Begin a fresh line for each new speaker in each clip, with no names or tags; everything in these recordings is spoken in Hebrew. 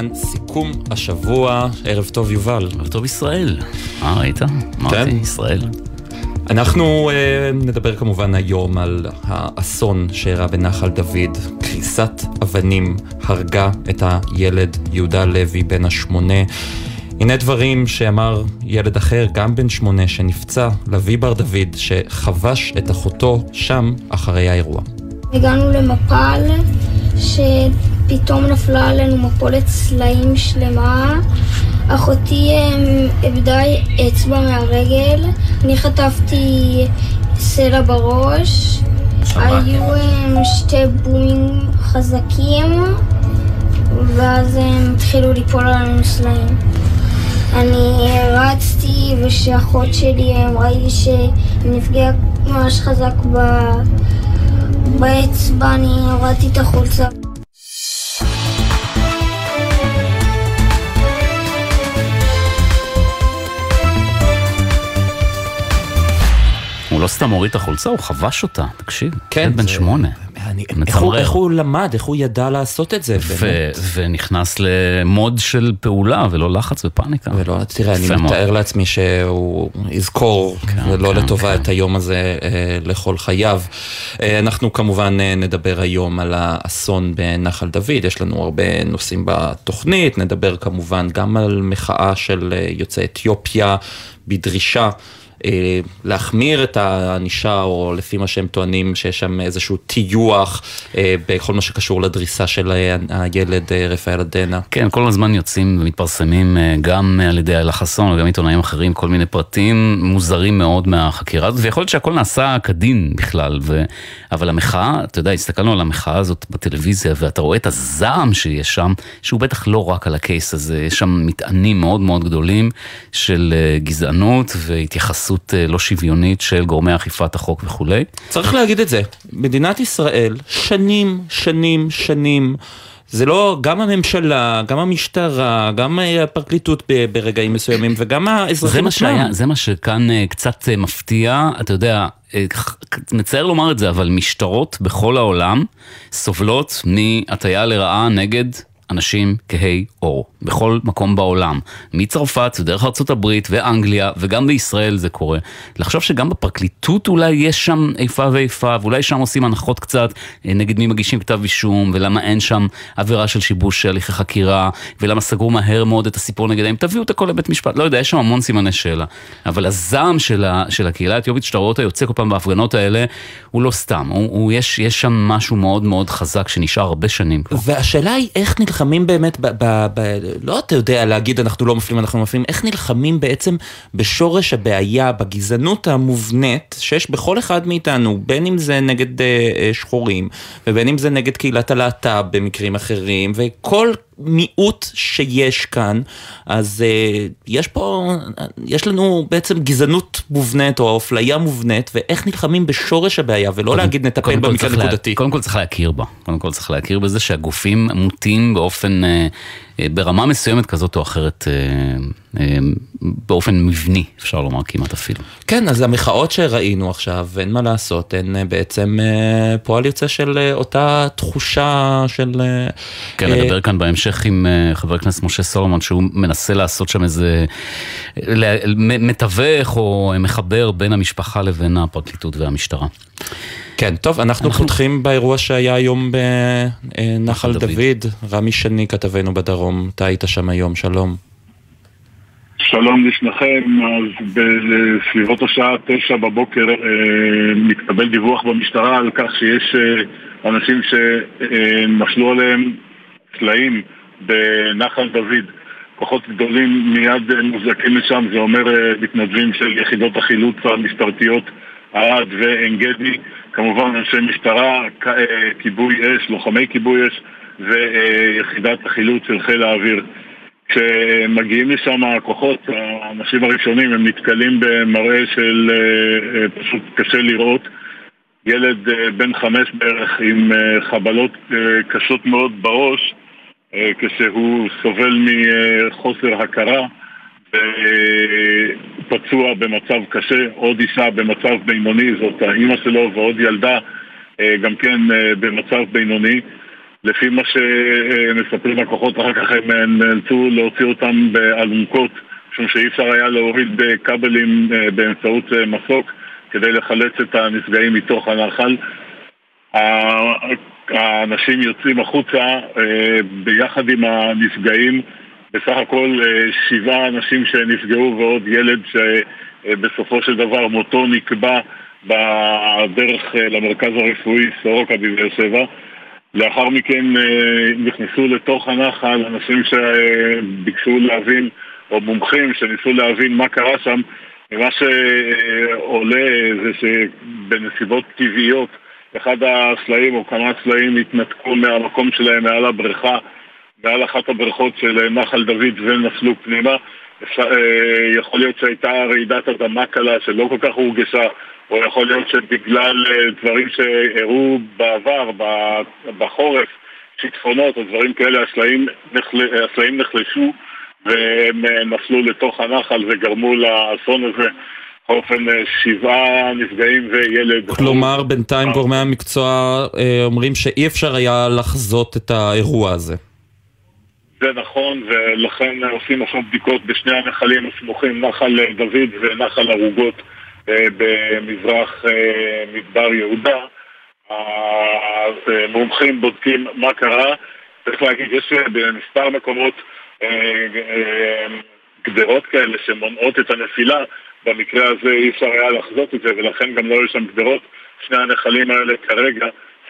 זמן סיכום השבוע. ערב טוב, יובל.
ערב טוב, ישראל. אה, ראית? אמרתי, ישראל.
אנחנו uh, נדבר כמובן היום על האסון שאירע בנחל דוד. קריסת אבנים הרגה את הילד יהודה לוי בן השמונה. הנה דברים שאמר ילד אחר, גם בן שמונה, שנפצע, לביא בר דוד, שחבש את אחותו שם אחרי האירוע.
הגענו למפל, שפתאום נפלה עלינו מפולת סלעים שלמה. אחותי אמ, איבדה אצבע מהרגל, אני חטפתי סלע בראש, היו אמ, שתי בומים חזקים, ואז הם התחילו ליפול עלינו סלעים. אני רצתי, ושאחות שלי ראיתי שהיא נפגעה ממש חזק באצבע, אני הורדתי את החולצה.
הוא לא סתם הוריד את החולצה, הוא חבש אותה, תקשיב.
כן.
בן שמונה.
איך, הוא, איך הוא למד, איך הוא ידע לעשות את זה,
באמת. ונכנס למוד של פעולה, ולא לחץ ופאניקה.
ולא, תראה, אני מתאר לעצמי שהוא יזכור, כן, ולא כן, לטובה כן. את היום הזה אה, לכל חייו. אה, אנחנו כמובן אה, נדבר היום על האסון בנחל דוד, יש לנו הרבה נושאים בתוכנית, נדבר כמובן גם על מחאה של אה, יוצאי אתיופיה בדרישה. אה, להחמיר את הענישה, או לפי מה שהם טוענים, שיש שם איזשהו טיוח אה, בכל מה שקשור לדריסה של הילד אה, רפאל עדנה.
כן, כל הזמן יוצאים ומתפרסמים גם על ידי איילה חסון וגם עיתונאים אחרים, כל מיני פרטים מוזרים מאוד מהחקירה הזאת, ויכול להיות שהכל נעשה כדין בכלל, ו... אבל המחאה, אתה יודע, הסתכלנו על המחאה הזאת בטלוויזיה, ואתה רואה את הזעם שיש שם, שהוא בטח לא רק על הקייס הזה, יש שם מטענים מאוד מאוד גדולים של גזענות והתייחסות. התייחסות אה, לא שוויונית של גורמי אכיפת החוק וכולי.
צריך להגיד את זה, מדינת ישראל שנים, שנים, שנים. זה לא, גם הממשלה, גם המשטרה, גם אה, הפרקליטות ברגעים מסוימים וגם האזרחים
עצמם. זה מה שכאן אה, קצת מפתיע, אתה יודע, מצער לומר את זה, אבל משטרות בכל העולם סובלות מהטיה לרעה נגד אנשים כהי עור, בכל מקום בעולם, מצרפת ודרך הברית ואנגליה, וגם בישראל זה קורה. לחשוב שגם בפרקליטות אולי יש שם איפה ואיפה, ואולי שם עושים הנחות קצת אה, נגד מי מגישים כתב אישום, ולמה אין שם עבירה של שיבוש הליכי חקירה, ולמה סגרו מהר מאוד את הסיפור נגדם, תביאו את הכל לבית משפט, לא יודע, יש שם המון סימני שאלה. אבל הזעם של, ה, של הקהילה האתיופית שאתה רואה אותה יוצא כל פעם בהפגנות האלה, הוא לא סתם, הוא, הוא, יש, יש שם משהו מאוד מאוד חזק שנשאר הרבה שנים.
והשאלה היא איך נלחם נלחמים באמת, ב, ב, ב, לא אתה יודע להגיד אנחנו לא מפלים, אנחנו מפלים, איך נלחמים בעצם בשורש הבעיה, בגזענות המובנית שיש בכל אחד מאיתנו, בין אם זה נגד אה, אה שחורים, ובין אם זה נגד קהילת הלהט"ב במקרים אחרים, וכל מיעוט שיש כאן, אז uh, יש פה, יש לנו בעצם גזענות מובנית או אפליה מובנית, ואיך נלחמים בשורש הבעיה, ולא קודם, להגיד נטפל במקרה נקודתי.
לה, קודם כל צריך להכיר בה, קודם כל צריך להכיר בזה שהגופים מוטים באופן... אה, ברמה מסוימת כזאת או אחרת, אה, אה, באופן מבני, אפשר לומר כמעט אפילו.
כן, אז המחאות שראינו עכשיו, אין מה לעשות, הן בעצם פועל יוצא של אותה תחושה של...
כן, נדבר כאן בהמשך עם חבר הכנסת משה סולומון, שהוא מנסה לעשות שם איזה מתווך או מחבר בין המשפחה לבין הפרקליטות והמשטרה.
כן, טוב, אנחנו, אנחנו פותחים באירוע שהיה היום בנחל דוד. דוד. רמי שני, כתבנו בדרום, אתה היית שם היום, שלום.
שלום לשניכם, אז בסביבות השעה תשע בבוקר אה, מתקבל דיווח במשטרה על כך שיש אה, אנשים שנפלו עליהם סלעים בנחל דוד. כוחות גדולים מיד מוזעקים לשם, זה אומר אה, מתנדבים של יחידות החילוץ המשטרתיות ערד ועין גדי, כמובן אנשי משטרה, אה, כיבוי אש, לוחמי כיבוי אש ויחידת החילוץ של חיל האוויר. כשמגיעים לשם הכוחות, האנשים הראשונים, הם נתקלים במראה של אה, אה, פשוט קשה לראות. ילד בן חמש בערך עם חבלות קשות מאוד בראש, כשהוא סובל מחוסר הכרה. פצוע במצב קשה, עוד אישה במצב בינוני, זאת האימא שלו ועוד ילדה אה, גם כן אה, במצב בינוני. לפי מה שמספרים הכוחות, אחר כך הם נאלצו להוציא אותם באלונקות, משום שאי אפשר היה להוריד כבלים באמצעות מסוק כדי לחלץ את הנפגעים מתוך הנחל. האנשים יוצאים החוצה ביחד עם הנפגעים, בסך הכל שבעה אנשים שנפגעו ועוד ילד שבסופו של דבר מותו נקבע בדרך למרכז הרפואי סורוקה בבאר שבע. לאחר מכן אה, נכנסו לתוך הנחל אנשים שביקשו להבין, או מומחים שניסו להבין מה קרה שם. ומה שעולה זה שבנסיבות טבעיות אחד הסלעים או כמה סלעים התנתקו מהמקום שלהם מעל הבריכה, מעל אחת הבריכות של נחל דוד ונפלו פנימה. אה, יכול להיות שהייתה רעידת אדמה קלה שלא כל כך הורגשה או יכול להיות שבגלל אה, דברים שאירעו בעבר, בחורף, שיטפונות או דברים כאלה, הסלעים, נחל... הסלעים נחלשו והם אה, נפלו לתוך הנחל וגרמו לאסון הזה. באופן אה, שבעה נפגעים וילד.
כלומר, בינתיים גורמי המקצוע אומרים שאי אפשר היה לחזות את האירוע הזה.
זה נכון, ולכן עושים עכשיו בדיקות בשני הנחלים הסמוכים, נחל דוד ונחל ערוגות. אה, במזרח אה, מדבר יהודה. המומחים בודקים מה קרה. צריך להגיד, יש במספר מקומות אה, גדרות כאלה שמונעות את הנפילה. במקרה הזה אי אפשר היה לחזות את זה, ולכן גם לא היו שם גדרות. שני הנחלים האלה כרגע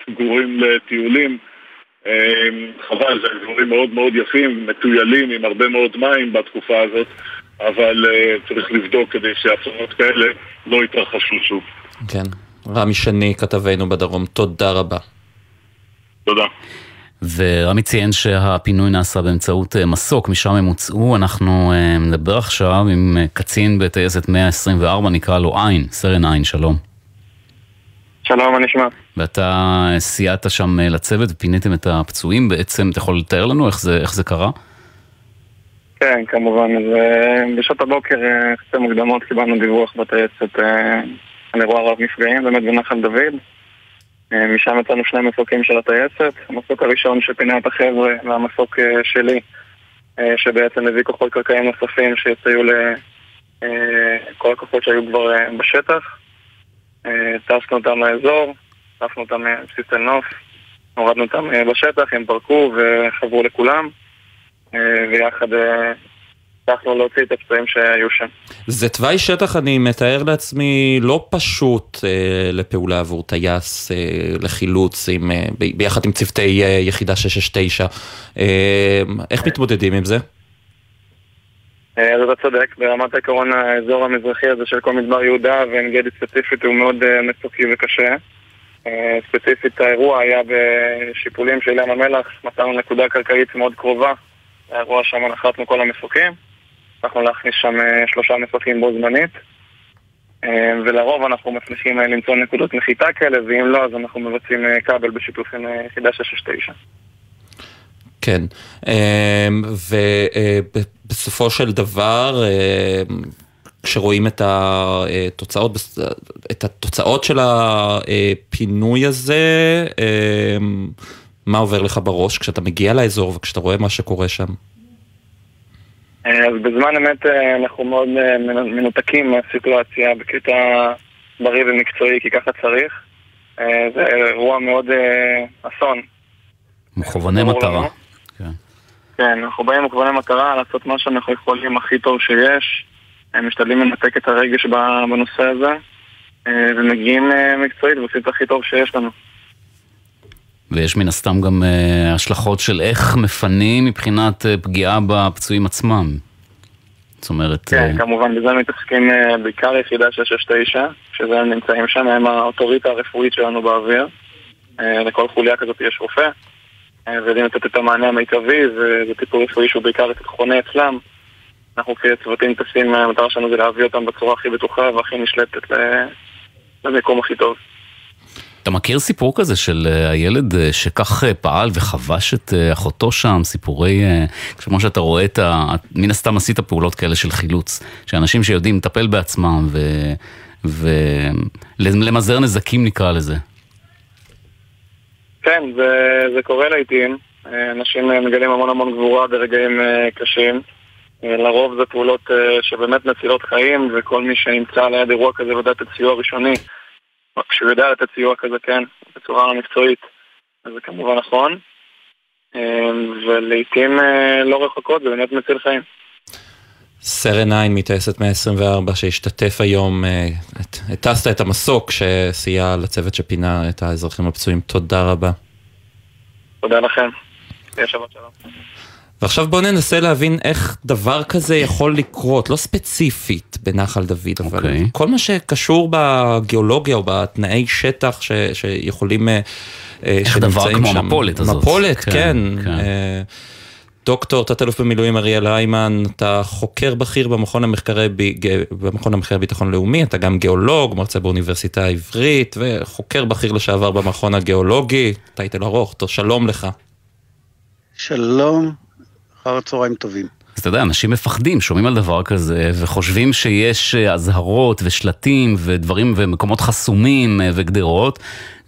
סגורים לטיולים. חבל, זה דברים מאוד מאוד יפים, מטוילים עם הרבה מאוד מים בתקופה הזאת. אבל uh, צריך לבדוק כדי שאסונות כאלה לא יתרחשו שוב.
כן. רמי שני, כתבנו בדרום, תודה רבה.
תודה.
ורמי ציין שהפינוי נעשה באמצעות אה, מסוק, משם הם הוצאו. אנחנו uh, נדבר עכשיו עם קצין בטייסת 124, נקרא לו עין, סרן עין, שלום.
שלום, מה נשמע?
ואתה סייעת שם לצוות ופיניתם את הפצועים בעצם, אתה יכול לתאר לנו איך זה, איך זה קרה?
כן, כמובן. אז אה, בשעות הבוקר, אה, מוקדמות, קיבלנו דיווח בטייסת אה, על אירוע רב נפגעים, באמת בנחל דוד. משם יצאנו שני מסוקים של הטייסת. המסוק הראשון שפינה את החבר'ה, והמסוק שלי, שבעצם הביא כוחות קרקעיים נוספים שיצאו לכל הכוחות שהיו כבר בשטח. טסנו אותם לאזור, טסנו אותם מבסיס תל נוף, הורדנו אותם בשטח, הם פרקו וחברו לכולם. ויחד הצלחנו להוציא את הפצועים שהיו שם.
זה תוואי שטח, אני מתאר לעצמי, לא פשוט אה, לפעולה עבור טייס, אה, לחילוץ, עם, אה, ב, ביחד עם צוותי אה, יחידה 669. אה, איך מתמודדים עם זה?
אה, אז אתה צודק, ברמת העיקרון האזור המזרחי הזה של כל מדבר יהודה ועין גדי ספציפית הוא מאוד אה, מצוקי וקשה. אה, ספציפית האירוע היה בשיפולים של ים המלח, מצאנו נקודה קרקעית מאוד קרובה האירוע שם נחתנו כל המסוקים, הצלחנו להכניס שם אה, שלושה מסוקים בו זמנית אה, ולרוב אנחנו מצליחים למצוא נקודות נחיתה כאלה, ואם לא, אז אנחנו מבצעים כבל בשיתוף עם יחידה 669.
כן, ובסופו של דבר, כשרואים את התוצאות, את התוצאות של הפינוי הזה, מה עובר לך בראש כשאתה מגיע לאזור וכשאתה רואה מה שקורה שם?
אה, אז בזמן אמת אה, אנחנו מאוד אה, מנותקים מהסיטואציה בקטע בריא ומקצועי, כי ככה צריך. זה אירוע מאוד אסון.
מכווני מטרה.
כן. כן, אנחנו באים מכווני מטרה לעשות מה שאנחנו יכולים הכי טוב שיש. משתדלים לנתק את הרגש בנושא הזה, ומגיעים מקצועית ועושים את הכי טוב שיש לנו.
ויש מן הסתם גם uh, השלכות של איך מפנים מבחינת פגיעה בפצועים עצמם. זאת אומרת...
כן. כמובן, בזה מתעסקים בעיקר יחידה 669, שזה הם נמצאים שם, הם האוטוריטה הרפואית שלנו באוויר. לכל חוליה כזאת יש רופא, ויודעים לתת את המענה המיטבי, וזה טיפול רפואי שהוא בעיקר חונה אצלם. אנחנו כצוותים טסים, המטרה שלנו זה להביא אותם בצורה הכי בטוחה והכי נשלטת למקום הכי טוב.
אתה מכיר סיפור כזה של אה, הילד אה, שכך אה, פעל וחבש את אחותו שם, סיפורי, כמו שאתה רואה את ה... מן הסתם עשית פעולות כאלה של חילוץ, שאנשים שיודעים לטפל בעצמם ולמזער ו... נזקים נקרא לזה.
כן, זה, זה קורה לעיתים. אנשים מגלים המון המון גבורה ברגעים קשים. אה, לרוב זה פעולות שבאמת מצילות חיים, וכל מי שנמצא ליד אירוע כזה יודע לתת סיוע ראשוני. כשהוא יודע לתת סיוע כזה, כן, בצורה מקצועית, אז זה כמובן נכון. ולעיתים לא רחוקות זה באמת מציל חיים.
סרן עין מטייסת 124 שהשתתף היום, הטסת את המסוק שסייע לצוות שפינה את האזרחים הפצועים, תודה רבה.
תודה לכם. שבת שלום.
ועכשיו בואו ננסה להבין איך דבר כזה יכול לקרות, לא ספציפית בנחל דוד, okay. אבל אוקיי. כל מה שקשור בגיאולוגיה או בתנאי שטח ש, שיכולים, אה,
איך דבר כמו המפולת הזאת.
מפולת, כן. כן. כן. אה, דוקטור, תת-אלוף במילואים אריאל היימן, אתה חוקר בכיר במכון המחקרי, במכון המחקרי ביטחון לאומי, אתה גם גיאולוג, מרצה באוניברסיטה העברית, וחוקר בכיר לשעבר במכון הגיאולוגי, טייטל ארוך, טוב, שלום לך.
שלום, אחר הצהריים טובים.
אז אתה יודע, אנשים מפחדים, שומעים על דבר כזה, וחושבים שיש אה, אזהרות ושלטים ודברים ומקומות חסומים אה, וגדרות,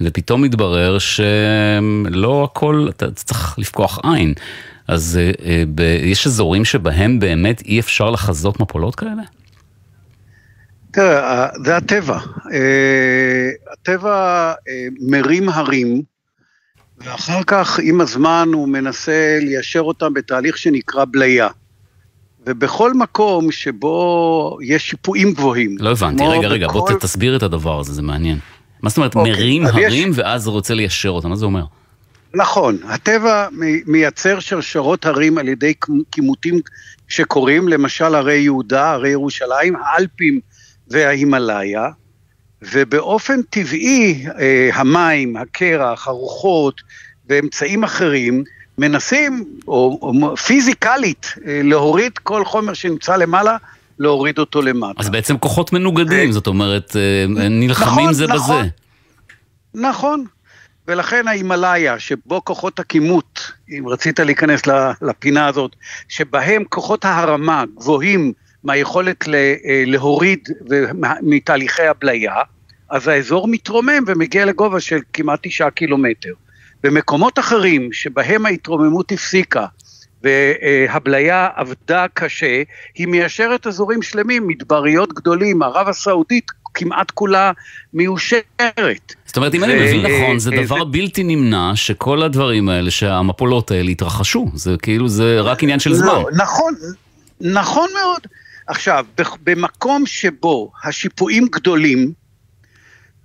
ופתאום מתברר שלא הכל, אתה צריך לפקוח עין. אז אה, יש אזורים שבהם באמת אי אפשר לחזות מפולות כאלה?
תראה, זה הטבע. הטבע מרים הרים, ואחר כך, עם הזמן, הוא מנסה ליישר אותם בתהליך שנקרא בליה. ובכל מקום שבו יש שיפועים גבוהים.
לא הבנתי, רגע, רגע, בכל... בוא תסביר את הדבר הזה, זה מעניין. מה זאת אומרת, אוקיי, מרים הרים יש... ואז רוצה ליישר אותם, מה זה אומר?
נכון, הטבע מייצר שרשרות הרים על ידי כימותים שקורים, למשל הרי יהודה, הרי ירושלים, האלפים וההימאליה, ובאופן טבעי אה, המים, הקרח, הרוחות ואמצעים אחרים מנסים, או, או פיזיקלית, אה, להוריד כל חומר שנמצא למעלה, להוריד אותו למטה.
אז בעצם כוחות מנוגדים, ו... זאת אומרת, אה, נלחמים נכון, זה נכון, בזה.
נכון, ולכן ההימאליה, שבו כוחות הכימות, אם רצית להיכנס לפינה הזאת, שבהם כוחות ההרמה גבוהים מהיכולת אה, להוריד מתהליכי הבליה, אז האזור מתרומם ומגיע לגובה של כמעט תשעה קילומטר. במקומות אחרים שבהם ההתרוממות הפסיקה והבליה עבדה קשה, היא מיישרת אזורים שלמים, מדבריות גדולים, ערב הסעודית כמעט כולה מיושרת.
זאת אומרת, אם אני מבין נכון, זה דבר בלתי נמנע שכל הדברים האלה, שהמפולות האלה יתרחשו. זה כאילו, זה רק עניין של לא, זמן.
נכון, נכון מאוד. עכשיו, במקום שבו השיפועים גדולים,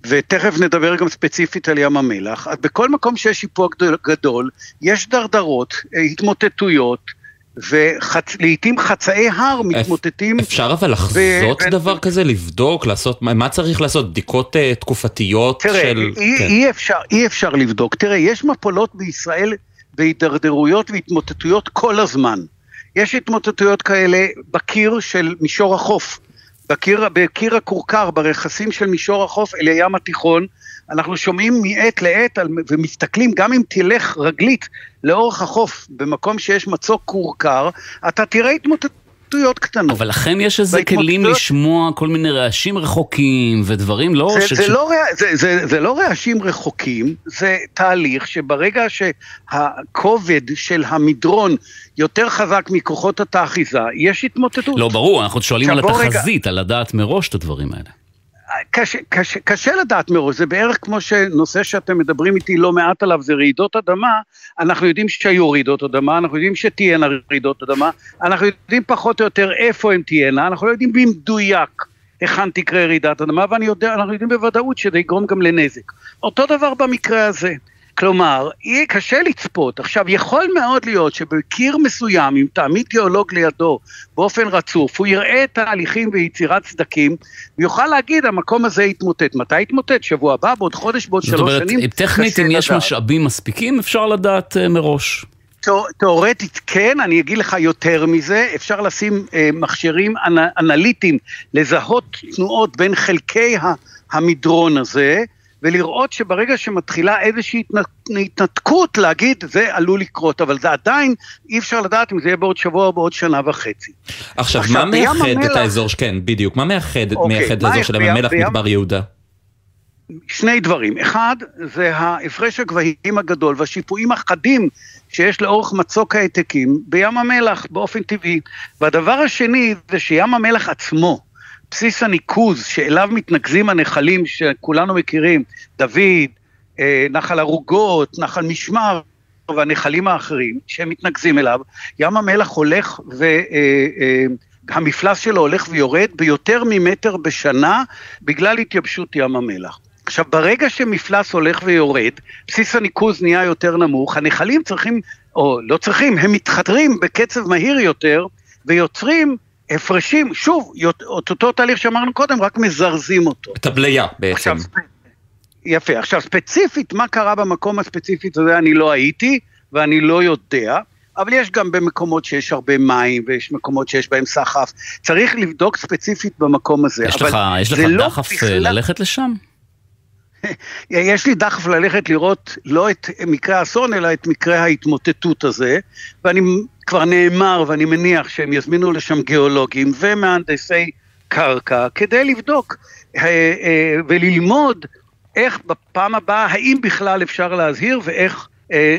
ותכף נדבר גם ספציפית על ים המלח, אז בכל מקום שיש שיפוע גדול, יש דרדרות, אה, התמוטטויות, ולעיתים חצאי הר מתמוטטים.
אפשר אבל לחזות ו... דבר ו... כזה, לבדוק, לעשות, מה צריך לעשות? בדיקות uh, תקופתיות
תראה, של... תראה, אי, כן. אי, אפשר, אי אפשר לבדוק. תראה, יש מפולות בישראל בהידרדרויות והתמוטטויות כל הזמן. יש התמוטטויות כאלה בקיר של מישור החוף. בקיר, בקיר הכורכר, ברכסים של מישור החוף אל הים התיכון, אנחנו שומעים מעת לעת על, ומסתכלים, גם אם תלך רגלית לאורך החוף, במקום שיש מצוק כורכר, אתה תראה התמוטטות. התמוטטויות קטנות.
אבל לכם יש איזה כלים לשמוע כל מיני רעשים רחוקים ודברים, לא?
זה, ש... זה, לא זה, זה, זה לא רעשים רחוקים, זה תהליך שברגע שהכובד של המדרון יותר חזק מכוחות התאחיזה, יש התמוטטות.
לא, ברור, אנחנו שואלים על התחזית, רגע... על לדעת מראש את הדברים האלה.
קשה, קשה, קשה לדעת מראש, זה בערך כמו שנושא שאתם מדברים איתי לא מעט עליו, זה רעידות אדמה, אנחנו יודעים שהיו רעידות אדמה, אנחנו יודעים שתהיינה רעידות אדמה, אנחנו יודעים פחות או יותר איפה הן תהיינה, אנחנו לא יודעים במדויק היכן תקרה רעידת אדמה, ואנחנו יודעים בוודאות שזה יגרום גם לנזק. אותו דבר במקרה הזה. כלומר, יהיה קשה לצפות. עכשיו, יכול מאוד להיות שבקיר מסוים, אם תעמיד גיאולוג לידו באופן רצוף, הוא יראה את ההליכים ויצירת סדקים, ויוכל להגיד, המקום הזה יתמוטט. מתי יתמוטט? שבוע הבא, בעוד חודש, בעוד שלוש אומרת, שנים?
זאת אומרת, טכנית, אם יש משאבים מספיקים, אפשר לדעת uh, מראש.
תאורטית כן, אני אגיד לך יותר מזה, אפשר לשים אה, מכשירים אנ, אנליטיים, לזהות תנועות בין חלקי המדרון הזה, ולראות שברגע שמתחילה איזושהי התנתקות, להגיד זה עלול לקרות, אבל זה עדיין, אי אפשר לדעת אם זה יהיה בעוד שבוע או בעוד שנה וחצי.
עכשיו, עכשיו מה מאחד המלח... את האזור, כן, בדיוק, מה מאחד, אוקיי, מייחד את האזור של ים המלח מדבר יהודה?
שני דברים. אחד, זה ההפרש הגבהים הגדול והשיפועים החדים שיש לאורך מצוק העתקים בים המלח באופן טבעי. והדבר השני זה שים המלח עצמו, בסיס הניקוז שאליו מתנקזים הנחלים שכולנו מכירים, דוד, אה, נחל ערוגות, נחל משמר והנחלים האחרים שהם מתנקזים אליו, ים המלח הולך והמפלס אה, שלו הולך ויורד ביותר ממטר בשנה בגלל התייבשות ים המלח. עכשיו, ברגע שמפלס הולך ויורד, בסיס הניקוז נהיה יותר נמוך, הנחלים צריכים, או לא צריכים, הם מתחתרים בקצב מהיר יותר ויוצרים הפרשים, שוב, את אותו תהליך שאמרנו קודם, רק מזרזים אותו.
את הבליה בעצם.
עכשיו, יפה. עכשיו, ספציפית, מה קרה במקום הספציפי הזה, אני לא הייתי, ואני לא יודע, אבל יש גם במקומות שיש הרבה מים, ויש מקומות שיש בהם סחף. צריך לבדוק ספציפית במקום הזה.
יש לך, יש לך לא דחף בכלל... ללכת לשם?
יש לי דחף ללכת לראות לא את מקרה האסון, אלא את מקרה ההתמוטטות הזה, ואני כבר נאמר, ואני מניח שהם יזמינו לשם גיאולוגים ומהנדסי קרקע כדי לבדוק אה, אה, וללמוד איך בפעם הבאה, האם בכלל אפשר להזהיר ואיך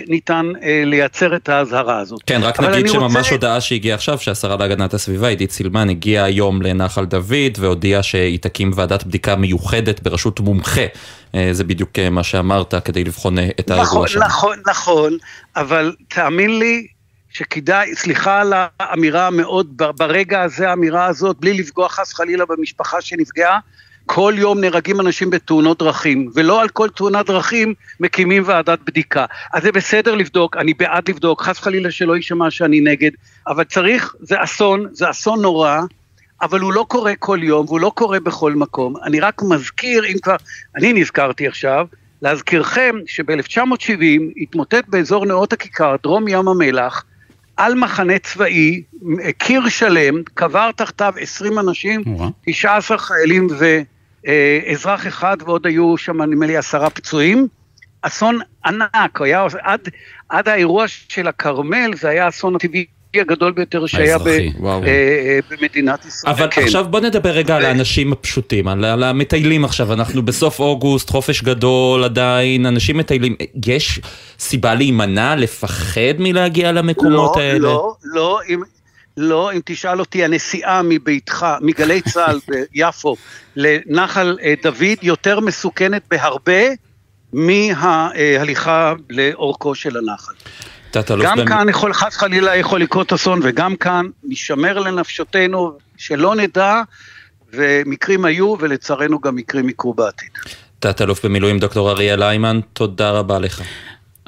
ניתן אה, לייצר את האזהרה הזאת.
כן, רק נגיד שממש רוצה... הודעה שהגיעה עכשיו, שהשרה להגנת הסביבה, עידית סילמן, הגיעה היום לנחל דוד והודיעה שהיא תקים ועדת בדיקה מיוחדת בראשות מומחה. אה, זה בדיוק אה, מה שאמרת, כדי לבחון אה, את האירוע
נכון, שם. נכון, נכון, אבל תאמין לי, שכדאי, סליחה על האמירה המאוד, ברגע הזה, האמירה הזאת, בלי לפגוע חס חלילה במשפחה שנפגעה, כל יום נהרגים אנשים בתאונות דרכים, ולא על כל תאונת דרכים מקימים ועדת בדיקה. אז זה בסדר לבדוק, אני בעד לבדוק, חס חלילה שלא יישמע שאני נגד, אבל צריך, זה אסון, זה אסון נורא, אבל הוא לא קורה כל יום, והוא לא קורה בכל מקום. אני רק מזכיר, אם כבר, אני נזכרתי עכשיו, להזכירכם שב-1970 התמוטט באזור נאות הכיכר, דרום ים המלח, על מחנה צבאי, קיר שלם, קבר תחתיו 20 אנשים, 19 חיילים ואזרח אחד, ועוד היו שם נדמה לי עשרה פצועים. אסון ענק, היה, עד, עד האירוע של הכרמל זה היה האסון הטבעי הגדול ביותר שהיה ב, אה, אה, במדינת ישראל.
אבל כן. עכשיו בוא נדבר רגע על האנשים הפשוטים, על, על המטיילים עכשיו, אנחנו בסוף אוגוסט, חופש גדול עדיין, אנשים מטיילים, יש סיבה להימנע, לפחד מלהגיע למקומות
לא,
האלה?
לא, לא, אם... לא, אם תשאל אותי, הנסיעה מביתך, מגלי צה"ל ביפו לנחל אה, דוד יותר מסוכנת בהרבה מההליכה לאורכו של הנחל. גם במ... כאן יכול, חס חלילה יכול לקרות אסון, וגם כאן נשמר לנפשותנו, שלא נדע, ומקרים היו, ולצערנו גם מקרים יקרו בעתיד.
תת-אלוף במילואים דוקטור אריאל איימן, תודה רבה לך.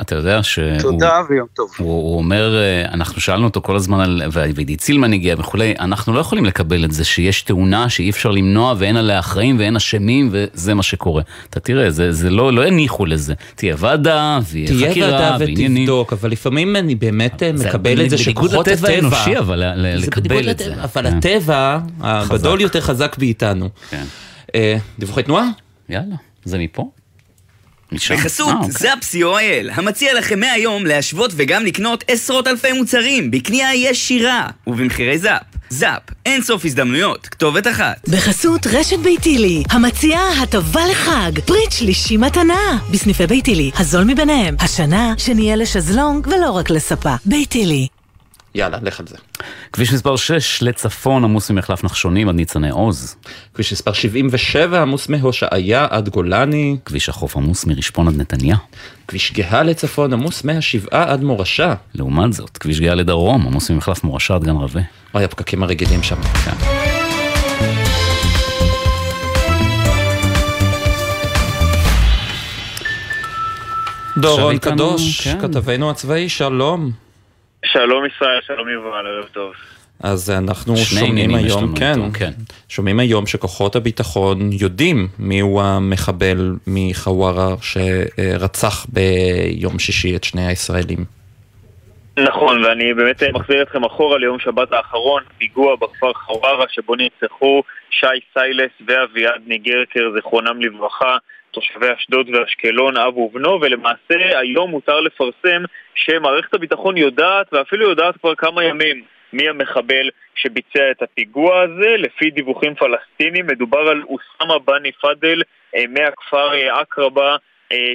אתה יודע שהוא...
תודה ויום טוב.
הוא, הוא אומר, אה, אנחנו שאלנו אותו כל הזמן על, ועידית סילמן הגיע וכולי, אנחנו לא יכולים לקבל את זה שיש תאונה שאי אפשר למנוע ואין עליה אחראים ואין אשמים וזה מה שקורה. אתה תראה, זה, זה לא, לא הניחו לזה. תהיה ועדה ויהיה
תהיה
חקירה
ועדה ותבדוק, אבל לפעמים אני באמת אה, מקבל את זה שכוחות הטבע...
זה בניגוד לטבע האנושי, אבל לקבל את זה.
אבל. הטבע הגדול יותר חזק מאיתנו. כן. אה, דיווחי תנועה?
יאללה, זה מפה?
בחסות אה, אוקיי. זאפ co.il, המציע לכם מהיום להשוות וגם לקנות עשרות אלפי מוצרים בקנייה ישירה ובמחירי זאפ. זאפ, אין סוף הזדמנויות, כתובת אחת.
בחסות רשת ביתילי, המציעה הטבה לחג, פריט שלישי מתנה, בסניפי ביתילי, הזול מביניהם, השנה שנהיה לשזלונג ולא רק לספה. ביתילי.
יאללה, לך על זה.
כביש מספר 6 לצפון עמוס ממחלף נחשונים עד ניצני עוז.
כביש מספר 77 עמוס מהושעיה עד גולני.
כביש החוף עמוס מרשפון עד נתניה.
כביש גאה לצפון עמוס מהשבעה עד מורשה.
לעומת זאת, כביש גאה לדרום עמוס ממחלף מורשה עד גן רבה.
אוי, הפקקים הרגילים שם. כן. דורון קדוש, כן. כתבנו הצבאי, שלום.
שלום ישראל, שלום יובל, ערב טוב.
אז אנחנו שומעים היום, כן, איתו, כן, שומעים היום שכוחות הביטחון יודעים מיהו המחבל מחווארה שרצח ביום שישי את שני הישראלים.
נכון, ואני באמת מחזיר אתכם אחורה ליום שבת האחרון, פיגוע בכפר חווארה שבו נרצחו שי סיילס ואביעד ניגרקר, זיכרונם לברכה. תושבי אשדוד ואשקלון, אב ובנו, ולמעשה היום מותר לפרסם שמערכת הביטחון יודעת, ואפילו יודעת כבר כמה ימים, מי המחבל שביצע את הפיגוע הזה. לפי דיווחים פלסטינים מדובר על אוסאמה בני פאדל מהכפר עקרבה,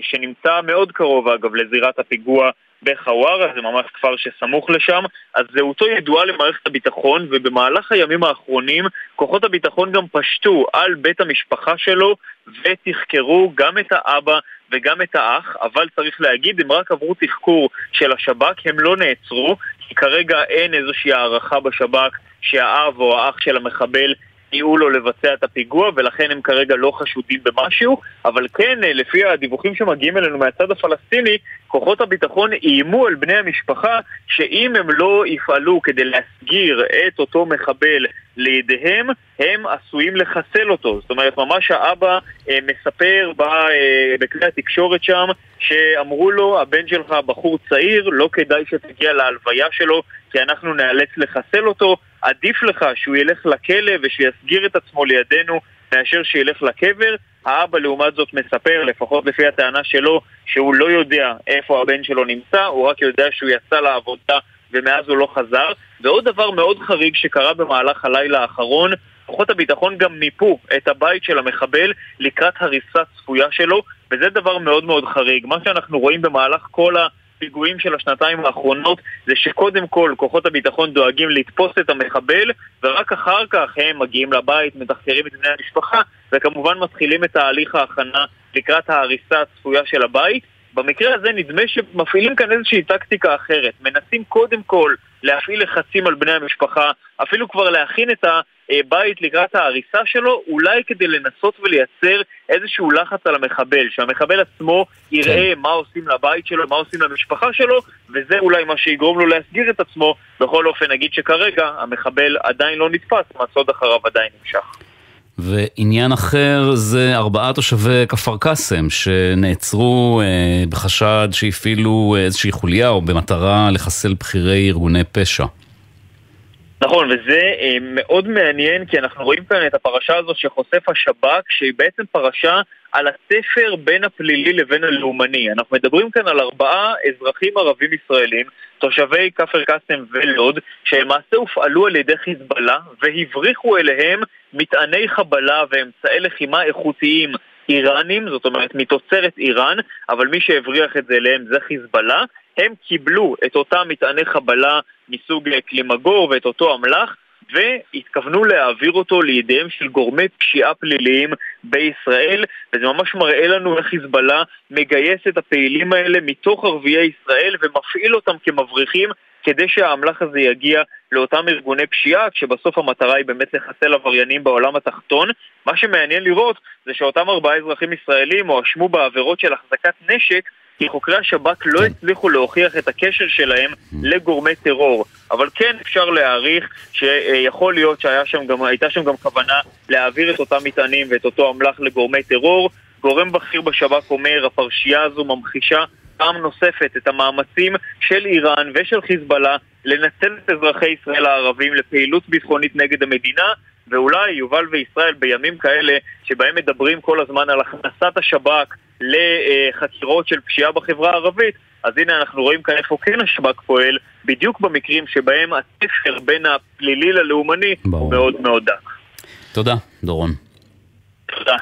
שנמצא מאוד קרוב אגב לזירת הפיגוע בחווארה, זה ממש כפר שסמוך לשם, אז זהותו ידועה למערכת הביטחון, ובמהלך הימים האחרונים כוחות הביטחון גם פשטו על בית המשפחה שלו ותחקרו גם את האבא וגם את האח, אבל צריך להגיד, הם רק עברו תחקור של השב"כ, הם לא נעצרו, כי כרגע אין איזושהי הערכה בשב"כ שהאב או האח של המחבל סייעו לו לבצע את הפיגוע ולכן הם כרגע לא חשודים במשהו, אבל כן, אה, לפי הדיווחים שמגיעים אלינו מהצד הפלסטיני, כוחות הביטחון איימו על בני המשפחה שאם הם לא יפעלו כדי להסגיר את אותו מחבל לידיהם, הם עשויים לחסל אותו. זאת אומרת, ממש האבא אה, מספר ב, אה, בכלי התקשורת שם שאמרו לו, הבן שלך בחור צעיר, לא כדאי שתגיע להלוויה שלו כי אנחנו נאלץ לחסל אותו. עדיף לך שהוא ילך לכלא ושיסגיר את עצמו לידינו מאשר שילך לקבר. האבא לעומת זאת מספר, לפחות לפי הטענה שלו, שהוא לא יודע איפה הבן שלו נמצא, הוא רק יודע שהוא יצא לעבודה ומאז הוא לא חזר. ועוד דבר מאוד חריג שקרה במהלך הלילה האחרון, כוחות הביטחון גם מיפו את הבית של המחבל לקראת הריסה צפויה שלו, וזה דבר מאוד מאוד חריג. מה שאנחנו רואים במהלך כל ה... הפיגועים של השנתיים האחרונות זה שקודם כל כוחות הביטחון דואגים לתפוס את המחבל ורק אחר כך הם מגיעים לבית, מתחקרים את בני המשפחה וכמובן מתחילים את תהליך ההכנה לקראת ההריסה הצפויה של הבית במקרה הזה נדמה שמפעילים כאן איזושהי טקטיקה אחרת. מנסים קודם כל להפעיל לחצים על בני המשפחה, אפילו כבר להכין את הבית לקראת ההריסה שלו, אולי כדי לנסות ולייצר איזשהו לחץ על המחבל, שהמחבל עצמו יראה כן. מה עושים לבית שלו, מה עושים למשפחה שלו, וזה אולי מה שיגרום לו להסגיר את עצמו. בכל אופן, נגיד שכרגע המחבל עדיין לא נתפס, מצוד אחריו עדיין נמשך.
ועניין אחר זה ארבעה תושבי כפר קאסם שנעצרו אה, בחשד שהפעילו איזושהי חוליה או במטרה לחסל בכירי ארגוני פשע.
נכון, וזה אה, מאוד מעניין כי אנחנו רואים כאן את הפרשה הזאת שחושף השב"כ שהיא בעצם פרשה על התפר בין הפלילי לבין הלאומני. אנחנו מדברים כאן על ארבעה אזרחים ערבים ישראלים, תושבי כפר קאסם ולוד, שלמעשה הופעלו על ידי חיזבאללה והבריחו אליהם מטעני חבלה ואמצעי לחימה איכותיים איראנים, זאת אומרת מתוצרת איראן, אבל מי שהבריח את זה אליהם זה חיזבאללה. הם קיבלו את אותם מטעני חבלה מסוג קלימגור ואת אותו אמל"ח והתכוונו להעביר אותו לידיהם של גורמי פשיעה פליליים בישראל וזה ממש מראה לנו איך חיזבאללה מגייס את הפעילים האלה מתוך ערביי ישראל ומפעיל אותם כמבריחים כדי שהאמל"ח הזה יגיע לאותם ארגוני פשיעה, כשבסוף המטרה היא באמת לחסל עבריינים בעולם התחתון. מה שמעניין לראות זה שאותם ארבעה אזרחים ישראלים הואשמו בעבירות של החזקת נשק כי חוקרי השב"כ לא כן. הצליחו להוכיח את הקשר שלהם mm. לגורמי טרור. אבל כן אפשר להעריך שיכול להיות שהייתה שם גם כוונה להעביר את אותם מטענים ואת אותו אמל"ח לגורמי טרור. גורם בכיר בשב"כ אומר, הפרשייה הזו ממחישה פעם נוספת את המאמצים של איראן ושל חיזבאללה לנצל את אזרחי ישראל הערבים לפעילות ביטחונית נגד המדינה ואולי יובל וישראל בימים כאלה שבהם מדברים כל הזמן על הכנסת השב"כ לחקירות של פשיעה בחברה הערבית, אז הנה אנחנו רואים כאן איפה כן השב"כ פועל, בדיוק במקרים שבהם התפר בין הפלילי ללאומני ברור. הוא מאוד מאוד דק.
תודה, דורון.
תודה.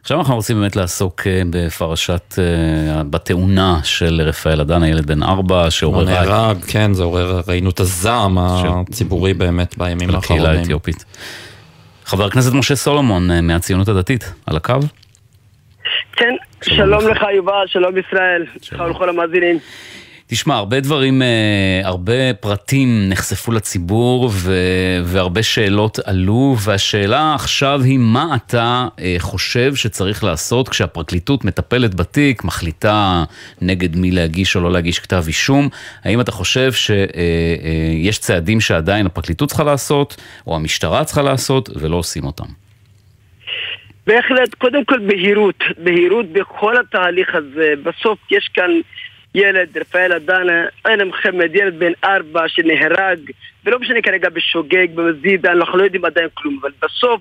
עכשיו אנחנו רוצים באמת לעסוק אה, בפרשת, אה, בתאונה של רפאל אדן, הילד בן ארבע,
שעוררה... הוא נהרג, כן, זה עורר, ראינו את הזעם הציבורי באמת בימים האחרונים.
של הקהילה האתיופית. חבר הכנסת משה סולומון אה, מהציונות הדתית, על הקו?
כן, שלום, שלום לך יובל, שלום ישראל, שלום לכל המאזינים.
תשמע, הרבה דברים, אה, הרבה פרטים נחשפו לציבור ו, והרבה שאלות עלו, והשאלה עכשיו היא מה אתה אה, חושב שצריך לעשות כשהפרקליטות מטפלת בתיק, מחליטה נגד מי להגיש או לא להגיש כתב אישום, האם אתה חושב שיש צעדים שעדיין הפרקליטות צריכה לעשות, או המשטרה צריכה לעשות, ולא עושים אותם?
בהחלט, קודם כל בהירות, בהירות בכל התהליך הזה. בסוף יש כאן ילד, רפאל אדנה, עין מוחמד, ילד בן ארבע שנהרג, ולא משנה כרגע בשוגג, במזיד, אנחנו לא יודעים עדיין כלום, אבל בסוף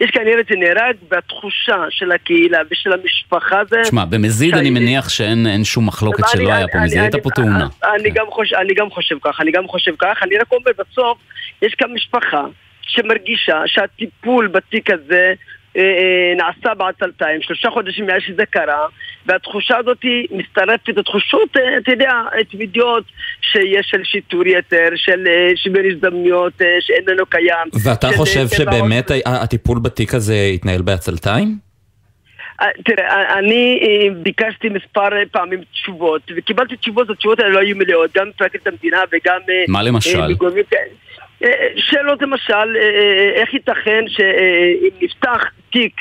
יש כאן ילד שנהרג, והתחושה של הקהילה ושל המשפחה זה...
תשמע, במזיד אני מניח שאין שום מחלוקת שלא היה פה, מזיד הייתה פה תאונה.
אני גם חושב כך, אני גם חושב כך, אני רק אומר בסוף, יש כאן משפחה שמרגישה שהטיפול בתיק הזה נעשה בעצלתיים, שלושה חודשים מאז שזה קרה, והתחושה הזאת מצטרפת לתחושות, אה, אתה יודע, תמידיות שיש של שיטור יתר, של שוויון הזדמנויות שאיננו קיים.
ואתה חושב שבאמת הטיפול בתיק הזה התנהל בעצלתיים?
תראה, אני ביקשתי מספר פעמים תשובות, וקיבלתי תשובות, התשובות האלה לא היו מלאות, גם מפרקת המדינה וגם...
מה למשל?
שאלות למשל, איך ייתכן שאם נפתח תיק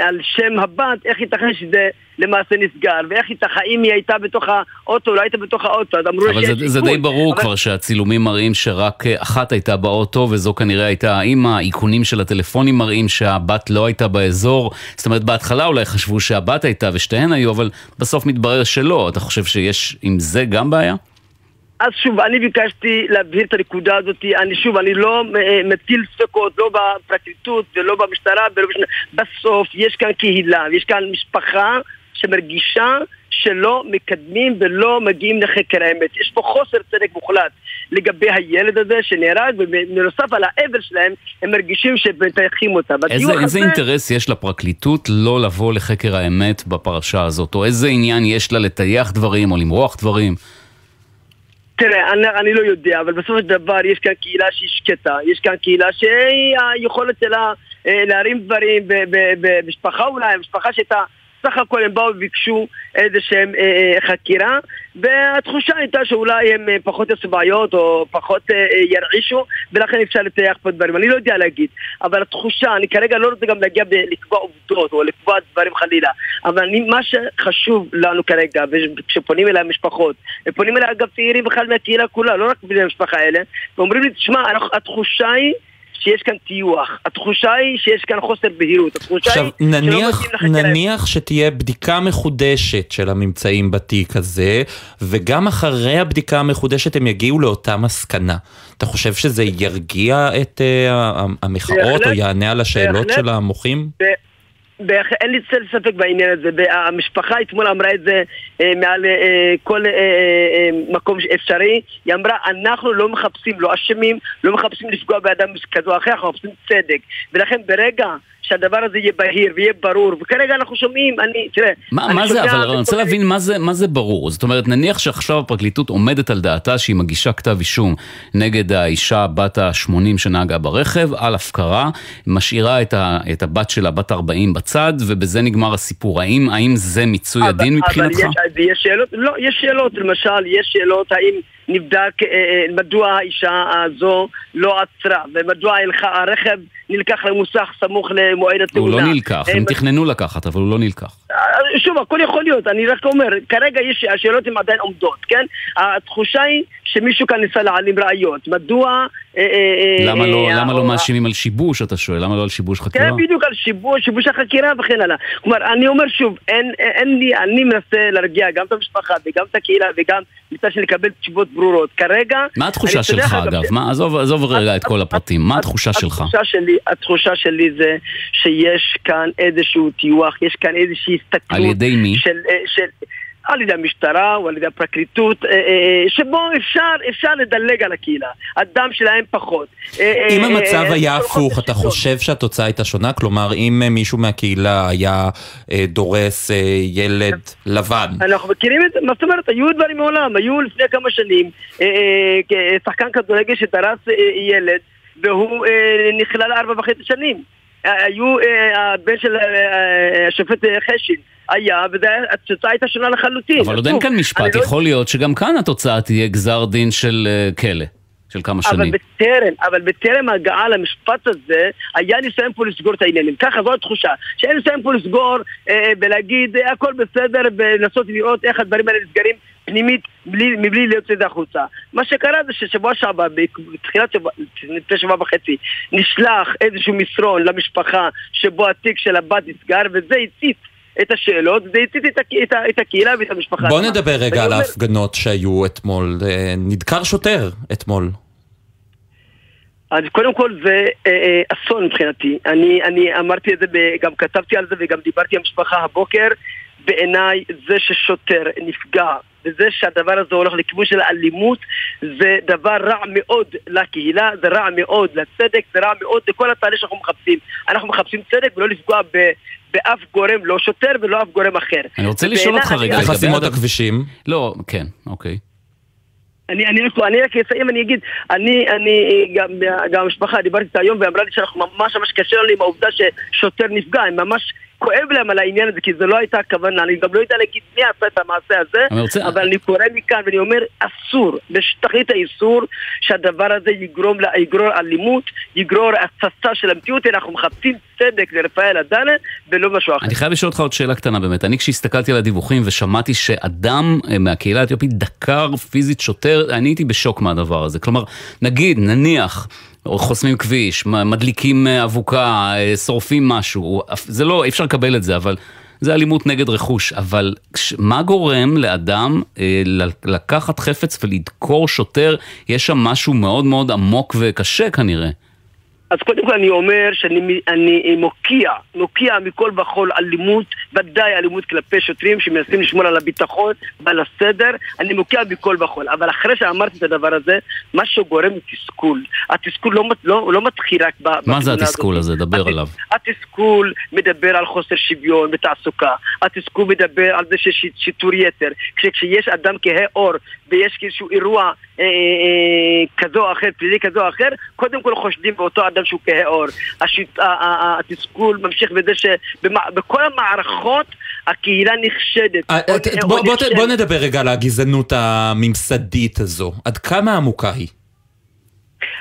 על שם הבת, איך ייתכן שזה למעשה נסגר, ואיך ייתכן, האם היא הייתה בתוך האוטו, לא הייתה בתוך האוטו, אז אמרו
אבל זה, זה די ברור אבל... כבר שהצילומים מראים שרק אחת הייתה באוטו, וזו כנראה הייתה האימא, האיכונים של הטלפונים מראים שהבת לא הייתה באזור, זאת אומרת בהתחלה אולי חשבו שהבת הייתה ושתיהן היו, אבל בסוף מתברר שלא, אתה חושב שיש עם זה גם בעיה?
אז שוב, אני ביקשתי להבהיר את הנקודה הזאת, אני שוב, אני לא אה, מטיל ספקות, לא בפרקליטות ולא במשטרה, ולא בשנה. בסוף יש כאן קהילה, יש כאן משפחה שמרגישה שלא מקדמים ולא מגיעים לחקר האמת. יש פה חוסר צדק מוחלט לגבי הילד הזה שנהרג, ובנוסף על האבל שלהם, הם מרגישים שמטייחים אותה.
איזה, איזה הזה... אינטרס יש לפרקליטות לא לבוא לחקר האמת בפרשה הזאת? או איזה עניין יש לה לטייח דברים או למרוח דברים?
תראה, אני, אני לא יודע, אבל בסופו של דבר יש כאן קהילה שהיא שקטה, יש כאן קהילה שהיכולת שלה אה, להרים דברים במשפחה אולי, משפחה שהייתה סך הכל הם באו וביקשו איזה שהם אה, אה, חקירה והתחושה הייתה שאולי הם אה, פחות יעשו בעיות או פחות אה, אה, ירעישו ולכן אפשר לטייח פה דברים, אני לא יודע להגיד אבל התחושה, אני כרגע לא רוצה גם להגיע לקבוע עובדות או לקבוע דברים חלילה אבל אני, מה שחשוב לנו כרגע וכשפונים אליי משפחות ופונים אליי אגב צעירים בכלל מהקהילה כולה, לא רק בני המשפחה האלה ואומרים לי, תשמע, התחושה היא שיש כאן טיוח. התחושה היא שיש כאן חוסר בהירות. התחושה
עכשיו, היא נניח, נניח שתהיה בדיקה מחודשת של הממצאים בתיק הזה, וגם אחרי הבדיקה המחודשת הם יגיעו לאותה מסקנה. אתה חושב שזה ירגיע את uh, המחאות או יענה על השאלות של המוחים?
אין לי צל ספק בעניין הזה, המשפחה אתמול אמרה את זה אה, מעל אה, כל אה, מקום אפשרי, היא אמרה אנחנו לא מחפשים, לא אשמים, לא מחפשים לפגוע באדם כזה או אחר, אנחנו מחפשים צדק, ולכן ברגע שהדבר הזה יהיה בהיר ויהיה ברור, וכרגע אנחנו שומעים, אני, תראה...
מה, אני מה זה, אבל אני רוצה להבין מה זה, מה זה ברור. זאת אומרת, נניח שעכשיו הפרקליטות עומדת על דעתה שהיא מגישה כתב אישום נגד האישה בת ה-80 שנהגה ברכב, על הפקרה, משאירה את, ה, את הבת שלה, בת 40 בצד, ובזה נגמר הסיפור. האם, האם זה מיצוי אבל, הדין מבחינתך? אבל
יש, יש שאלות, לא, יש שאלות, למשל, יש שאלות האם... נבדק אה, אה, מדוע האישה הזו לא עצרה ומדוע הרכב נלקח למוסך סמוך למועד התאונה.
הוא לא נלקח, הם תכננו לקחת, אבל הוא לא נלקח.
אה, שוב, הכל יכול להיות, אני רק אומר, כרגע יש, השאלות הן עדיין עומדות, כן? התחושה היא שמישהו כאן ניסה להעלים ראיות, מדוע...
למה לא, למה לא מאשימים על שיבוש, אתה שואל? למה לא על שיבוש חקירה?
כן, בדיוק על שיבוש, שיבוש החקירה וכן הלאה. כלומר, אני אומר שוב, אין, אין לי, אני מנסה להרגיע גם את המשפחה וגם את הקהילה וגם מצד של לקבל תשובות ברורות. כרגע...
מה התחושה שלך אגב? מה, עזוב, עזוב רגע את כל הפרטים, מה התחושה שלך?
התחושה שלי, התחושה שלי זה שיש כאן איזשהו טיוח, יש כאן איזושהי הסתכלות...
על ידי מי?
של, של, על ידי המשטרה או על ידי הפרקליטות, אה, אה, שבו אפשר, אפשר לדלג על הקהילה. הדם שלהם פחות.
אה, אם המצב היה הפוך, אתה חושב שהתוצאה הייתה שונה? כלומר, אם מישהו מהקהילה היה דורס ילד לבן.
אנחנו מכירים את זה, מה זאת אומרת? היו דברים מעולם, היו לפני כמה שנים שחקן כדורגל שדרס ילד והוא נכלל ארבע וחצי שנים. היו, הבן של השופט חשין היה, והתוצאה הייתה שונה לחלוטין.
אבל עוד אין כאן משפט, לא יכול להיות שגם כאן התוצאה תהיה גזר דין של אה, כלא. של כמה שנים.
אבל בטרם, אבל בטרם הגעה למשפט הזה, היה ניסיון פה לסגור את העניינים. ככה זו התחושה. שאין ניסיון פה לסגור אה, ולהגיד אה, הכל בסדר ולנסות לראות איך הדברים האלה נסגרים פנימית בלי, מבלי להוציא את זה החוצה. מה שקרה זה ששבוע שעבר, בתחילת שבוע, לפני שבוע וחצי, נשלח איזשהו מסרון למשפחה שבו התיק של הבת נסגר וזה הציץ את השאלות, זה הצית את, את, את הקהילה ואת המשפחה.
בוא נדבר רגע על ההפגנות שהיו אתמול. אה, נדקר שוטר אתמול.
אז קודם כל זה אה, אה, אסון מבחינתי. אני, אני אמרתי את זה, גם כתבתי על זה וגם דיברתי עם המשפחה הבוקר. בעיניי זה ששוטר נפגע וזה שהדבר הזה הולך לכיוון של אלימות זה דבר רע מאוד לקהילה, זה רע מאוד לצדק, זה רע מאוד לכל התהליך שאנחנו מחפשים. אנחנו מחפשים צדק ולא לפגוע ב... באף גורם, לא שוטר ולא אף גורם אחר.
אני רוצה לשאול אותך רגע,
לגבי חסימות הכבישים.
לא, כן, אוקיי.
אני, אני, אני רק אסיים, אני אגיד, אני, אני, גם, גם המשפחה, דיברתי איתה היום ואמרה לי שאנחנו ממש ממש קשה לנו עם העובדה ששוטר נפגע, הם ממש כואב להם על העניין הזה, כי זו לא הייתה הכוונה, אני גם לא יודע להגיד מי עשה את המעשה הזה, אני רוצה... אבל אני קורא מכאן ואני אומר, אסור, בשתכלית האיסור, שהדבר הזה יגרום, יגרור אלימות, יגרור התססה של המציאות, אנחנו מחפשים צדק לרפאל עדנה ולא משהו אחר.
אני חייב לשאול אותך עוד שאלה קטנה באמת, אני כשהסתכלתי על הדיווחים ושמעתי שאדם אה, מהקהילה האתיופית דקר פיזית שוטר, אני הייתי בשוק מהדבר הזה, כלומר, נגיד, נניח, או חוסמים כביש, מדליקים אה, אבוקה, אה, שורפים משהו, זה לא, אי אפשר לקבל את זה, אבל זה אלימות נגד רכוש. אבל מה גורם לאדם לקחת חפץ ולדקור שוטר? יש שם משהו מאוד מאוד עמוק וקשה כנראה.
אז קודם כל אני אומר שאני אני מוקיע, מוקיע מכל וכול אלימות, ודאי אלימות כלפי שוטרים שמנסים לשמור על הביטחון ועל הסדר, אני מוקיע מכל וכול. אבל אחרי שאמרתי את הדבר הזה, מה שגורם הוא תסכול. התסכול לא, לא, לא מתחיל רק
ב... מה זה התסכול הזאת. הזה? דבר עליו.
התסכול מדבר על חוסר שוויון בתעסוקה, התסכול מדבר על זה שיש שיטור יתר. כשיש אדם כהה עור ויש איזשהו אירוע אה, אה, אה, כזו או אחר, פלילי כזו או אחר, קודם כל חושדים באותו אדם שהוא כהה עור. התסכול ממשיך בזה שבכל המערכות הקהילה נחשדת.
אה, בוא, בוא, בוא נדבר רגע על הגזענות הממסדית הזו. עד כמה עמוקה היא?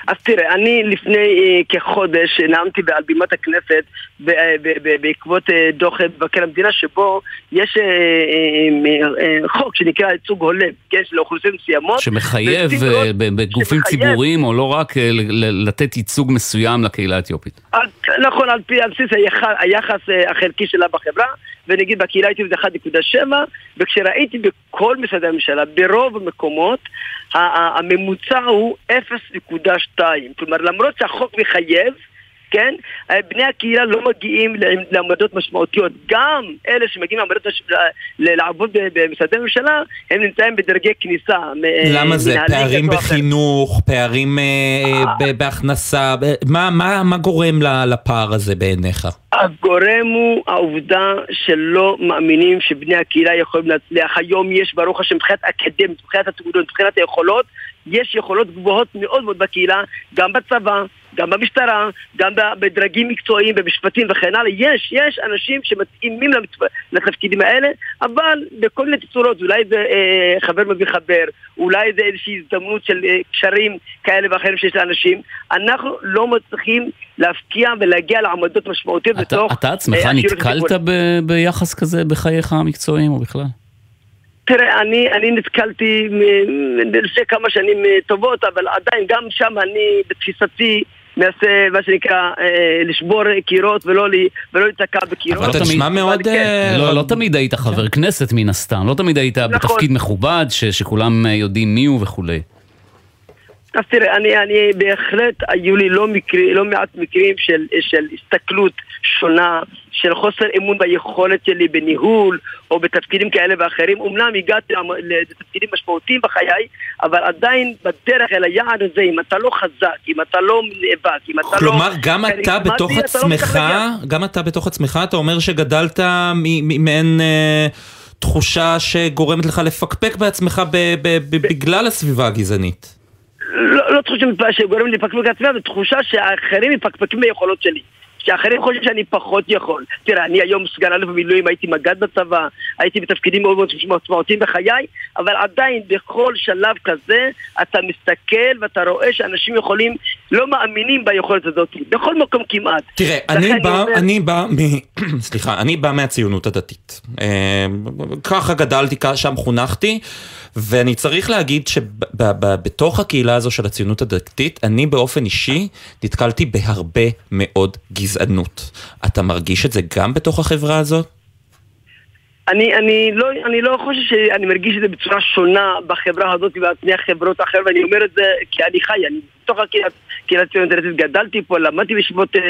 אז תראה, אני לפני אה, כחודש נאמתי על בימת הכנסת אה, בעקבות אה, דוח מבקר המדינה שבו יש אה, אה, אה, חוק שנקרא ייצוג הולם, כן, של אוכלוסיות מסוימות.
שמחייב אה, בגופים ציבוריים או לא רק אה, לתת ייצוג מסוים לקהילה האתיופית.
נכון, על, פי, על בסיס היחס, היחס אה, החלקי שלה בחברה, ונגיד בקהילה האתיופית זה 1.7, וכשראיתי בכל משרדי הממשלה, ברוב המקומות, הממוצע הוא 0.2. כלומר, למרות שהחוק מחייב, כן? בני הקהילה לא מגיעים לעמדות משמעותיות. גם אלה שמגיעים לעמדות לעבוד במשרדי הממשלה, הם נמצאים בדרגי כניסה.
למה זה? פערים בחינוך, פערים אה, אה. בהכנסה, מה גורם לפער הזה בעיניך?
הגורם הוא העובדה שלא מאמינים שבני הקהילה יכולים להצליח. היום יש ברוך השם מבחינת אקדמית, מבחינת התעודות, מבחינת היכולות, יש יכולות גבוהות מאוד מאוד בקהילה, גם בצבא, גם במשטרה, גם בדרגים מקצועיים, במשפטים וכן הלאה. יש, יש אנשים שמתאימים לתפקידים האלה, אבל בכל מיני צורות, אולי זה אה, חבר מביא חבר, אולי זה איזושהי הזדמנות של אה, קשרים כאלה ואחרים שיש לאנשים. אנחנו לא מצליחים להפקיע ולהגיע לעמדות משמעותיות
אתה, בתוך... אתה עצמך אה, נתקלת ב- ביחס כזה בחייך המקצועיים או בכלל?
תראה, אני, אני נתקלתי לפני כמה שנים אה, טובות, אבל עדיין, גם שם אני, בתפיסתי, מנסה, מה שנקרא, אה, לשבור קירות ולא להיתקע בקירות.
אבל אתה נשמע מאוד... כן.
אה, לא, לא תמיד היית חבר כנסת מן הסתם, לא תמיד היית נכון. בתפקיד מכובד, שכולם יודעים מי הוא וכולי.
אז תראה, אני, אני בהחלט, היו לי לא, מקרי, לא מעט מקרים של, של הסתכלות שונה, של חוסר אמון ביכולת שלי בניהול או בתפקידים כאלה ואחרים. אמנם הגעתי לתפקידים משמעותיים בחיי, אבל עדיין בדרך אל היעד הזה, אם אתה לא חזק, אם אתה לא נאבק, אם אתה
כלומר, לא... כלומר, גם אתה בתוך אתה לא עצמך, גם אתה בתוך עצמך, אתה אומר שגדלת ממעין... אה, תחושה שגורמת לך לפקפק בעצמך בגלל הסביבה הגזענית.
לא, לא תחושה שגורם לי לפקפק בעצמי, זו תחושה שהאחרים מפקפקים ביכולות שלי. שאחרים חושבים שאני פחות יכול. תראה, אני היום סגן אלוף במילואים, הייתי מג"ד בצבא, הייתי בתפקידים מאוד מאוד משמעותיים בחיי, אבל עדיין בכל שלב כזה אתה מסתכל ואתה רואה שאנשים יכולים, לא מאמינים ביכולת הזאת, בכל מקום כמעט.
תראה, אני בא, אומר... אני בא מ... סליחה, אני בא מהציונות הדתית. אה, ככה גדלתי, שם חונכתי. ואני צריך להגיד שבתוך הקהילה הזו של הציונות הדתית, אני באופן אישי נתקלתי בהרבה מאוד גזענות. אתה מרגיש את זה גם בתוך החברה הזאת?
אני, אני, לא, אני לא חושב שאני מרגיש את זה בצורה שונה בחברה הזאת ובפני החברות האחרות, ואני אומר את זה כי אני חי, אני בתוך הקהילה הציונית הדתית, גדלתי פה, למדתי בישיבות אה,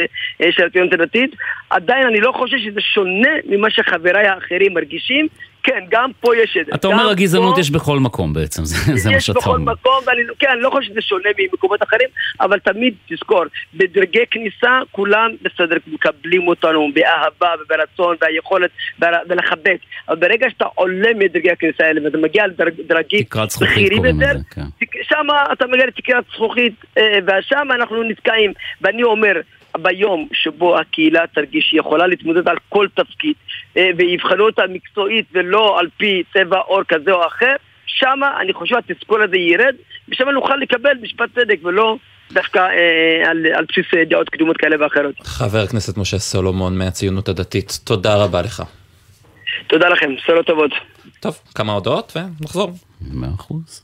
אה, של הציונות הדתית, עדיין אני לא חושב שזה שונה ממה שחבריי האחרים מרגישים. כן, גם פה יש את זה.
אתה אומר הגזענות יש בכל מקום בעצם, זה מה שאתה אומר.
יש בכל מקום, ואני כן, אני לא חושב שזה שונה ממקומות אחרים, אבל תמיד תזכור, בדרגי כניסה כולם בסדר, מקבלים אותנו באהבה וברצון והיכולת ולחבק. אבל ברגע שאתה עולה מדרגי הכניסה האלה ואתה מגיע לדרגים
בכירים יותר, כן.
שם אתה מגיע לתקרת זכוכית, אה, ושם אנחנו נתקעים. ואני אומר, ביום שבו הקהילה תרגיש שהיא יכולה להתמודד על כל תפקיד ויבחנו אותה מקצועית ולא על פי צבע עור כזה או אחר, שמה אני חושב התסכול הזה ירד ושם נוכל לקבל משפט צדק ולא דווקא אה, על, על בסיס אה, דעות קדומות כאלה ואחרות.
חבר הכנסת משה סולומון מהציונות הדתית, תודה רבה לך.
תודה לכם, שאלות טובות.
טוב, כמה הודעות ונחזור.
מאה אחוז.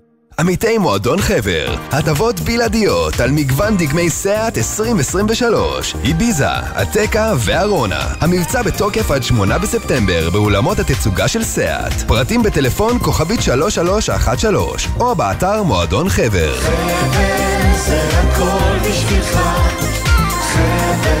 עמיתי מועדון חבר, הטבות בלעדיות על מגוון דגמי סאט 2023, איביזה, עתקה וארונה. המבצע בתוקף עד 8 בספטמבר באולמות התצוגה של סאט. פרטים בטלפון כוכבית 3313 או באתר מועדון חבר. חבר זה הכל בשבילך,
חבר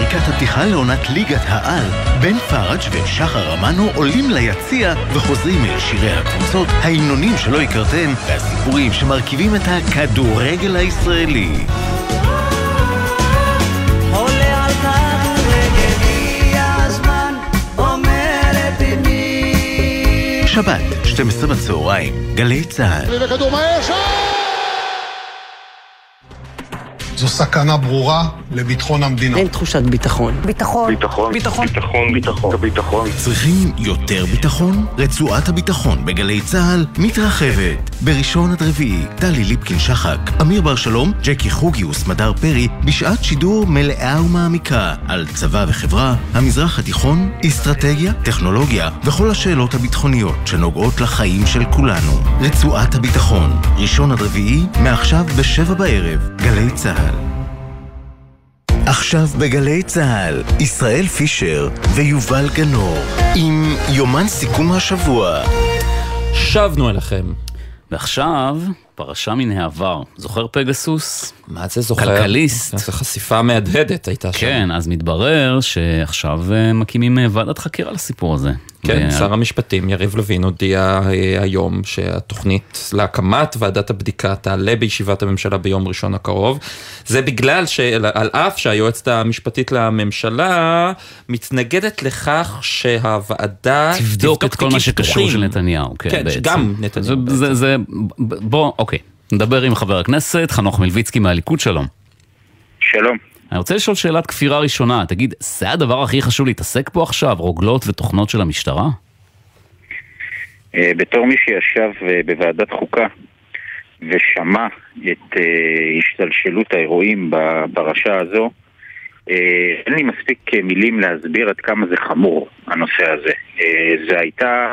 שריקת הפתיחה לעונת ליגת העל, בן פראג' ושחר אמנו עולים ליציע וחוזרים אל שירי הקבוצות, ההמנונים שלא הכרתם, והסיפורים שמרכיבים את הכדורגל הישראלי. שבת, 12 בצהריים, גלי צה"ל.
זו סכנה ברורה לביטחון המדינה.
אין תחושת ביטחון.
ביטחון.
ביטחון.
ביטחון.
ביטחון. ביטחון. ביטחון.
צריכים יותר ביטחון? רצועת הביטחון בגלי צה"ל מתרחבת. בראשון עד רביעי, טלי ליפקין שחק, אמיר בר שלום, ג'קי חוגיוס, מדר פרי, בשעת שידור מלאה ומעמיקה על צבא וחברה, המזרח התיכון, אסטרטגיה, טכנולוגיה וכל השאלות הביטחוניות שנוגעות לחיים של כולנו. רצועת הביטחון, ראשון עד רביעי, מעכשיו בשבע בערב, גלי צה"ל. עכשיו בגלי צה"ל, ישראל פישר ויובל גנור, עם יומן סיכום השבוע.
שבנו אליכם.
ועכשיו, פרשה מן העבר. זוכר פגסוס?
מה זה זוכר?
כלכליסט.
זו חשיפה מהדהדת הייתה שם.
כן, אז מתברר שעכשיו אה, מקימים אה, ועדת חקירה לסיפור הזה.
כן, ו... שר המשפטים יריב לוין הודיע אה, היום שהתוכנית להקמת ועדת הבדיקה תעלה בישיבת הממשלה ביום ראשון הקרוב. זה בגלל שעל אף שהיועצת המשפטית לממשלה מתנגדת לכך שהוועדה
תבדוק את כל מה שקשור של נתניהו, כן,
כן
בעצם.
גם נתניהו
זה, זה, זה, בוא, אוקיי, נדבר עם חבר הכנסת חנוך מלביצקי מהליכוד, שלום.
שלום.
אני רוצה לשאול שאלת כפירה ראשונה, תגיד, זה הדבר הכי חשוב להתעסק פה עכשיו, רוגלות ותוכנות של המשטרה?
אה, בתור מי שישב אה, בוועדת חוקה ושמע את אה, השתלשלות האירועים בפרשה הזו, אין לי מספיק מילים להסביר עד כמה זה חמור, הנושא הזה. זה הייתה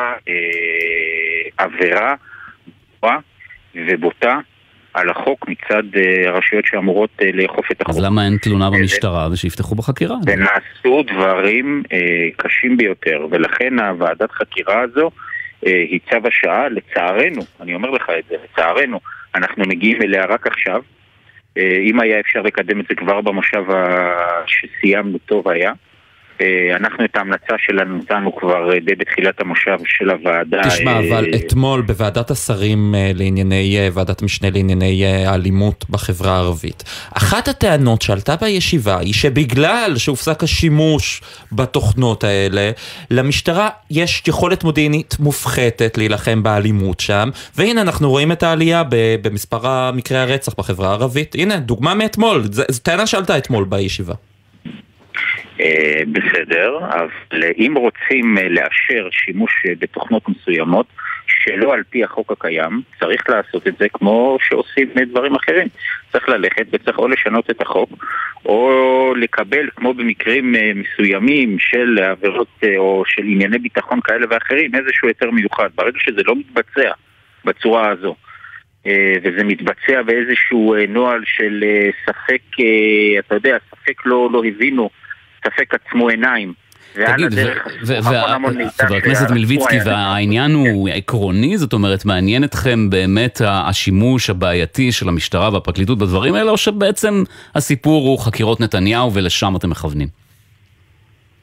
עבירה ובוטה על החוק מצד אה, הרשויות שאמורות אה, לאכוף את החוק.
אז למה אין תלונה במשטרה ושיפתחו בחקירה?
ונעשו דברים אה, קשים ביותר, ולכן הוועדת חקירה הזו אה, היא צו השעה, לצערנו, אני אומר לך את זה, לצערנו, אנחנו מגיעים אליה רק עכשיו. אה, אם היה אפשר לקדם את זה כבר במושב שסיימנו, טוב היה. אה, אנחנו את ההמלצה שלנו נתנו כבר אה, די בתחילת המושב של הוועדה.
תשמע,
אה,
אבל אתמול בוועדת השרים לענייני, ועדת משנה לענייני האלימות בחברה הערבית, אחת הטענות שעלתה בישיבה היא שבגלל שהופסק השימוש בתוכנות האלה, למשטרה יש יכולת מודיעינית מופחתת להילחם באלימות שם, והנה אנחנו רואים את העלייה במספר מקרי הרצח בחברה הערבית. הנה, דוגמה מאתמול, זו טענה שעלתה אתמול בישיבה.
אה, בסדר, אבל אם רוצים אה, לאשר שימוש אה, בתוכנות מסוימות שלא על פי החוק הקיים, צריך לעשות את זה כמו שעושים דברים אחרים. צריך ללכת וצריך או לשנות את החוק, או לקבל, כמו במקרים מסוימים של עבירות או של ענייני ביטחון כאלה ואחרים, איזשהו היתר מיוחד. ברגע שזה לא מתבצע בצורה הזו, וזה מתבצע באיזשהו נוהל של ספק, אתה יודע, ספק לא, לא הבינו, ספק עצמו עיניים.
תגיד, חבר הכנסת מלביצקי, והעניין הוא עקרוני? זאת אומרת, מעניין אתכם באמת השימוש הבעייתי של המשטרה והפרקליטות בדברים האלה, או שבעצם הסיפור הוא חקירות נתניהו ולשם אתם מכוונים?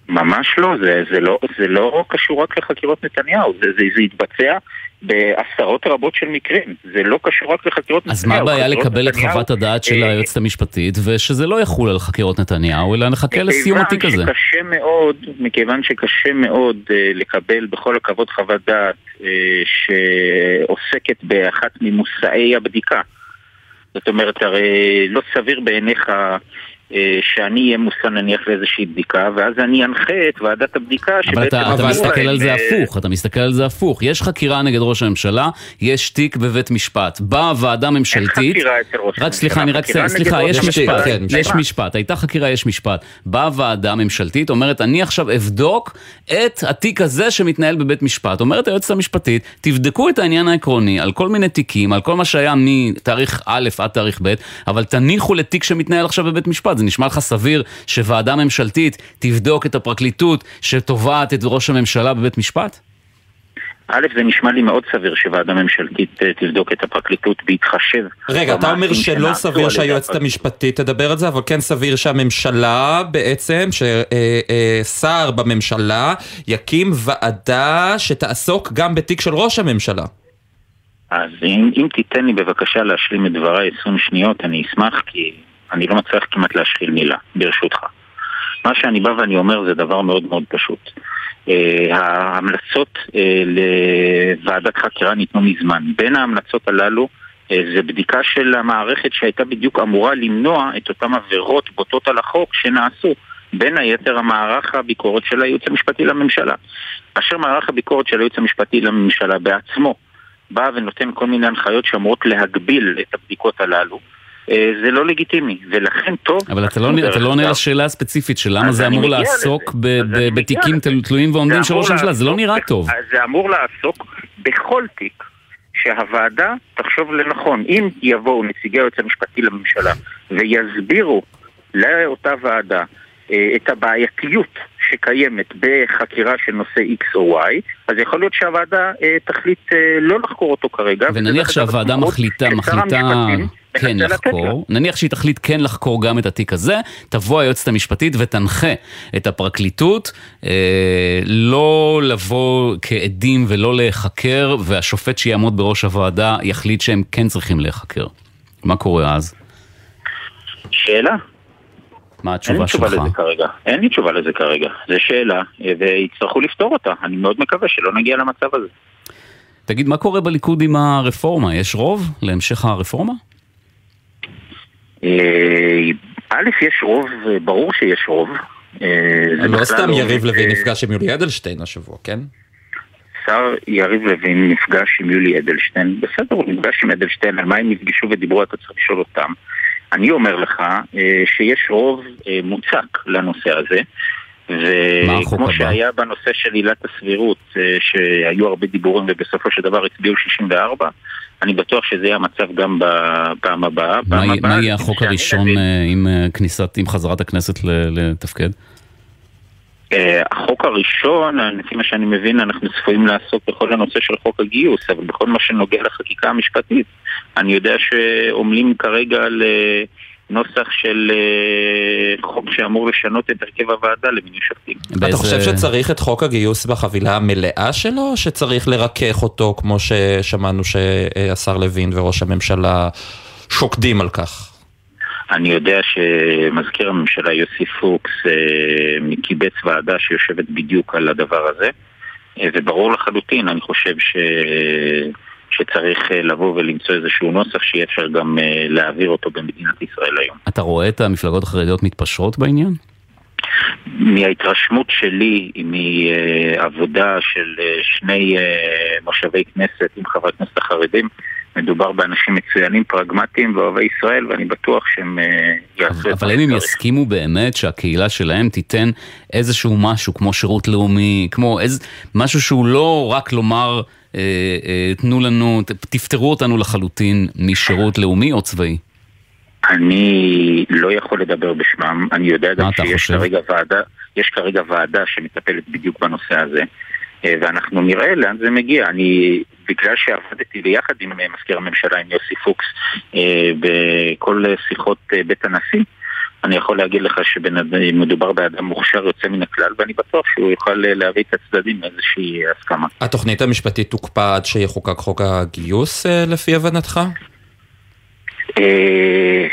ממש לא, זה, זה לא, זה לא קשור רק לחקירות נתניהו, זה, זה, זה התבצע בעשרות רבות של מקרים, זה לא קשור רק לחקירות
אז
נתניהו.
מה הבעיה לקבל את
נתניהו,
חוות הדעת של
אה,
היועצת המשפטית, ושזה לא יחול על חקירות נתניהו, אלא נחכה לסיום התיק הזה?
מכיוון שקשה מאוד, מכיוון שקשה מאוד אה, לקבל בכל הכבוד חוות דעת אה, שעוסקת באחת ממושאי הבדיקה. זאת אומרת, הרי לא סביר בעיניך אה, שאני אהיה מושא נניח לאיזושהי בדיקה, ואז אני אנחה את ועדת הבדיקה
אבל
שבעצם...
אתה, אתה
אמרו
מסתכל
להם,
על זה
אה,
הפוך, אתה מסתכל על זה הפוך. יש חקירה נגד ראש הממשלה, יש תיק בבית משפט. באה ועדה ממשלתית...
חקירה אצל ראש
רק סליחה, אני רק סליחה, יש משפט,
הממשלה,
יש. משפט, הייתה חקירה, יש משפט. באה ועדה ממשלתית, אומרת, אני עכשיו אבדוק את התיק הזה שמתנהל בבית משפט. אומרת היועצת המשפטית, תבדקו את העניין העקרוני על כל מיני תיקים, על כל מה שהיה מתאריך א' עד תאריך ב', אבל תניחו לתיק שמתנהל עכשיו בבית משפט. זה נשמע לך סביר שוועדה ממשלתית תבדוק את הפרקליטות שתובעת את ראש הממשלה בבית משפט?
א', זה נשמע לי מאוד סביר שוועדה ממשלתית אה, תבדוק את הפרקליטות בהתחשב.
רגע, אתה אומר שלא סביר שהיועצת. המשפטית תדבר על זה, אבל כן סביר שהממשלה בעצם, ששר בממשלה יקים ועדה שתעסוק גם בתיק של ראש הממשלה.
אז אם, אם תיתן לי בבקשה להשלים את דבריי 20 שניות, אני אשמח, כי אני לא מצליח כמעט להשחיל מילה, ברשותך. מה שאני בא ואני אומר זה דבר מאוד מאוד פשוט. Uh, ההמלצות uh, לוועדת חקירה ניתנו מזמן. בין ההמלצות הללו uh, זה בדיקה של המערכת שהייתה בדיוק אמורה למנוע את אותן עבירות בוטות על החוק שנעשו. בין היתר המערך הביקורת של הייעוץ המשפטי לממשלה. כאשר מערך הביקורת של הייעוץ המשפטי לממשלה בעצמו בא ונותן כל מיני הנחיות שאמורות להגביל את הבדיקות הללו, אה, זה לא לגיטימי, ולכן טוב...
אבל אתה לא,
דרך
אתה לא עונה לשאלה הספציפית של למה זה אמור לעסוק בתיקים תלויים ועומדים של ראש הממשלה, זה לא נראה טוב.
זה אמור לעסוק בכל תיק שהוועדה תחשוב לנכון. אם יבואו נציגי היועץ המשפטי לממשלה ויסבירו לאותה ועדה אה, את הבעייתיות שקיימת בחקירה של נושא X או Y, אז יכול להיות שהוועדה אה, תחליט אה, לא לחקור אותו כרגע.
ונניח שהוועדה מחליטה, מחליטה כן. לחקור, נניח שהיא תחליט כן לחקור גם את התיק הזה, תבוא היועצת המשפטית ותנחה את הפרקליטות אה, לא לבוא כעדים ולא להיחקר, והשופט שיעמוד בראש הוועדה יחליט שהם כן צריכים להיחקר. מה קורה אז?
שאלה.
מה
אין
התשובה
לי תשובה
שלך?
לזה כרגע. אין לי תשובה לזה כרגע. זו שאלה, אה, ויצטרכו לפתור אותה. אני מאוד מקווה שלא נגיע למצב הזה.
תגיד, מה קורה בליכוד עם הרפורמה? יש רוב להמשך הרפורמה?
אה, א', יש רוב, אה, ברור שיש רוב. אה,
לא סתם יריב
אה,
לוין נפגש עם יולי אדלשטיין השבוע, כן?
שר יריב לוין נפגש עם יולי אדלשטיין. בסדר, הוא נפגש עם אדלשטיין, על מה הם נפגשו ודיברו, אתה צריך לשאול אותם. אני אומר לך אה, שיש רוב אה, מוצק לנושא הזה. וכמו? שהיה בנושא של עילת הסבירות, אה, שהיו הרבה דיבורים ובסופו של דבר הצביעו 64, אני בטוח שזה יהיה המצב גם בפעם הבאה.
מה יהיה- מה יהיה החוק הראשון
מבין,
אה, עם אה, כניסת, עם חזרת הכנסת לתפקד?
אה, החוק הראשון, לפי מה שאני מבין, אנחנו צפויים לעסוק בכל הנושא של חוק הגיוס, אבל בכל מה שנוגע לחקיקה המשפטית, אני יודע שעמלים כרגע על נוסח של אה, חוק שאמור לשנות את הרכב הוועדה למינוי שופטים.
אתה חושב שצריך את חוק הגיוס בחבילה המלאה שלו, או שצריך לרכך אותו, כמו ששמענו שהשר לוין וראש הממשלה שוקדים על כך?
אני יודע שמזכיר הממשלה יוסי פוקס אה, קיבץ ועדה שיושבת בדיוק על הדבר הזה, אה, וברור לחלוטין, אני חושב ש... שצריך אה, לבוא ולמצוא איזשהו נוסח שיהיה אפשר גם אה, להעביר אותו במדינת ישראל היום.
אתה רואה את המפלגות החרדיות מתפשרות בעניין?
מההתרשמות שלי, מעבודה של אה, שני מושבי כנסת עם חברי הכנסת החרדים, מדובר באנשים מצוינים, פרגמטיים ואוהבי ישראל, ואני בטוח שהם יעשו את
אבל
מה
אם הם. יסכימו באמת שהקהילה שלהם תיתן איזשהו משהו כמו שירות לאומי, כמו איזה, משהו שהוא לא רק לומר תנו לנו, תפטרו אותנו לחלוטין משירות לאומי או צבאי.
אני לא יכול לדבר בשמם, אני יודע גם שיש? כרגע ועדה, יש כרגע ועדה שמטפלת בדיוק בנושא הזה, אה, ואנחנו נראה לאן זה מגיע. אני, בגלל שעבדתי ביחד עם אה, מזכיר הממשלה, עם יוסי פוקס, אה, בכל אה, שיחות אה, בית הנשיא, אני יכול להגיד לך שמדובר באדם מוכשר יוצא מן הכלל, ואני בטוח שהוא יוכל אה, להביא את הצדדים לאיזושהי הסכמה.
התוכנית המשפטית תוקפא עד שיחוקק חוק הגיוס, אה, לפי הבנתך?
אה,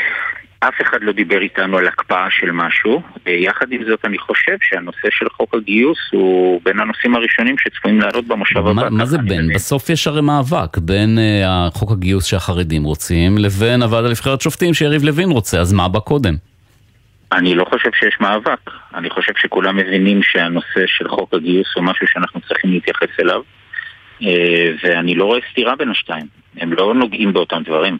אף אחד לא דיבר איתנו על הקפאה של משהו. אה, יחד עם זאת, אני חושב שהנושא של חוק הגיוס הוא בין הנושאים הראשונים שצפויים לעלות במושב הבא.
מה, מה זה בין? בסוף יש הרי מאבק בין אה, חוק הגיוס שהחרדים רוצים לבין הוועדה לבחירת שופטים שיריב לוין רוצה, אז מה בא קודם?
אני לא חושב שיש מאבק. אני חושב שכולם מבינים שהנושא של חוק הגיוס הוא משהו שאנחנו צריכים להתייחס אליו. אה, ואני לא רואה סתירה בין השתיים. הם לא נוגעים באותם דברים.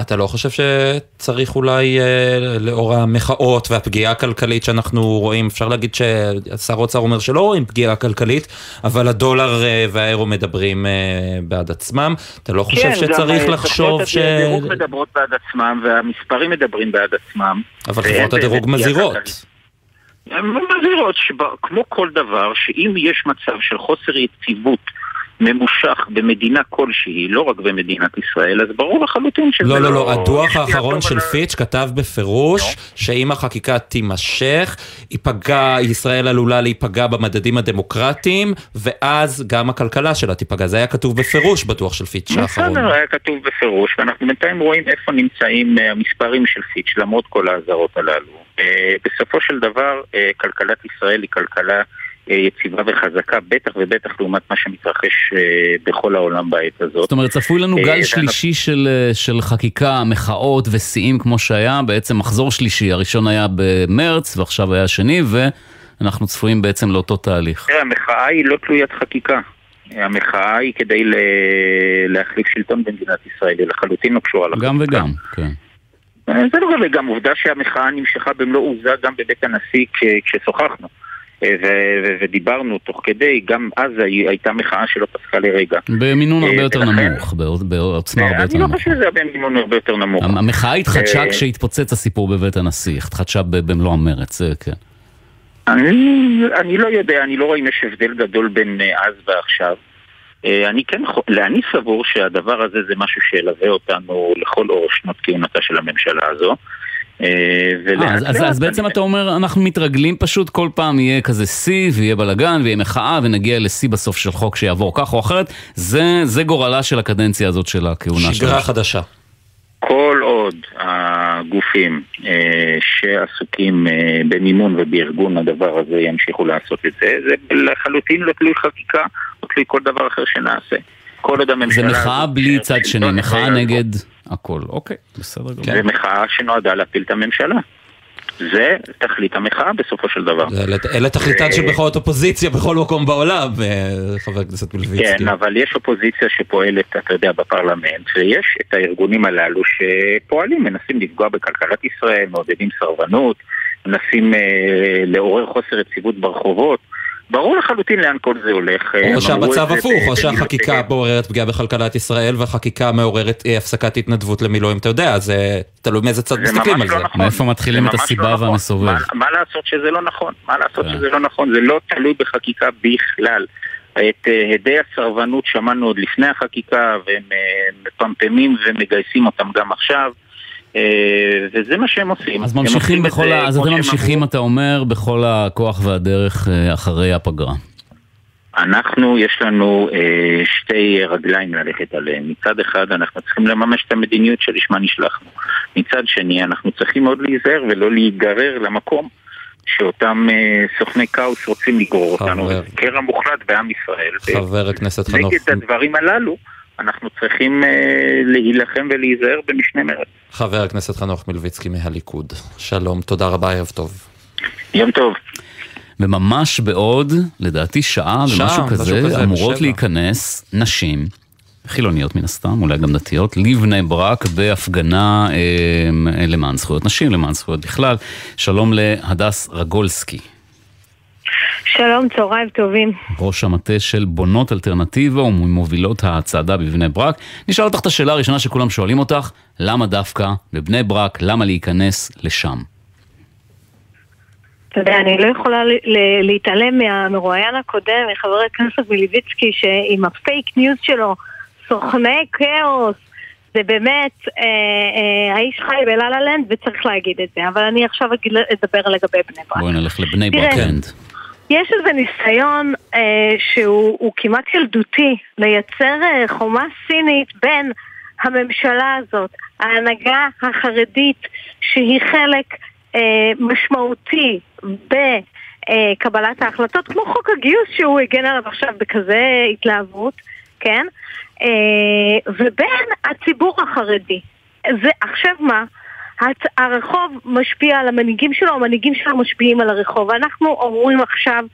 אתה לא חושב שצריך אולי, אה, לאור המחאות והפגיעה הכלכלית שאנחנו רואים, אפשר להגיד ששר האוצר אומר שלא רואים פגיעה כלכלית, אבל הדולר אה, והאירו מדברים אה, בעד עצמם. אתה לא חושב
כן,
שצריך
גם, אה,
לחשוב ש...
חברות הדירוג מדברות בעד עצמם, והמספרים מדברים בעד עצמם.
אבל חברות הדירוג מזהירות.
הן מזהירות שכמו כל דבר, שאם יש מצב של חוסר יציבות ממושך במדינה כלשהי, לא רק במדינת ישראל, אז ברור לחלוטין שזה
לא, לא, לא, הדוח
ישפיע
האחרון של פיץ' כתב בפירוש שאם החקיקה תימשך, ייפגע, ישראל עלולה להיפגע במדדים הדמוקרטיים, ואז גם הכלכלה שלה תיפגע. זה היה כתוב בפירוש בדוח של פיץ' האחרון.
בסדר, היה כתוב בפירוש, ואנחנו בינתיים רואים איפה נמצאים אה, המספרים של פיץ', למרות כל האזהרות הללו. אה, בסופו של דבר, אה, כלכלת ישראל היא כלכלה יציבה וחזקה, בטח ובטח לעומת מה שמתרחש אה, בכל העולם בעת הזאת.
זאת אומרת, צפוי לנו
אה,
גל שלישי של, אה, של חקיקה, מחאות ושיאים כמו שהיה, בעצם מחזור שלישי, הראשון היה במרץ ועכשיו היה השני, ואנחנו צפויים בעצם לאותו תהליך.
תראה, המחאה היא לא תלוית חקיקה. המחאה היא כדי להחליף שלטון במדינת ישראל, היא לחלוטין לא קשורה לחקיקה.
גם וגם, כן.
אה, זה לא גם וגם עובדה שהמחאה נמשכה במלוא עוזה גם בבית הנשיא כששוחחנו. אה, ודיברנו תוך כדי, גם אז הי- הייתה מחאה שלא פסקה לרגע.
במינון הרבה
אה,
יותר
ולכן-
נמוך, בע- בעוצמה הרבה יותר
אני לא
נמוכה.
חושב שזה היה במינון הרבה יותר נמוך.
המחאה התחדשה
אה,
כשהתפוצץ הסיפור בבית הנשיא, התחדשה במלוא המרץ, כן.
אני, אני לא יודע, אני לא רואה אם יש הבדל גדול בין אה, אז ועכשיו. אה, אני כן, אני סבור שהדבר הזה זה משהו שילווה אותנו לכל אורך שנות כהונתה של הממשלה הזו. אה, ולאט
אה, אז, אז,
לאט
אז בעצם אתה אומר, אנחנו מתרגלים פשוט, כל פעם יהיה כזה שיא, ויהיה בלאגן, ויהיה מחאה, ונגיע לשיא בסוף של חוק שיעבור כך או אחרת. זה, זה גורלה של הקדנציה הזאת של הכהונה שלנו.
שגרה חדשה.
כל עוד הגופים אה, שעסוקים אה, במימון ובארגון הדבר הזה ימשיכו לעשות את זה, זה לחלוטין לא תלוי חקיקה או תלוי כל דבר אחר שנעשה. כל עוד
זה
הממשלה...
מחאה
הזאת
בלי צד שני, מחאה נגד הכל. אוקיי, בסדר גמור.
זה מחאה שנועדה להפיל את הממשלה. זה תכלית המחאה בסופו של דבר.
אלה- אלה תכליתן של מחאות אופוזיציה בכל מקום בעולם, אה, חבר הכנסת מלביצקי.
כן, אבל יש אופוזיציה שפועלת, אתה יודע, בפרלמנט, ויש את הארגונים הללו שפועלים, מנסים לפגוע בכלכלת ישראל, מעודדים סרבנות, מנסים אה, לעורר חוסר יציבות ברחובות. ברור לחלוטין לאן כל זה הולך.
או
אמרו
שהמצב הפוך, או שהחקיקה. מעוררת פגיעה בכלכלת ישראל והחקיקה מעוררת אי הפסקת התנדבות למילואים, אתה יודע, זה תלוי מאיזה צד
זה
מסתכלים על
ממש
זה.
לא נכון.
מאיפה מתחילים את
ממש
הסיבה
לא נכון.
והמסובב?
מה, לעשות שזה לא נכון? מה לעשות
כן.
שזה לא נכון? זה לא תלוי בחקיקה בכלל. את אה, הדי הסרבנות שמענו עוד לפני החקיקה, והם אה, מפמפמים ומגייסים אותם גם עכשיו. אה, וזה מה שהם עושים.
אז ממשיכים בכל ה... אז אתם ממשיכים, אתה אומר, בכל הכוח והדרך אה, אחרי הפגרה.
אנחנו, יש לנו אה, שתי רגליים ללכת עליהן. מצד אחד, אנחנו צריכים לממש את המדיניות שלשמה נשלחנו. מצד שני, אנחנו צריכים עוד להיזהר ולא להיגרר למקום שאותם אה, סוכני כאוס רוצים לגרור אותנו.
חבר.
קרע מוחלט בעם ישראל.
חבר הכנסת חנוך,
נגד הדברים הללו, אנחנו צריכים אה, להילחם ולהיזהר במשנה מרץ.
חבר הכנסת חנוך מלביצקי מהליכוד. שלום, תודה רבה, ערב טוב.
יום טוב.
וממש בעוד, לדעתי שעה
שעה,
ומשהו
משהו
כזה,
כזה,
אמורות
בשבע.
להיכנס נשים, חילוניות מן הסתם, אולי גם דתיות, לבני ברק בהפגנה אה, למען זכויות נשים, למען זכויות בכלל. שלום להדס רגולסקי,
שלום, צהריים טובים.
ראש המטה של בונות אלטרנטיבה וממובילות הצעדה בבני ברק. נשאל אותך את השאלה הראשונה שכולם שואלים אותך, למה דווקא בבני ברק, למה להיכנס לשם?
אתה יודע, אני לא יכולה להתעלם מהמרואיין הקודם, מחבר הכנסת מליביצקי, שעם ה fake news שלו, סוכני כאוס, זה באמת, אה, אה, האיש חי בלה-לה לנד וצריך להגיד את זה, אבל אני עכשיו אדבר לגבי בני ברק.
בואי נלך לבני
תראה,
ברק אנד.
יש איזה ניסיון אה, שהוא הוא כמעט ילדותי לייצר אה, חומה סינית בין הממשלה הזאת, ההנהגה החרדית, שהיא חלק אה, משמעותי בקבלת ההחלטות, כמו חוק הגיוס שהוא הגן עליו עכשיו בכזה התלהבות, כן? אה, ובין הציבור החרדי. זה, עכשיו מה? הרחוב משפיע על המנהיגים שלו, המנהיגים שלו משפיעים על הרחוב. אנחנו אומרים עכשיו,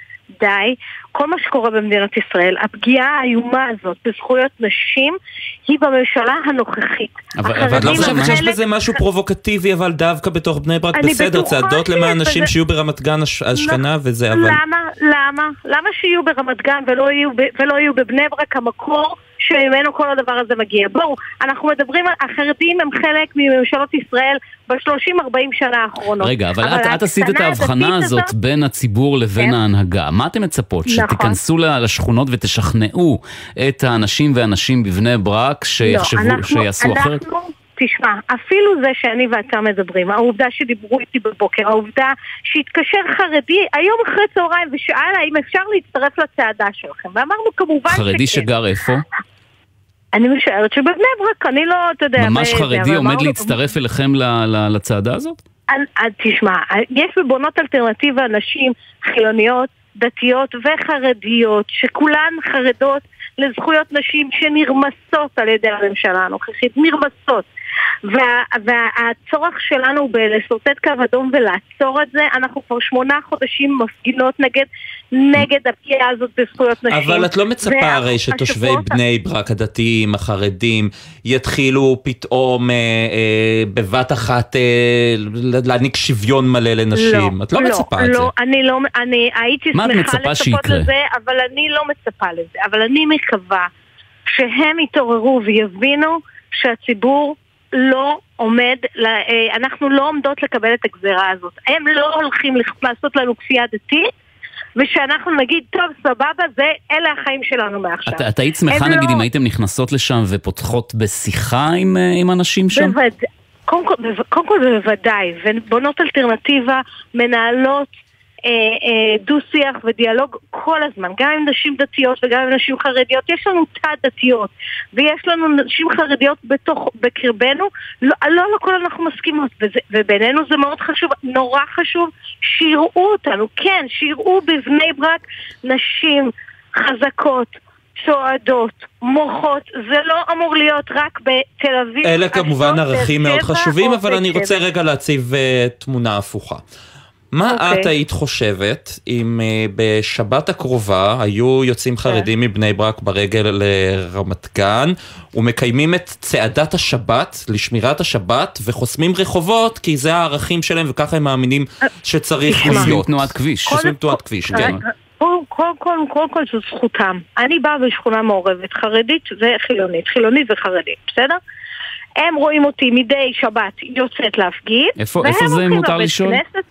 די, כל מה שקורה במדינת ישראל, הפגיעה האיומה הזאת בזכויות נשים, היא בממשלה הנוכחית.
אבל אבל את לא חושבת שיש בזה משהו פרובוקטיבי, אבל דווקא בתוך בני ברק בסדר, צעדות למען
בזה-
נשים שיהיו ברמת גן הש- השכנה וזה, אבל...
למה? למה? למה שיהיו ברמת גן ולא יהיו, ולא יהיו בבני ברק המקור שממנו כל הדבר הזה מגיע? בואו, אנחנו מדברים, על- החרדים הם חלק מממשלות ישראל ב-30-40 שנה האחרונות.
רגע, אבל את, את עשית את ההבחנה
הדתית
הזאת בין הציבור לבין
כן.
ההנהגה. מה אתם מצפות?
נכון.
שתיכנסו לשכונות ותשכנעו את האנשים והנשים בבני ברק שיחשבו,
לא, אנחנו,
שיעשו אחרת?
אנחנו, תשמע, אפילו זה שאני ואתה מדברים, העובדה שדיברו איתי בבוקר, העובדה שהתקשר חרדי היום אחרי צהריים ושאל האם אפשר להצטרף לצעדה שלכם, ואמרנו כמובן
חרדי
שכן.
שגר איפה?
אני משערת שבבני ברק, אני לא, אתה יודע...
ממש חרדי עומד להצטרף אליכם לצעדה הזאת?
אני- תשמע, יש בבונות אלטרנטיבה נשים חילוניות, דתיות וחרדיות, שכולן חרדות לזכויות נשים שנרמסות על ידי הממשלה הנוכחית, נרמסות. וה, והצורך שלנו בלשרטט קו אדום ולעצור את זה, אנחנו כבר שמונה חודשים מפגינות נגד, נגד הפגיעה הזאת בזכויות נשים.
אבל את לא מצפה הרי שתושבי
והשבועות
בני ברק, הדתיים, החרדים, יתחילו פתאום אה, אה, בבת אחת אה, להעניק שוויון מלא לנשים. את לא מצפה את זה.
לא, אני לא, אני הייתי שמחה לצפות
שיקרה?
לזה, אבל אני לא מצפה לזה. אבל אני מקווה שהם יתעוררו ויבינו שהציבור לא עומד, אה, אנחנו לא עומדות לקבל את הגזרה הזאת. הם לא הולכים לכ- לעשות לנו כפייה דתית. ושאנחנו נגיד, טוב, סבבה, זה, אלה החיים שלנו מעכשיו.
את, את היית שמחה
הם
נגיד
לא-
אם הייתם נכנסות לשם ופותחות בשיחה עם, אה, עם אנשים שם?
בוודאי, קודם כל, בוודאי, ובונות אלטרנטיבה מנהלות דו-שיח ודיאלוג כל הזמן, גם עם נשים דתיות וגם עם נשים חרדיות. יש לנו תת-דתיות, ויש לנו נשים חרדיות בתוך, בקרבנו, לא, לא לכל אנחנו מסכימות, וזה, ובינינו זה מאוד חשוב, נורא חשוב, שיראו אותנו, כן, שיראו בבני ברק נשים חזקות. צועדות, מוחות, זה לא אמור להיות רק בתל אביב.
אלה כמובן
אשדוד,
ערכים מאוד חשובים, אבל אני רוצה. רגע להציב אה, תמונה הפוכה. מה
אוקיי.
את היית חושבת אם אה, בשבת הקרובה היו יוצאים
כן.
חרדים מבני ברק ברגל לרמת גן ומקיימים את צעדת השבת לשמירת השבת וחוסמים רחובות כי זה הערכים שלהם וככה הם מאמינים שצריך
תשמע.
להיות.
חוסמים תנועת כביש.
חוסמים תנועת כביש, כן.
קודם כל, קודם כל, כל זו זכותם. אני באה בשכונה מעורבת, חרדית וחילונית, חילונית וחרדית, בסדר? הם רואים אותי מדי שבת יוצאת להפגין.
איפה- איפה זה, מותר לשאול?
כנסת.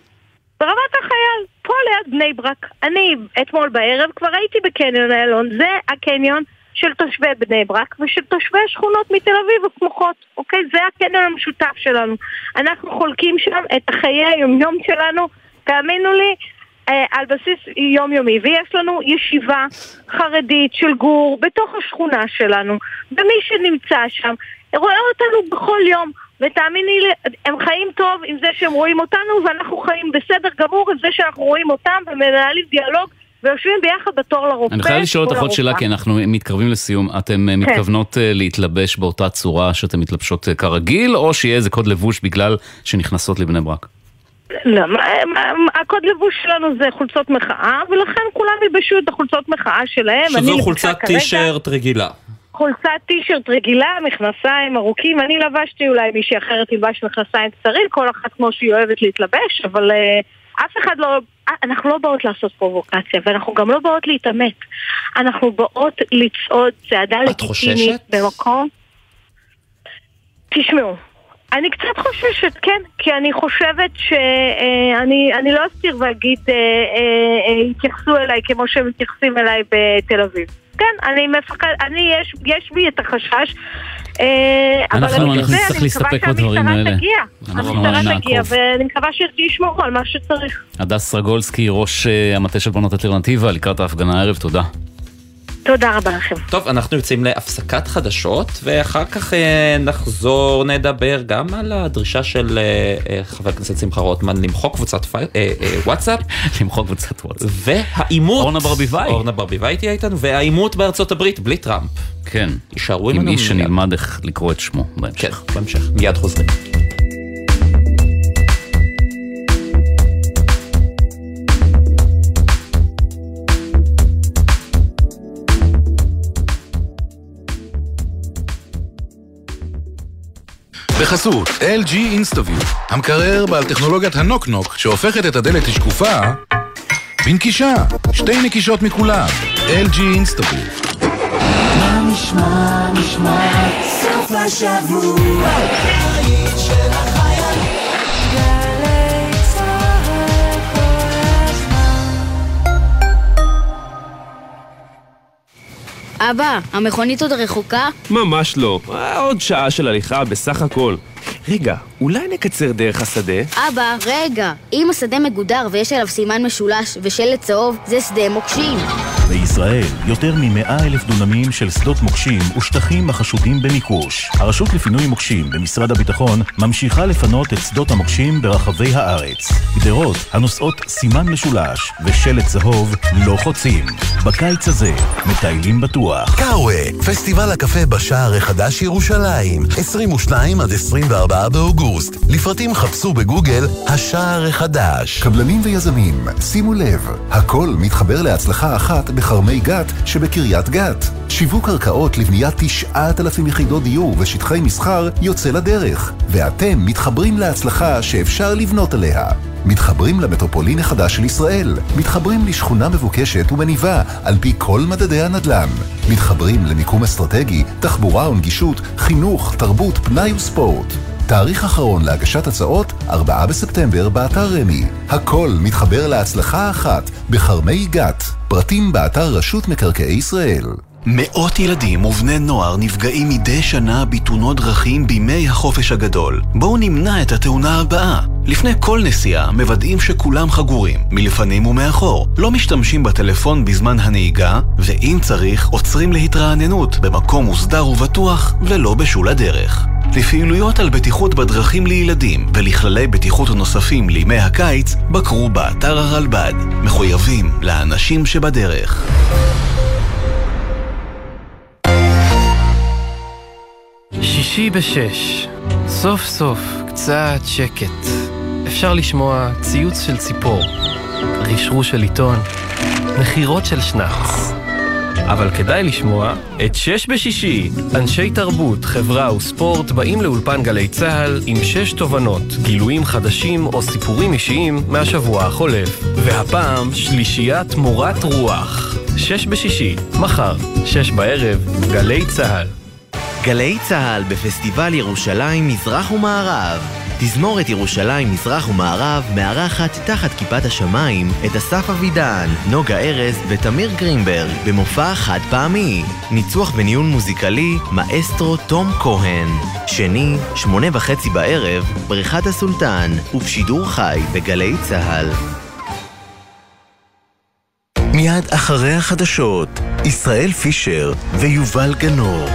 ברמת החייל, פה ליד בני ברק. אני אתמול בערב כבר הייתי בקניון איילון, זה הקניון של תושבי בני ברק ושל תושבי השכונות מתל אביב הסמוכות, אוקיי? זה הקניון המשותף שלנו. אנחנו חולקים שם את חיי היומיום שלנו, תאמינו לי, אה, על בסיס יומיומי, ויש לנו ישיבה חרדית של גור בתוך השכונה שלנו, ומי שנמצא שם רואה אותנו בכל יום, ותאמיני לי, הם חיים טוב עם זה שהם רואים אותנו, ואנחנו חיים בסדר גמור עם זה שאנחנו רואים אותם ומנהלים דיאלוג ויושבים ביחד בתור לרופא.
אני חייב לשאול
או
אותך עוד שאלה. כי אנחנו מתקרבים לסיום. אתם אה, מתכוונות אה, להתלבש באותה צורה שאתם מתלבשות אה, כרגיל, או שיהיה איזה קוד לבוש בגלל שנכנסות לבני ברק?
לא, הקוד לבוש שלנו זה חולצות מחאה, ולכן כולם ילבשו את החולצות מחאה שלהם.
שזו חולצת טישרט רגילה.
חולצת טישרט רגילה, מכנסיים ארוכים, אני לבשתי אולי מישהי אחרת תלבש מכנסיים קצרים, כל אחת כמו שהיא אוהבת להתלבש, אבל uh, אף אחד לא... אה, אנחנו לא באות לעשות פרובוקציה, ואנחנו גם לא באות להתעמת. אנחנו באות לצעוד צעדה לגיטימית? במקום... תשמעו, אני קצת חוששת, כן, כי אני חושבת שאני אני לא אסתיר ואגיד, אה, אה, אה, יתייחסו אליי כמו שהם מתייחסים אליי בתל אביב. כן, אני מפחד, אני, יש, יש בי את החשש, אה, אבל
אנחנו-
אני
אנחנו
בזה,
נצטרך
אני
להסתפק
מקווה
בדברים
שהמשטרה
האלה.
תגיע.
אנחנו
המשטרה תגיע. ואני מקווה שישמרו על מה שצריך.
הדס סרגולסקי, ראש אה, המטה של בנות אלטרנטיבה, לקראת ההפגנה הערב, תודה.
תודה רבה לכם.
טוב, אנחנו יוצאים להפסקת חדשות, ואחר כך אה, נחזור, נדבר גם על הדרישה של אה, אה, חבר הכנסת שמחה רוטמן למחוק קבוצת פי... אה, אה, וואטסאפ.
למחוק קבוצת וואטסאפ.
והעימות...
אורנה ברביבאי.
אורנה ברביבאי תהיה איתנו, והעימות בארצות הברית בלי טראמפ.
כן.
יישארו
עם איש. שנלמד איך לקרוא את שמו בהמשך.
כן, בהמשך. מיד חוזרים.
בחסות LG InstaView, המקרר בעל טכנולוגיית הנוק-נוק שהופכת את הדלת לשקופה בנקישה, שתי נקישות מכולם, LG InstaView.
מה נשמע, נשמע, סוף השבוע,
אבא, המכונית עוד רחוקה?
ממש לא. אה, עוד שעה של הליכה בסך הכל. רגע, אולי נקצר דרך השדה?
אבא, רגע. אם השדה מגודר ויש עליו סימן משולש ושלט צהוב, זה שדה מוקשים.
בישראל, יותר מ-100 אלף דונמים של שדות מוקשים ושטחים החשודים במיקוש. הרשות לפינוי מוקשים במשרד הביטחון ממשיכה לפנות את שדות המוקשים ברחבי הארץ. גדרות הנושאות סימן משולש ושלט צהוב לא חוצים. בקיץ הזה, מטיילים בטוח.
קאווה, פסטיבל הקפה בשער החדש ירושלים, 22 עד 24 באוגוסט. לפרטים חפשו בגוגל השער החדש.
קבלנים ויזמים, שימו לב, הכל מתחבר להצלחה אחת בכרמי גת שבקריית גת. שיווק קרקעות לבניית 9,000 יחידות דיור ושטחי מסחר יוצא לדרך, ואתם מתחברים להצלחה שאפשר לבנות עליה. מתחברים למטרופולין החדש של ישראל, מתחברים לשכונה מבוקשת ומניבה על פי כל מדדי הנדל"ן, מתחברים למיקום אסטרטגי, תחבורה ונגישות, חינוך, תרבות, פנאי וספורט. תאריך אחרון להגשת הצעות, 4 בספטמבר באתר רמי. הכל מתחבר להצלחה אחת בכרמי גת. פרטים באתר רשות מקרקעי ישראל.
מאות ילדים ובני נוער נפגעים מדי שנה בתאונות דרכים בימי החופש הגדול. בואו נמנע את התאונה הבאה. לפני כל נסיעה מוודאים שכולם חגורים, מלפנים ומאחור. לא משתמשים בטלפון בזמן הנהיגה, ואם צריך, עוצרים להתרעננות במקום מוסדר ובטוח, ולא בשול הדרך. לפעילויות על בטיחות בדרכים לילדים ולכללי בטיחות נוספים לימי הקיץ, בקרו באתר הרלב"ד. מחויבים לאנשים שבדרך.
שישי בשש, סוף סוף קצת שקט.
אפשר לשמוע ציוץ של ציפור, רשרוש של עיתון, נחירות של שנץ. אבל כדאי לשמוע את שש בשישי. אנשי תרבות, חברה וספורט באים לאולפן גלי צה"ל עם שש תובנות, גילויים חדשים או סיפורים אישיים מהשבוע החולף. והפעם שלישיית מורת רוח. שש בשישי, מחר, שש בערב, גלי צה"ל.
גלי צה"ל בפסטיבל ירושלים מזרח ומערב. תזמורת ירושלים מזרח ומערב מארחת תחת כיפת השמיים את אסף אבידן, נוגה ארז ותמיר גרינברג במופע חד פעמי. ניצוח בניהול מוזיקלי מאסטרו תום כהן. שני, שמונה וחצי בערב, בריכת הסולטן, ובשידור חי בגלי צה"ל.
מיד אחרי החדשות, ישראל פישר ויובל גנור.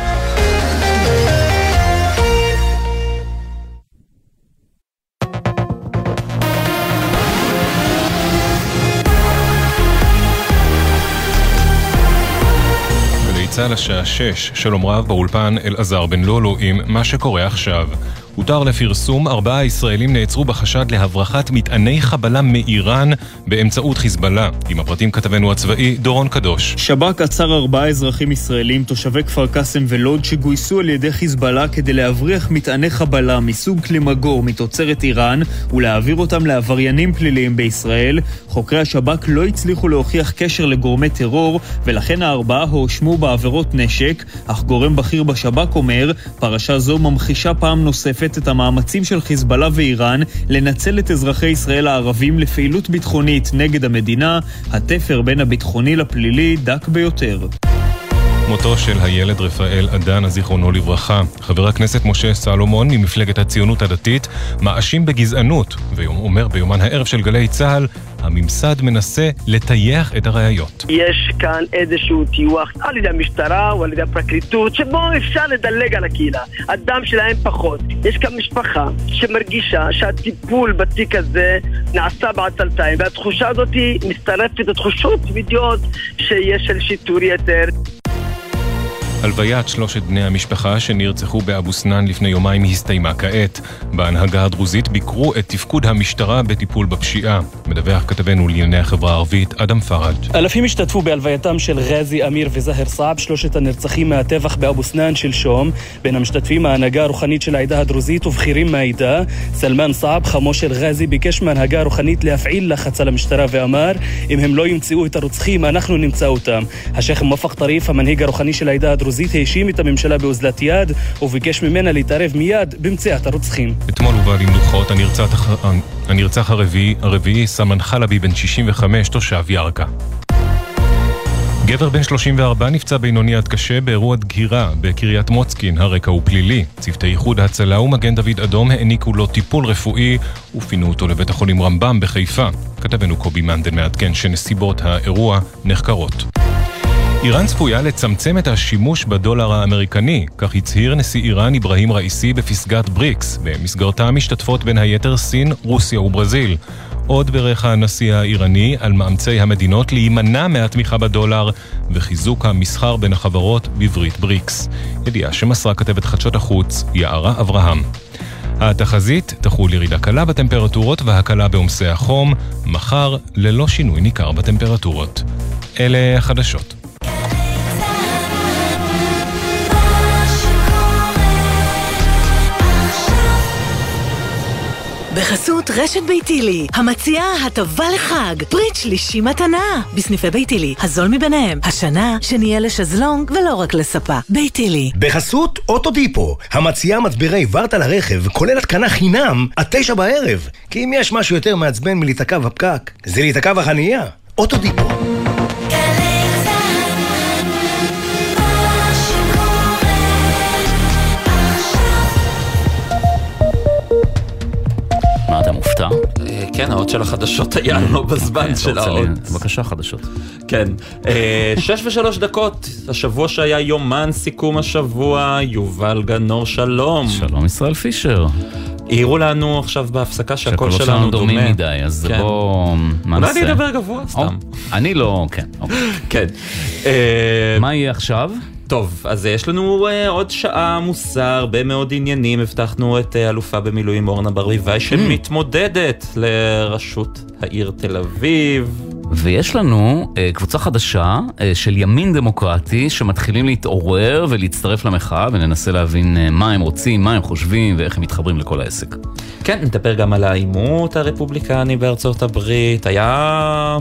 גלי צה"ל השעה 6, שלום רב באולפן אלעזר בן לולו עם מה שקורה עכשיו. הותר לפרסום, ארבעה ישראלים נעצרו בחשד להברחת מטעני חבלה מאיראן באמצעות חיזבאללה. עם הפרטים כתבנו הצבאי דורון קדוש.
שב"כ עצר ארבעה אזרחים ישראלים תושבי כפר קאסם ולוד שגויסו על ידי חיזבאללה כדי להבריח מטעני חבלה מסוג קלימגור מתוצרת איראן ולהעביר אותם לעבריינים פליליים בישראל. חוקרי השב"כ לא הצליחו להוכיח קשר לגורמי טרור ולכן הארבעה הואשמו בעבירות נשק, אך גורם בכיר בשב"כ אומר, פרשה זו ממחישה פעם נוספת את המאמצים של חיזבאללה ואיראן לנצל את אזרחי ישראל הערבים לפעילות ביטחונית נגד המדינה, התפר בין הביטחוני לפלילי דק ביותר.
מותו של הילד רפאל אדנה, זיכרונו לברכה. חבר הכנסת משה סלומון ממפלגת הציונות הדתית מאשים בגזענות, ואומר ביומן הערב של גלי צה"ל, הממסד מנסה לטייח את הראיות.
יש כאן איזשהו טיוח על ידי המשטרה או על ידי הפרקליטות שבו אפשר לדלג על הקהילה. הדם שלהם פחות. יש כאן משפחה שמרגישה שהטיפול בתיק הזה נעשה בעצלתיים והתחושה הזאת מצטרפת לתחושות תמידיות שיש של שיטור יתר.
הלוויית שלושת בני המשפחה שנרצחו באבו סנאן לפני יומיים הסתיימה כעת. בהנהגה הדרוזית ביקרו את תפקוד המשטרה בטיפול בפשיעה. מדווח כתבנו לענייני החברה הערבית, אדם פראג'.
אלפים השתתפו בהלווייתם של ג'אזי אמיר וזהר סעב, שלושת הנרצחים מהטבח באבו סנאן שלשום. בין המשתתפים ההנהגה הרוחנית של העדה הדרוזית ובכירים מהעדה. סלמן סעב, חמו של ג'אזי, ביקש מההנהגה הרוחנית להפעיל לחץ על המשטרה ואמר, אם הם לא ימצאו את הרוצחים, אנחנו נמצא אותם. השייח' האשים את הממשלה באוזלת יד וביקש ממנה להתערב מיד במציאת הרוצחים.
אתמול הובא למנוחות הנרצח, הרביעי, הרביעי סלמן חלבי בן 65, תושב ירכא. גבר בן 34 נפצע בינוני עד קשה באירוע דקירה בקריית מוצקין, הרקע הוא פלילי. צוותי איחוד ההצלה ומגן דוד אדום העניקו לו טיפול רפואי ופינו אותו לבית החולים רמב"ם בחיפה. כתבנו קובי מנדל מעדכן שנסיבות האירוע נחקרות. איראן צפויה לצמצם את השימוש בדולר האמריקני, כך הצהיר נשיא איראן אברהים ראיסי בפסגת בריקס, במסגרתה משתתפות בין היתר סין, רוסיה וברזיל. עוד בירך הנשיא האיראני על מאמצי המדינות להימנע מהתמיכה בדולר וחיזוק המסחר בין החברות בברית בריקס. ידיעה שמסרה כתבת חדשות החוץ, יערה אברהם. התחזית תחול ירידה קלה בטמפרטורות והקלה בעומסי החום, מחר ללא שינוי ניכר בטמפרטורות. אלה החדשות.
בחסות רשת ביתילי, המציעה הטבה לחג, ברית שלישי מתנה, בסניפי ביתילי, הזול מביניהם, השנה שנהיה לשזלונג ולא רק לספה. ביתילי.
בחסות אוטודיפו, המציעה מצברי ורטה לרכב, כולל התקנה חינם, עד תשע בערב. כי אם יש משהו יותר מעצבן מלהיתקע בפקק, זה להיתקע בחנייה. אוטודיפו.
מופתע?
כן, האות של החדשות היה לא בזמן של האות.
בבקשה, חדשות.
כן. אה, שש ושלוש דקות, השבוע שהיה יומן סיכום השבוע, יובל גנור, שלום.
שלום, ישראל פישר.
העירו לנו עכשיו בהפסקה שהקול
שהקולות
שלנו דומה.
דומים מדי, אז
כן.
בואו... מה
אולי? אני אדבר גבוה סתם.
אני לא, כן. אוקיי.
כן.
מה יהיה עכשיו?
טוב, אז יש לנו uh, עוד שעה עמוסה, הרבה מאוד עניינים. הבטחנו את uh, אלופה במילואים אורנה ברביבאי, שמתמודדת לראשות העיר תל אביב.
ויש לנו אה, קבוצה חדשה אה, של ימין דמוקרטי שמתחילים להתעורר ולהצטרף למחאה וננסה להבין אה, מה הם רוצים, מה הם חושבים ואיך הם מתחברים לכל העסק.
כן, נדבר גם על העימות הרפובליקני בארצות הברית, היה...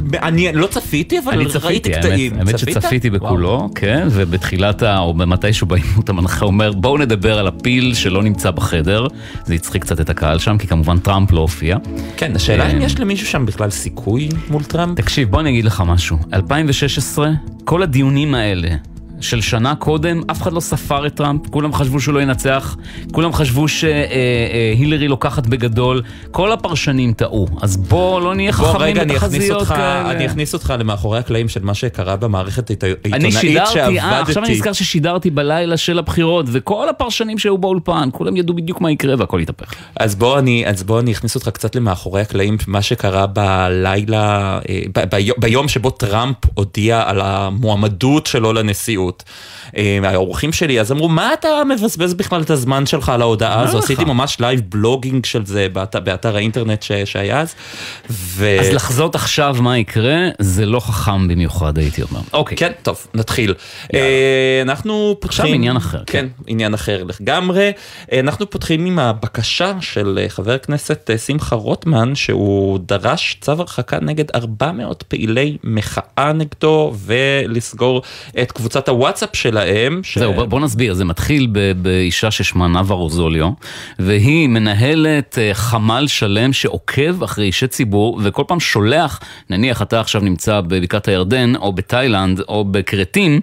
מעניין, לא צפיתי, אבל
אני
ראיתי
צפיתי,
קטעים.
האמת, האמת
צפית?
שצפיתי בכולו, כן, ובתחילת ה... או במתישהו בעימות המנחה אומר בואו נדבר על הפיל שלא נמצא בחדר, זה הצחיק קצת את הקהל שם, כי כמובן טראמפ לא הופיע.
כן, השאלה אם
אה,
יש למישהו שם בכלל סיכוי מול טראמפ?
תקשיב, בוא אני אגיד לך משהו. 2016, כל הדיונים האלה של שנה קודם, אף אחד לא ספר את טראמפ, כולם חשבו שהוא לא ינצח, כולם חשבו שהילרי לוקחת בגדול, כל הפרשנים טעו. אז בוא לא נהיה חכמים
רגע, אני אכניס
בתחזיות
אותך,
כאלה.
אני אכניס אותך למאחורי הקלעים של מה שקרה במערכת העיתונאית
אני שידרתי,
שעבדתי.
אה, עכשיו אני נזכר ששידרתי בלילה של הבחירות, וכל הפרשנים שהיו באולפן, כולם ידעו בדיוק מה יקרה והכל התהפך.
אז בוא אני, אז בוא אני אכניס אותך קצת למאחורי הקלעים, מה שקרה בלילה, אה, ב- ב- ביום שבו טראמפ הודיע על המועמדות שלו לנשיאות. אה, האורחים שלי אז אמרו, מה אתה מבזבז בכלל את הזמן שלך על ההודעה הזו?
לך?
עשיתי ממש live blogging של זה באת- באתר האינטרנט ש- שהיה אז. ו...
אז לחזות עכשיו מה יקרה, זה לא חכם במיוחד, הייתי אומר. אוקיי.
כן, טוב, נתחיל. אה, אנחנו פותחים...
עכשיו עניין אחר,
כן, עניין אחר לגמרי. אה, אנחנו פותחים עם הבקשה של חבר הכנסת שמחה רוטמן, שהוא דרש צו הרחקה נגד 400 פעילי מחאה נגדו, ולסגור את קבוצת הוואטסאפ שלהם. ש-
זהו, בוא- בוא נסביר, זה מתחיל באישה ששמה נאוה רוזוליו, והיא מנהלת אה, חמ"ל שלם שעוקב אחרי אישי ציבור, וכל פעם שולח, נניח אתה עכשיו נמצא בבקעת הירדן, או בתאילנד, או בכרתים,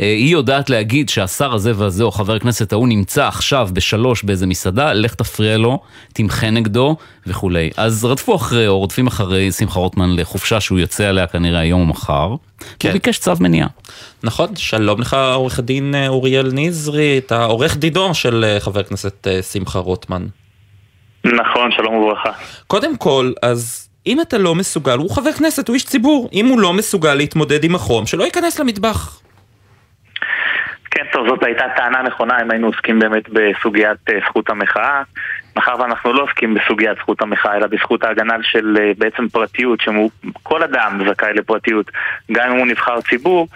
היא יודעת להגיד שהשר הזה והזה, או חבר הכנסת ההוא, נמצא עכשיו בשלוש באיזה מסעדה, לך תפריע לו, תמחה נגדו וכולי. אז רדפו אחרי, או רודפים אחרי שמחה רוטמן לחופשה שהוא יוצא עליה כנראה היום או מחר,
כן.
הוא ביקש צו מניעה.
נכון, שלום לך עורך הדין אה, אוריאל נזרי, אתה עורך דינו של אה, חבר הכנסת אה, שמחה רוטמן.
נכון, שלום וברכה.
קודם כל, אז אם אתה לא מסוגל, הוא חבר כנסת, הוא איש ציבור, אם הוא לא מסוגל להתמודד עם החום, שלא ייכנס למטבח.
כן, טוב, זאת הייתה טענה נכונה אם היינו עוסקים באמת בסוגיית אה, זכות המחאה. מאחר ואנחנו לא עוסקים בסוגיית זכות המחאה, אלא בזכות ההגנה של אה, בעצם פרטיות, שכל אדם זכאי לפרטיות, גם אם הוא נבחר ציבור,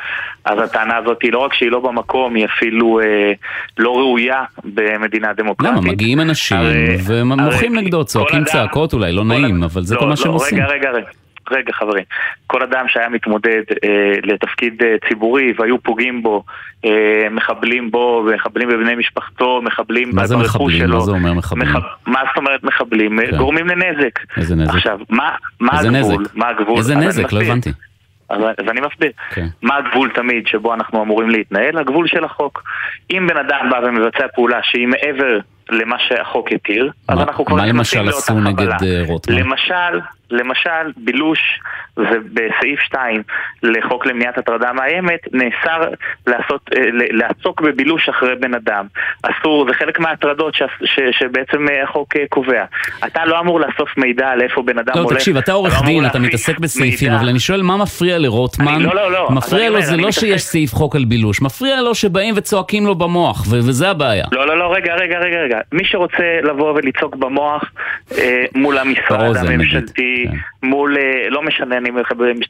אז הטענה הזאת היא לא רק שהיא לא במקום, היא אפילו אה, לא ראויה במדינה דמוקרטית.
למה? מגיעים אנשים
הרי-
ומוחים
הרי
נגדו, צועקים צעקות אולי, לא נעים, אבל זה
לא,
כל מה
לא,
שהם עושים.
רגע, רגע, רגע. רגע חברים, כל אדם שהיה מתמודד אה, לתפקיד אה, ציבורי והיו פוגעים בו, אה, מחבלים בו, מחבלים בבני משפחתו, מחבלים
מה זה
ברכוש? שלו.
מה זה אומר מחבלים?
מח... מה זאת אומרת מחבלים?
כן.
גורמים לנזק.
איזה נזק?
עכשיו, מה, מה
איזה
הגבול?
נזק?
מה הגבול?
איזה נזק? לא. הבנתי.
אז, אז אני מסביר.
כן.
מה הגבול תמיד שבו אנחנו אמורים להתנהל? הגבול של החוק. אם בן אדם בא ומבצע פעולה שהיא מעבר למה שהחוק התיר, אז
מה-
אנחנו כבר
מה
נכנסים
למשל
לאותה
עשו נגד
חבלה.
אה, רוטמן?
למשל, למשל, בילוש, זה בסעיף 2 לחוק למניעת הטרדה מאיימת, נאסר לעשות, אה, לעסוק בבילוש אחרי בן אדם. אסור, זה חלק מההטרדות ש, ש, שבעצם אה, החוק אה, קובע. אתה לא אמור לאסוף מידע על איפה בן אדם
לא,
הולך.
תקשיב, אתה
לא
עורך
אמור
דין, אתה מתעסק בסעיפים,
מידע.
אבל אני שואל מה מפריע לרוטמן?
אני- לא, לא, לא,
מפריע לו זה לא
מתעסק-
שיש סעיף חוק על בילוש, מפריע לו שבאים וצועקים לו במוח, ו- וזה הבעיה.
לא, לא, לא, רגע, רגע, רגע, רגע. מי שרוצה לבוא ולצעוק במוח אה, מול המשרד
באוזן,
הממשלתי, מול, אה, לא משנה, אני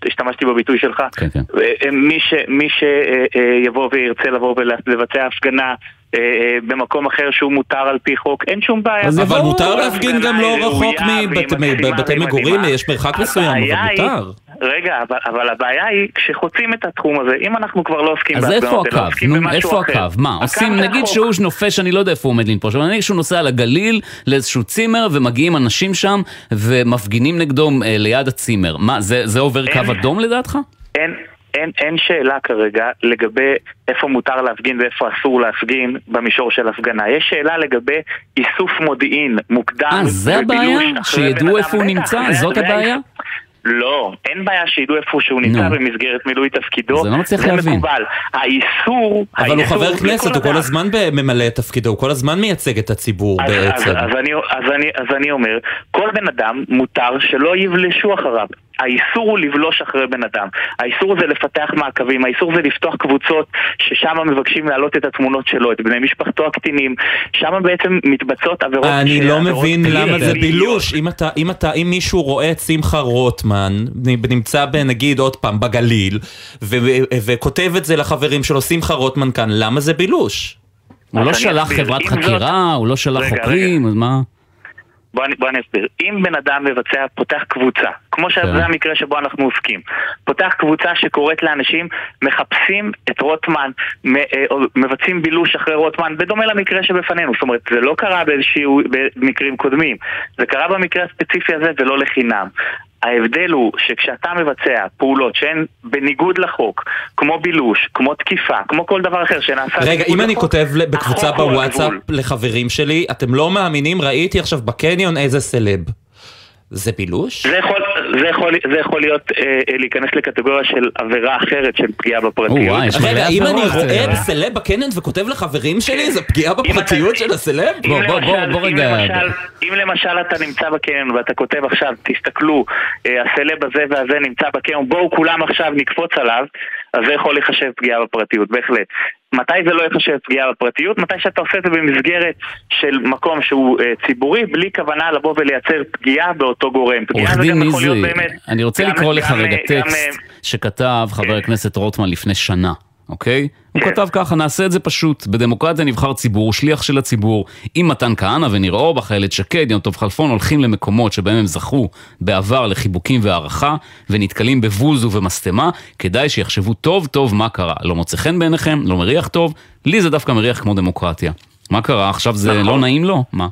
השתמשתי בביטוי שלך,
כן, כן.
אה, אה, מי ש- מי שיבוא וירצה לבוא ולבצע הפגנה במקום אחר שהוא מותר על פי חוק, אין שום בעיה.
אבל
יבואו,
מותר להפגין גם לא רחוק מבתי מגורים. יש מרחק מסוים, אבל מותר.
רגע, אבל, אבל הבעיה היא כשחוצים את התחום הזה, אם אנחנו כבר לא עוסקים
אז איפה הקו? נו, איפה
אחר.
הקו? מה,
הקו
עושים, נגיד
החוק.
שהוא נופש, אני לא יודע איפה הוא עומד לנפוש, אבל נגיד שהוא נוסע לגליל לאיזשהו צימר ומגיעים אנשים שם ומפגינים נגדו אה, ליד הצימר. מה, זה זה עובר קו אדום לדעתך?
אין, אין, אין שאלה כרגע לגבי איפה מותר להפגין ואיפה אסור להפגין במישור של הפגנה. יש שאלה לגבי איסוף מודיעין מוקדם.
אה, זה הבעיה? שידעו איפה. הוא נמצא? זאת הבעיה?
לא, אין בעיה שידעו איפה שהוא נמצא
נו.
במסגרת מילוי תפקידו.
אז אני לא מצליח
זה
להבין.
מקובל. האיסור...
אבל הוא
האיסור
חבר
לכל
כנסת, הוא כל. הזמן ממלא את תפקידו, הוא כל הזמן מייצג את הציבור
אז,
בעצם.
אז, אז, אני, אז, אני, אז אני אומר, כל בן אדם מותר שלא יבלשו אחריו. האיסור הוא לבלוש אחרי בן אדם. האיסור זה לפתח מעקבים, האיסור זה לפתוח קבוצות ששם מבקשים להעלות את התמונות שלו, את בני משפחתו הקטינים, שם בעצם מתבצעות עבירות...
אני לא מבין למה זה. בילוש. אם אתה, אם אתה, אם מישהו רואה את שמחה רוטמן, נמצא נגיד עוד פעם בגליל, וכותב את זה לחברים שלו, שמחה רוטמן כאן, למה זה בילוש?
הוא לא שלח. חברת חקירה, הוא לא שלח חוקרים, אז מה?
בוא אני, בוא אני אסביר. אם בן אדם מבצע, פותח קבוצה, כמו שזה
כן.
המקרה שבו אנחנו עוסקים, פותח קבוצה שקוראת לאנשים, מחפשים את רוטמן, אה, מבצעים בילוש אחרי רוטמן, בדומה למקרה שבפנינו. זאת אומרת, זה לא קרה באיזשהו, במקרים קודמים. זה קרה במקרה הספציפי הזה ולא לחינם. ההבדל הוא שכשאתה מבצע פעולות שהן בניגוד לחוק, כמו בילוש, כמו תקיפה, כמו כל דבר אחר שנעשה
רגע, אם אני
לחוק,
כותב ל- בקבוצה בוואטסאפ. לחברים שלי, אתם לא מאמינים, ראיתי עכשיו בקניון איזה סלב. זה בילוש?
זה יכול, זה יכול, זה יכול להיות אה, אה, להיכנס לקטגוריה של עבירה אחרת של פגיעה בפרטיות.
רגע, אם אני
אה,
רואה סלב בקניון וכותב לחברים שלי, זה פגיעה בפרטיות של הסלב?
אם למשל- אם למשל- אם למשל אתה נמצא בקניון ואתה כותב עכשיו, תסתכלו, אה, הסלב הזה והזה נמצא בקניון, בואו כולם עכשיו נקפוץ עליו, אז זה יכול להיחשב פגיעה בפרטיות, בהחלט. מתי זה לא ייחשב פגיעה בפרטיות? מתי שאתה עושה את זה במסגרת של מקום שהוא אה, ציבורי, בלי כוונה לבוא ולייצר פגיעה באותו גורם.
עורך דין נזרי. אני רוצה לקרוא לך רגע
אה,
טקסט
אה,
שכתב חבר הכנסת רוטמן לפני שנה, אוקיי? הוא כתב ככה, נעשה את זה פשוט. בדמוקרטיה נבחר ציבור, שליח של הציבור. אם מתן כהנא וניר אורבך, איילת שקד, יום טוב כלפון הולכים למקומות שבהם הם זכו בעבר לחיבוקים והערכה, ונתקלים בבוז ובמשטמה, כדאי שיחשבו טוב טוב מה קרה. לא מוצא חן בעיניכם, לא מריח טוב, לי זה דווקא מריח כמו דמוקרטיה. מה קרה? עכשיו זה לא נעים לו? מה?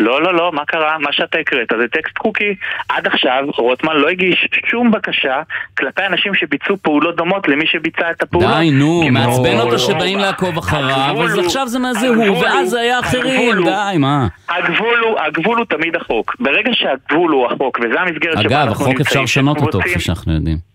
לא, לא, לא, מה קרה? מה שאתה הקראת זה טקסט חוקי. עד עכשיו רוטמן לא הגיש שום בקשה כלפי אנשים שביצעו פעולות דומות למי שביצע את הפעולות.
די, נו, מעצבן אותו שבאים לעקוב אחריו, אז עכשיו זה מה זה הוא, ואז זה היה אחרים, די, מה?
הגבול הוא, הגבול הוא תמיד החוק. ברגע שהגבול הוא החוק, וזה המסגרת שבה
אגב,
אנחנו
החוק
נמצאים,
אפשר לשנות אותו, כפי שאנחנו יודעים.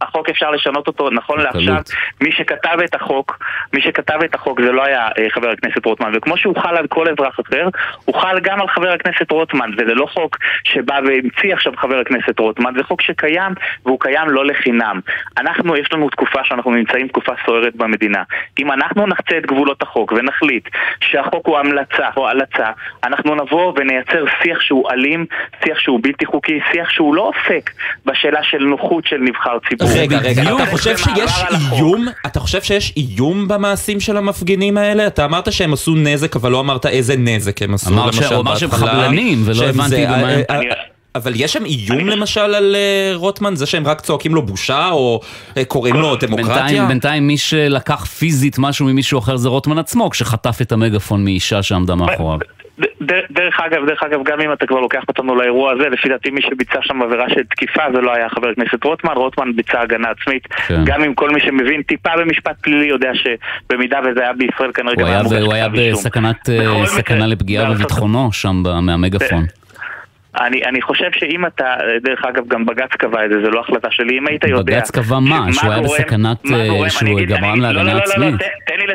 החוק אפשר לשנות אותו, נכון לעכשיו, מי שכתב את החוק, מי שכתב את החוק זה לא היה אה, חבר הכנסת רוטמן, וכמו שהוא חל על כל אזרח אחר, הוא חל גם על חבר הכנסת רוטמן, וזה לא חוק שבא והמציא עכשיו חבר הכנסת רוטמן, זה חוק שקיים, והוא קיים לא לחינם. אנחנו, יש לנו תקופה שאנחנו נמצאים תקופה סוערת במדינה. אם אנחנו נחצה את גבולות החוק ונחליט שהחוק הוא המלצה או הלצה, אנחנו נבוא ונייצר שיח שהוא אלים, שיח שהוא בלתי חוקי, שיח שהוא לא עוסק בשאלה של נוחות של נבחר ציבור.
רגע, רגע. אתה חושב שיש. איום? אתה חושב שיש איום במעשים של המפגינים האלה? אתה אמרת שהם עשו נזק, אבל לא אמרת איזה נזק הם עשו,
אמר ש-
למשל
הוא אמר שהם. חבלנים, ולא הבנתי במה הם-
אה, אה, אבל יש שם איום למשל על אה, רוטמן? זה שהם רק צועקים לו בושה, או קוראים לו דמוקרטיה?
בינתיים, בינתיים מי שלקח פיזית משהו ממישהו אחר זה רוטמן עצמו, כשחטף את המגפון מאישה שעמדה מאחוריו.
דרך אגב, דרך אגב, גם אם אתה כבר לוקח אותנו לאירוע הזה, לפי דעתי מי שביצע שם עבירה של תקיפה זה לא היה חבר הכנסת רוטמן, רוטמן ביצע הגנה עצמית.
כן.
גם אם כל מי שמבין טיפה במשפט פלילי יודע שבמידה וזה היה בישראל כנראה
הוא
גם
היה
מוגש
הוא היה
כתב אישום.
בסכנת אה, סכנה לפגיעה בביטחונו שם מהמגפון.
אני, אני חושב שאם אתה, דרך אגב, גם בג"ץ קבע את זה, זה לא החלטה שלי, אם היית יודע...
בג"ץ קבע מה? שהוא היה בסכנת, אה, שהוא גרם
אני- לא,
להגנה
לא, לא, לא,
עצמית.
תן- לי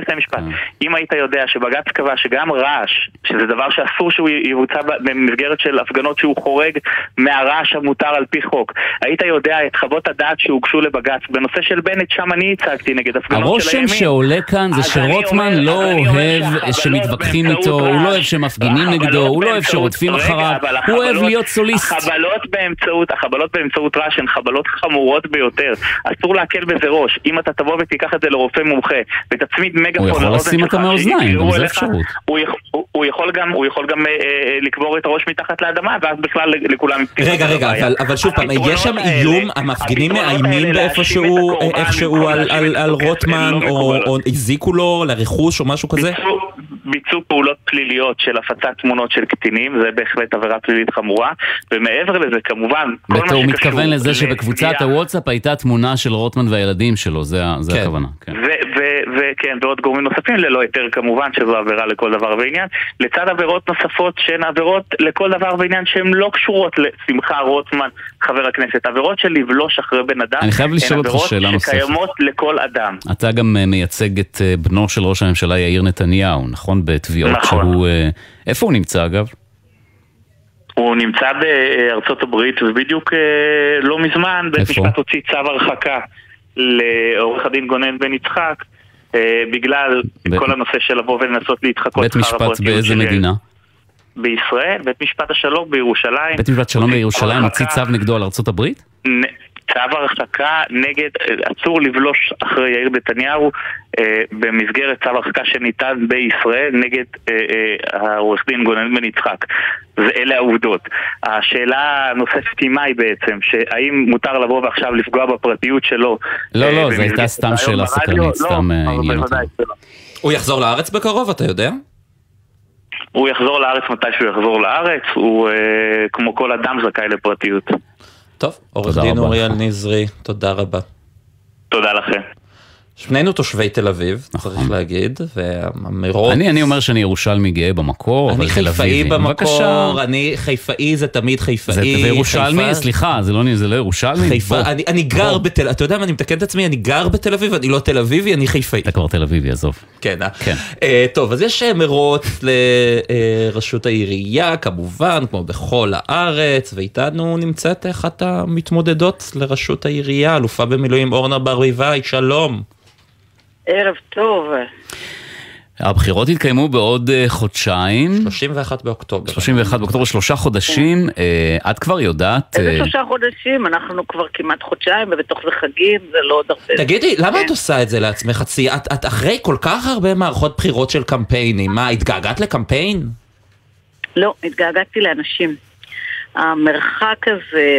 לסיים, משפט. אם היית יודע שבג"ץ קבע שגם רעש, שזה דבר שאסור שהוא יבוצע במסגרת של הפגנות שהוא חורג מהרעש המותר על פי חוק, היית יודע את חוות הדעת שהוגשו לבג"ץ בנושא של בנט, שם אני הצגתי נגד הפגנות של
הרושם
הימין.
שעולה כאן זה שרוטמן לא אוהב שמתווכחים איתו, הוא לא אוהב שמפגינים נגדו, הוא לא אוהב שרודפים אחריו,
אבל
הוא אוהב
החבלות-
להיות סוליסט.
החבלות באמצעות, החבלות באמצעות רעש הן חבלות חמורות ביותר. אסור להקל בזה ראש. אם אתה תבוא ותיקח את זה לרופא מומחה ותצמיד מגפון
הוא יכול
לאוזן
לשים
שלך,
אותה מאוזניים,
שיקראו
גם זה
אליך,
אפשרות.
הוא יכול- הוא- הוא יכול גם, הוא יכול גם אה, אה, לקבור את הראש מתחת לאדמה, ואז בכלל לכולם
רגע, רגע. אבל, אבל שוב פעם, יש שם איום, המפגינים מאיימים באיפשהו,
הקורבן
איכשהו על, רוטמן,
לא.
או הזיקו לו לרכוש או משהו כזה?
ביצעו פעולות פליליות של הפצת תמונות של קטינים, זה בהחלט עבירה פלילית חמורה, ומעבר לזה כמובן, כל מה
הוא
שקשור
מתכוון לזה שבקבוצת הוואטסאפ הייתה תמונה של רוטמן והילדים שלו, זה
כן.
הכוונה. כן.
וכן, ועוד גורמים נוספים ללא היתר כמובן, שזו עבירה לכל דבר ועניין, לצד עבירות נוספות שהן עבירות לכל דבר ועניין שהן לא קשורות לשמחה רוטמן, חבר הכנסת, עבירות של לבלוש אחרי בן אדם, הן עבירות. שקיימות לכל אדם.
אתה גם אה, מייצג את אה, בנו של ראש הממשלה יאיר נתניהו, נכון? בתביעות
נכון.
שהוא... אה, איפה הוא נמצא אגב?
הוא נמצא בארצות הברית, ובדיוק אה, לא מזמן בית? משפט הוציא צו הרחקה לעורך הדין גונן בן יצחק, אה, בגלל
בית-
כל הנושא של לבוא ולנסות להתחקות
בית משפט באיזה
של-
מדינה?
בישראל, בית משפט השלום בירושלים.
בית משפט שלום בירושלים הוציא צו נגדו על ארצות הברית?
צו הרחקה נגד, אסור לבלוש אחרי יאיר נתניהו אה, במסגרת צו הרחקה שניתן בישראל נגד אה, אה, העורך דין גונן בן יצחק. ואלה העובדות. השאלה הנוספת היא מהי בעצם, שהאם מותר לבוא ועכשיו לפגוע בפרטיות שלו?
לא,
אה,
לא, זו הייתה סתם שאלה? סקרנית,
לא,
סתם אה,
אבל
עניין
שלא.
הוא יחזור לארץ בקרוב, אתה יודע?
הוא יחזור לארץ מתי שהוא יחזור לארץ, הוא אה, כמו כל אדם זכאי לפרטיות.
טוב, עורך דין אוריאל נזרי, תודה רבה.
תודה לכם.
שנינו תושבי תל אביב, צריך להגיד, והמרוץ...
אני אני אומר שאני ירושלמי גאה במקור, אבל
אני
תל
חיפאי
אביבי. בבקשה.
במקור, אני חיפאי זה תמיד
זה
חיפאי.
זה ירושלמי?
חיפה-
סליחה, זה לא זה לא ירושלמי?
חיפה,
בוא.
אני, אני גר
בוא.
בתל, אתה יודע מה, אני מתקן את עצמי, אני גר בתל אביב, אני לא תל אביבי, אני חיפאי.
אתה כבר תל אביבי, עזוב.
כן, אה?
כן.
אה, טוב, אז יש אה, מרוץ לראשות העירייה, כמובן, כמו בכל הארץ, ואיתנו נמצאת אחת המתמודדות לראשות העירייה, אלופה במילואים אורנה ברביבאי, שלום.
ערב טוב.
הבחירות יתקיימו בעוד אה, חודשיים.
31 באוקטובר.
31 באוקטובר, שלושה חודשים. אה, את כבר יודעת...
איזה
אה,
שלושה חודשים? אנחנו כבר כמעט חודשיים, ובתוך זה חגים, זה לא עוד הרבה.
תגידי, למה
כן.
את עושה את זה לעצמך? את, אחרי כל כך הרבה מערכות בחירות של קמפיינים, מה, התגעגעת לקמפיין?
לא, התגעגעתי לאנשים. המרחק הזה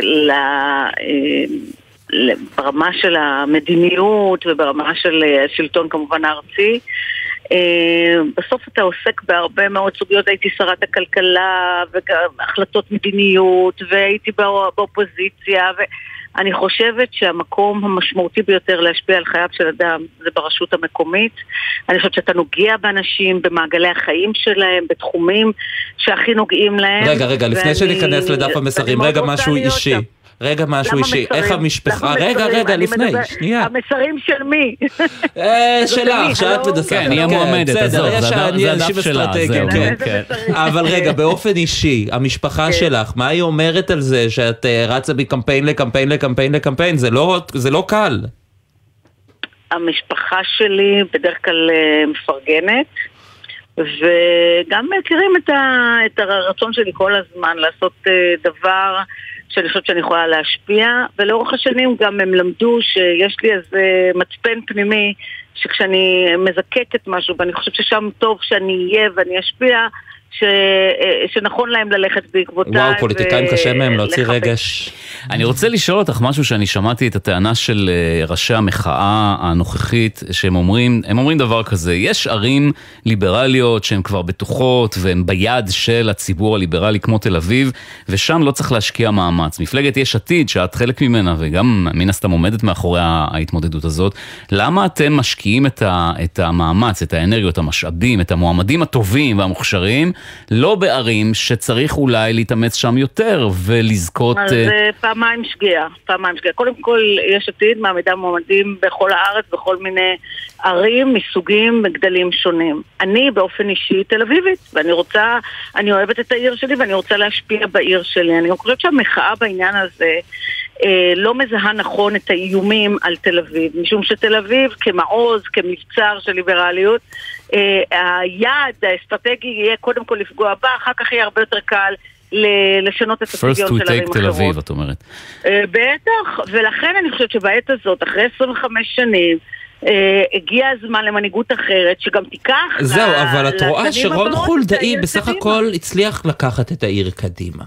ברמה של המדיניות וברמה של אה, השלטון כמובן הארצי. אה, בסוף אתה עוסק בהרבה מאוד סוגיות, הייתי שרת הכלכלה וגם החלטות מדיניות והייתי בא- באופוזיציה ואני חושבת שהמקום המשמעותי ביותר להשפיע על חייו של אדם זה ברשות המקומית. אני חושבת שאתה נוגע באנשים, במעגלי החיים שלהם, בתחומים שהכי נוגעים להם.
רגע, רגע, לפני
ואני-
שניכנס לדף המסרים, רגע משהו אישי.
שם.
רגע משהו אישי,
מסרים?
איך המשפחה, רגע,
מסרים?
רגע, לפני,
מדבר-
שנייה.
המסרים של מי?
אה, שלך, שאת
לא?
מנסה.
כן, היא המועמדת, עזוב, זה הדף- שלה,
אסטרטגיים,
זהו,
כן.
כן.
אבל רגע, באופן אישי, המשפחה שלך, מה היא אומרת על זה שאת אה, רצה מקמפיין לקמפיין לקמפיין לקמפיין? זה לא- זה לא קל.
המשפחה שלי בדרך כלל אה, מפרגנת, וגם מכירים את, ה, את הרצון שלי כל הזמן לעשות דבר שאני חושבת שאני יכולה להשפיע, ולאורך השנים גם הם למדו שיש לי איזה מצפן פנימי, שכשאני מזקקת משהו ואני חושבת ששם טוב שאני אהיה ואני אשפיע, ש, אה, שנכון להם ללכת בעקבותיי.
וואו, פוליטיקאים
ו-
קשה מהם להוציא
לחבק.
רגש.
אני רוצה לשאול אותך משהו שאני שמעתי את הטענה של אה, ראשי המחאה הנוכחית, שהם אומרים, הם אומרים דבר כזה, יש ערים ליברליות שהן כבר בטוחות והן ביד של הציבור הליברלי כמו תל אביב, ושם לא צריך להשקיע מאמץ. מפלגת יש עתיד, שאת חלק ממנה וגם מן הסתם עומדת מאחורי ההתמודדות הזאת, למה אתם משקיעים את, ה, את המאמץ, את האנרגיות, המשאבים, את המועמדים הטובים והמוכשרים, לא בערים שצריך אולי להתאמץ שם יותר ולזכות...
אז
אה,
פעמיים שגיאה, פעמיים שגיאה. קודם כל, יש עתיד מעמידה מועמדים בכל הארץ, בכל מיני ערים מסוגים וגדלים שונים. אני באופן אישי תל אביבית, ואני רוצה, אני אוהבת את העיר שלי ואני רוצה להשפיע בעיר שלי. אני חושבת שהמחאה בעניין הזה... אה, לא מזהה נכון את האיומים על תל אביב, משום שתל אביב כמעוז, כמבצר של ליברליות, היעד האסטרטגי יהיה קודם כל לפגוע בה, אחר כך יהיה הרבה יותר קל לשנות את
first
הצביון
we
של ערים
take תל
אחרות.
אביב, את אומרת.
אה, בטח, ולכן אני חושבת שבעת הזאת, אחרי 25 שנים, אה, הגיע הזמן למנהיגות אחרת, שגם תיקח...
זהו, אבל את רואה שרון חולדאי בסך. הכל הצליח לקחת את העיר קדימה.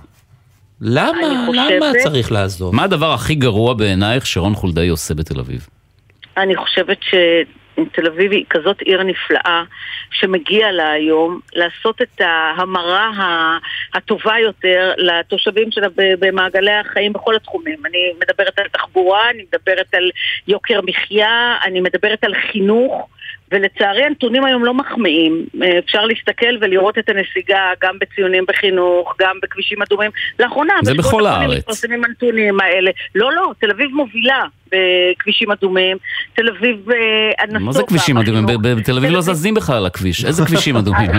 למה, למה צריך לעזוב?
מה הדבר הכי גרוע בעינייך שרון חולדאי עושה בתל אביב?
אני חושבת שתל אביב היא כזאת עיר נפלאה, שמגיע לה היום לעשות את ההמרה הטובה יותר לתושבים שלה במעגלי החיים בכל התחומים. אני מדברת על תחבורה, אני מדברת על יוקר מחיה, אני מדברת על חינוך. ולצערי הנתונים היום לא מחמיאים. אה, אפשר להסתכל ולראות את הנסיגה גם בציונים בחינוך, גם בכבישים אדומים. לאחרונה,
זה בכל הארץ.
מתפרסמים הנתונים האלה. לא, לא, תל אביב מובילה. בכבישים אדומים, תל אביב אה, הנסובה.
מה זה כבישים אדומים? בתל אביב לא זזים בכלל על הכביש. איזה כבישים אדומים?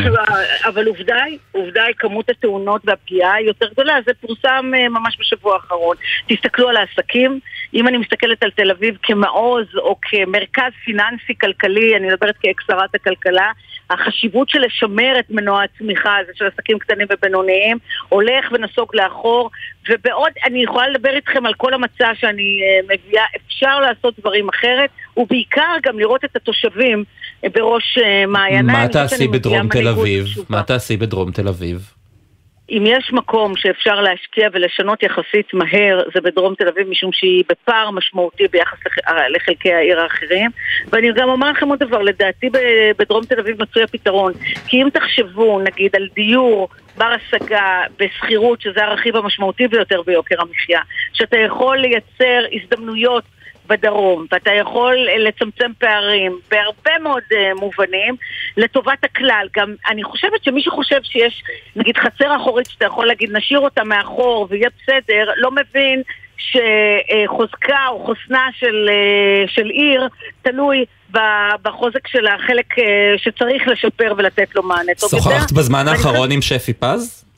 אבל עובדה היא, עובדה היא כמות התאונות והפגיעה היא יותר גדולה, זה פורסם אה, ממש בשבוע האחרון. תסתכלו על העסקים, אם אני מסתכלת על תל אביב כמעוז או כמרכז פיננסי כלכלי, אני מדברת כאקס שרת הכלכלה, החשיבות של לשמר את מנוע הצמיחה הזה של עסקים קטנים ובינוניים הולך ונסוג לאחור ובעוד אני יכולה לדבר איתכם על כל המצע שאני אה, מביאה, אפשר לעשות דברים אחרת ובעיקר גם לראות את התושבים בראש אה, מעייניי.
מה תעשי בדרום תל אביב? מה תעשי בדרום תל אביב?
אם יש מקום שאפשר להשקיע ולשנות יחסית מהר, זה בדרום תל אביב, משום שהיא בפער משמעותי ביחס לח- לחלקי העיר האחרים. ואני גם אומר לכם עוד דבר, לדעתי בדרום תל אביב מצוי הפתרון. כי אם תחשבו, נגיד, על דיור בר השגה בשכירות, שזה הרכיב המשמעותי ביותר ביוקר המחיה, שאתה יכול לייצר הזדמנויות בדרום, ואתה יכול אה, לצמצם פערים בהרבה מאוד אה, מובנים לטובת הכלל. גם אני חושבת שמי שחושב שיש, נגיד, חצר אחורית שאתה יכול להגיד, נשאיר אותה מאחור ויהיה בסדר, לא מבין שחוזקה או חוסנה של, אה, של עיר תלוי בחוזק של החלק אה, שצריך לשפר ולתת לו מענה.
שוחחת בזמן האחרון עם שפי פז?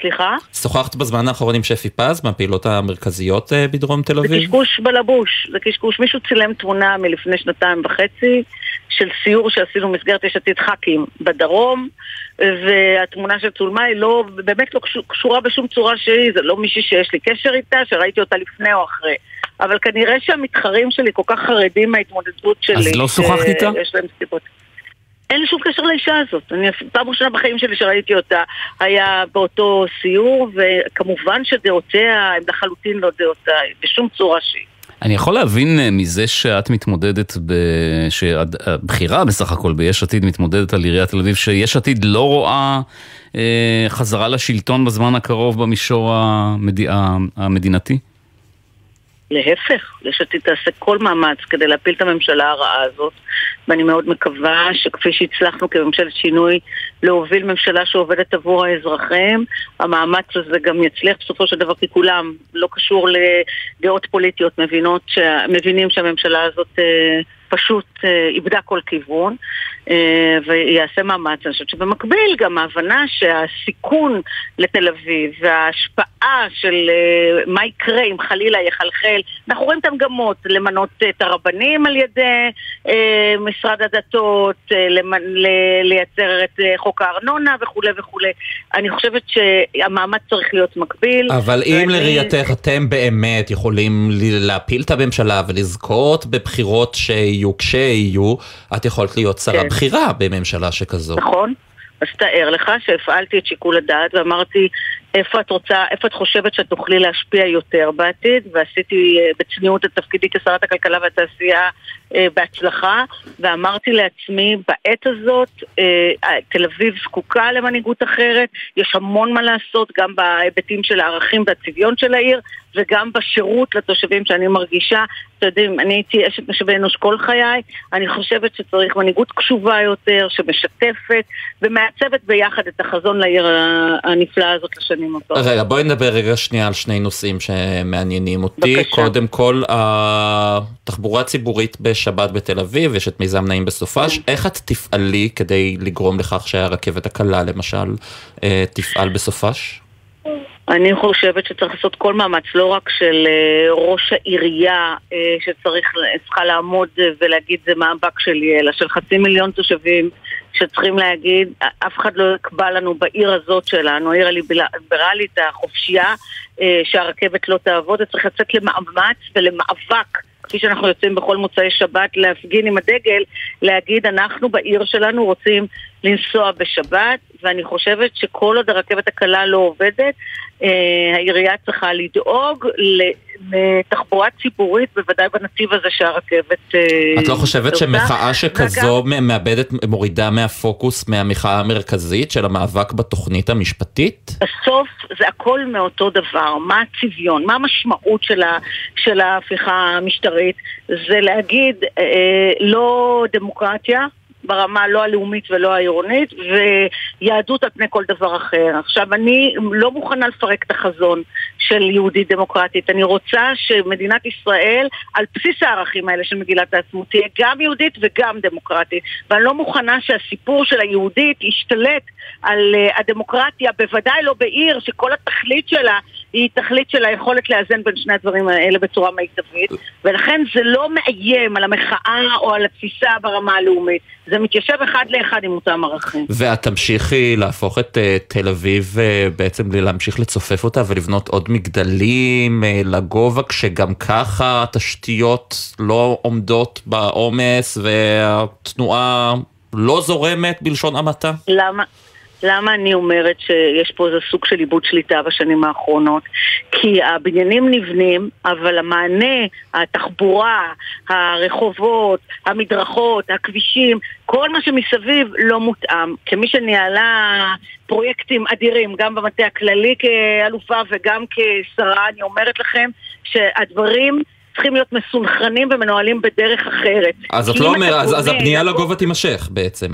סליחה?
שוחחת בזמן האחרון עם שפי פז מהפעילות המרכזיות אה, בדרום תל
זה
אביב?
קשקוש בלבוש, זה קשקוש. מישהו צילם תמונה מלפני שנתיים וחצי של סיור שעשינו במסגרת יש עתיד ח"כים בדרום, והתמונה שצולמה היא לא, באמת לא קשור- קשורה בשום צורה שהיא, זה לא מישהי שיש לי קשר איתה, שראיתי אותה לפני או אחרי. אבל כנראה שהמתחרים שלי כל כך חרדים מההתמודדות שלי.
אז לא שוחחת איתה?
שיש להם סיבות. אין לי שום קשר לאישה הזאת. אני פעם ראשונה בחיים שלי שראיתי אותה היה באותו סיור, וכמובן שדעותיה הן לחלוטין לא דעותיי, בשום צורה שהיא.
אני יכול להבין אה, מזה שאת מתמודדת, ב... שהבחירה בסך הכל ביש עתיד מתמודדת על עיריית תל אביב, שיש עתיד לא רואה אה, חזרה לשלטון בזמן הקרוב במישור המד... המדינתי?
להפך, יש עתיד תעשה כל מאמץ כדי להפיל את הממשלה הרעה הזאת ואני מאוד מקווה שכפי שהצלחנו כממשלת שינוי להוביל ממשלה שעובדת עבור האזרחים המאמץ הזה גם יצליח בסופו של דבר כי כולם, לא קשור לדעות פוליטיות, מבינות, מבינים שהממשלה הזאת אה, פשוט אה, איבדה כל כיוון ויעשה מאמץ. אני חושבת שבמקביל גם ההבנה שהסיכון לתל אביב וההשפעה של אה, מה יקרה אם חלילה יחלחל, אנחנו רואים את המגמות, למנות את הרבנים על ידי אה, משרד הדתות, אה, לייצר את אה, חוק הארנונה וכולי וכולי. אני חושבת שהמאמץ צריך להיות מקביל.
אבל אם
ואני-
לראייתך אתם באמת יכולים להפיל את הממשלה ולזכות בבחירות שיהיו כשיהיו, את יכולת להיות שרה
כן.
בכירה בממשלה שכזו.
נכון. אז תאר לך שהפעלתי את שיקול הדעת ואמרתי איפה את רוצה, איפה את חושבת שאת תוכלי להשפיע יותר בעתיד ועשיתי אה, בצניעות את תפקידי כשרת הכלכלה והתעשייה בהצלחה ואמרתי לעצמי בעת הזאת אה, תל אביב זקוקה למנהיגות אחרת, יש המון מה לעשות גם בהיבטים של הערכים והצביון של העיר וגם בשירות לתושבים שאני מרגישה, אתם יודעים, אני הייתי אשת משאבי אנוש כל חיי, אני חושבת שצריך מנהיגות קשובה יותר, שמשתפת ומעצבת ביחד את החזון לעיר הנפלאה הזאת לשנים הבאות.
רגע, בואי נדבר רגע שנייה על שני נושאים שמעניינים אותי.
בבקשה.
קודם כל, התחבורה הציבורית בשבת בתל אביב, יש את מיזם נעים בסופש. איך את תפעלי כדי לגרום לכך שהרכבת הקלה, למשל, אה, תפעל בסופש?
אני חושבת שצריך לעשות כל מאמץ, לא רק של אה, ראש העירייה אה, שצריך, צריכה לעמוד ולהגיד זה מאבק שלי, אלא של חצי מיליון תושבים שצריכים להגיד, אף אחד לא יקבע לנו בעיר הזאת שלנו, העיר הליברלית, החופשייה, שהרכבת לא תעבוד, וצריך לצאת למאמץ ולמאבק. כפי שאנחנו יוצאים בכל מוצאי שבת להפגין עם הדגל, להגיד אנחנו בעיר שלנו רוצים לנסוע בשבת, ואני חושבת שכל עוד הרכבת הקלה לא עובדת, אה, העירייה צריכה לדאוג לתחבורה ציבורית, בוודאי בנתיב הזה שהרכבת... אה,
את לא חושבת. שמחאה שכזו מאבדת, מורידה מהפוקוס מהמחאה המרכזית של המאבק בתוכנית המשפטית?
בסוף זה הכל מאותו דבר, מה הצביון, מה המשמעות של, ה, של ההפיכה המשטרית, זה להגיד אה, לא דמוקרטיה ברמה לא הלאומית ולא העירונית, ויהדות על פני כל דבר אחר. עכשיו, אני לא מוכנה לפרק את החזון של יהודית דמוקרטית. אני רוצה שמדינת ישראל, על בסיס הערכים האלה של מגילת העצמאות, תהיה גם יהודית וגם דמוקרטית. ואני לא מוכנה שהסיפור של היהודית ישתלט על uh, הדמוקרטיה, בוודאי לא בעיר שכל התכלית שלה היא תכלית של היכולת לאזן בין שני הדברים האלה בצורה מיטבית, ולכן זה לא מאיים על המחאה או על התפיסה ברמה הלאומית. זה מתיישב אחד לאחד עם אותם ערכים.
ואת תמשיכי להפוך את אה, תל אביב, אה, בעצם להמשיך לצופף אותה ולבנות עוד מגדלים אה, לגובה, כשגם ככה התשתיות לא עומדות בעומס והתנועה לא זורמת בלשון המעטה?
למה? למה אני אומרת שיש פה איזה סוג של איבוד שליטה בשנים האחרונות? כי הבניינים נבנים, אבל המענה, התחבורה, הרחובות, המדרכות, הכבישים, כל מה שמסביב לא מותאם. כמי שניהלה פרויקטים אדירים, גם במטה הכללי כאלופה וגם כשרה, אני אומרת לכם שהדברים... צריכים להיות מסונכרנים ומנוהלים בדרך אחרת.
אז את לא אומרת, אז אז הבנייה
לגובה
תימשך בעצם.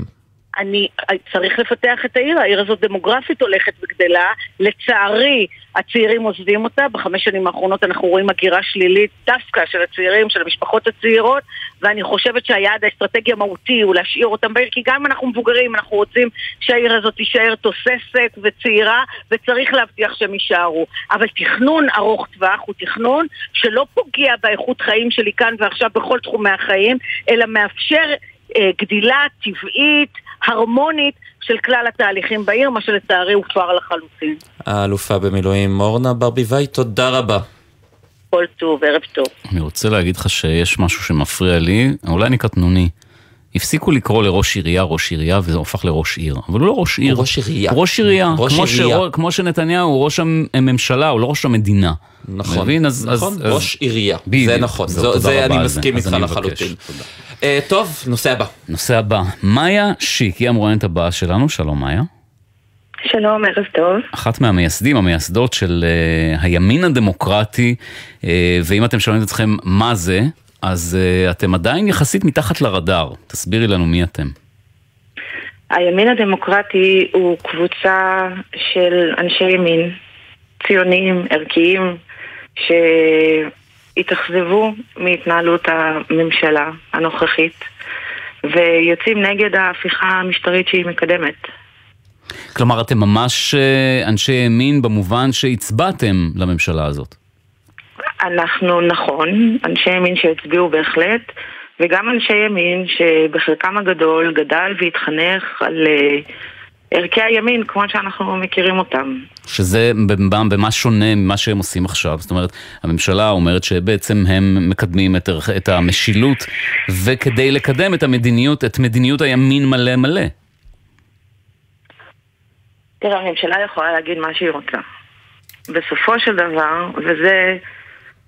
אני צריך לפתח את העיר, העיר הזאת דמוגרפית הולכת וגדלה, לצערי הצעירים עוזבים אותה, בחמש שנים האחרונות אנחנו רואים הגירה שלילית דווקא של הצעירים, של המשפחות הצעירות, ואני חושבת שהיעד האסטרטגי המהותי הוא להשאיר אותם בעיר, כי גם אנחנו מבוגרים אנחנו רוצים שהעיר הזאת תישאר תוססת וצעירה, וצריך להבטיח שהם יישארו. אבל תכנון ארוך טווח הוא תכנון שלא פוגע באיכות חיים שלי כאן ועכשיו בכל תחומי החיים, אלא מאפשר אה, גדילה טבעית, הרמונית, של כלל התהליכים בעיר, מה שלצערי הופר לחלוטין.
האלופה במילואים אורנה ברביבאי, תודה רבה.
כל טוב, ערב טוב.
אני רוצה להגיד לך שיש משהו שמפריע לי, אולי אני קטנוני. הפסיקו לקרוא לראש עירייה ראש עירייה וזה הופך לראש עיר, אבל הוא לא ראש עיר.
הוא ראש עירייה.
ראש עירייה.
ראש
כמו,
עירייה.
ש... כמו שנתניהו הוא ראש הממשלה, הוא לא ראש המדינה.
נכון,
מבין? אז,
נכון,
אז,
ראש
אז...
עירייה,
בדיוק.
זה נכון,
זהו,
זו- זה אני מסכים איתך לחלוטין.
תודה.
אה, טוב, נושא הבא.
נושא הבא, מאיה שיק, היא המרואיינת הבאה שלנו, שלום מאיה.
שלום, ערב טוב.
אחת מהמייסדים, המייסדות של uh, הימין הדמוקרטי, uh, ואם אתם שואלים את עצמכם מה זה, אז uh, אתם עדיין יחסית מתחת לרדאר. תסבירי לנו מי אתם.
הימין הדמוקרטי הוא קבוצה של אנשי ימין, ציונים, ערכיים, שהתאכזבו מהתנהלות הממשלה הנוכחית, ויוצאים נגד ההפיכה המשטרית שהיא מקדמת.
כלומר, אתם ממש uh, אנשי ימין במובן שהצבעתם לממשלה הזאת.
אנחנו, נכון, אנשי ימין שהצביעו בהחלט, וגם אנשי ימין שבחלקם הגדול גדל והתחנך על אה, ערכי הימין כמו שאנחנו מכירים אותם.
שזה במה, שונה ממה שהם עושים עכשיו. זאת אומרת, הממשלה אומרת שבעצם הם מקדמים את, ערך- את המשילות, וכדי לקדם את המדיניות, את מדיניות הימין מלא מלא.
תראה, הממשלה יכולה להגיד מה שהיא רוצה. בסופו של דבר, וזה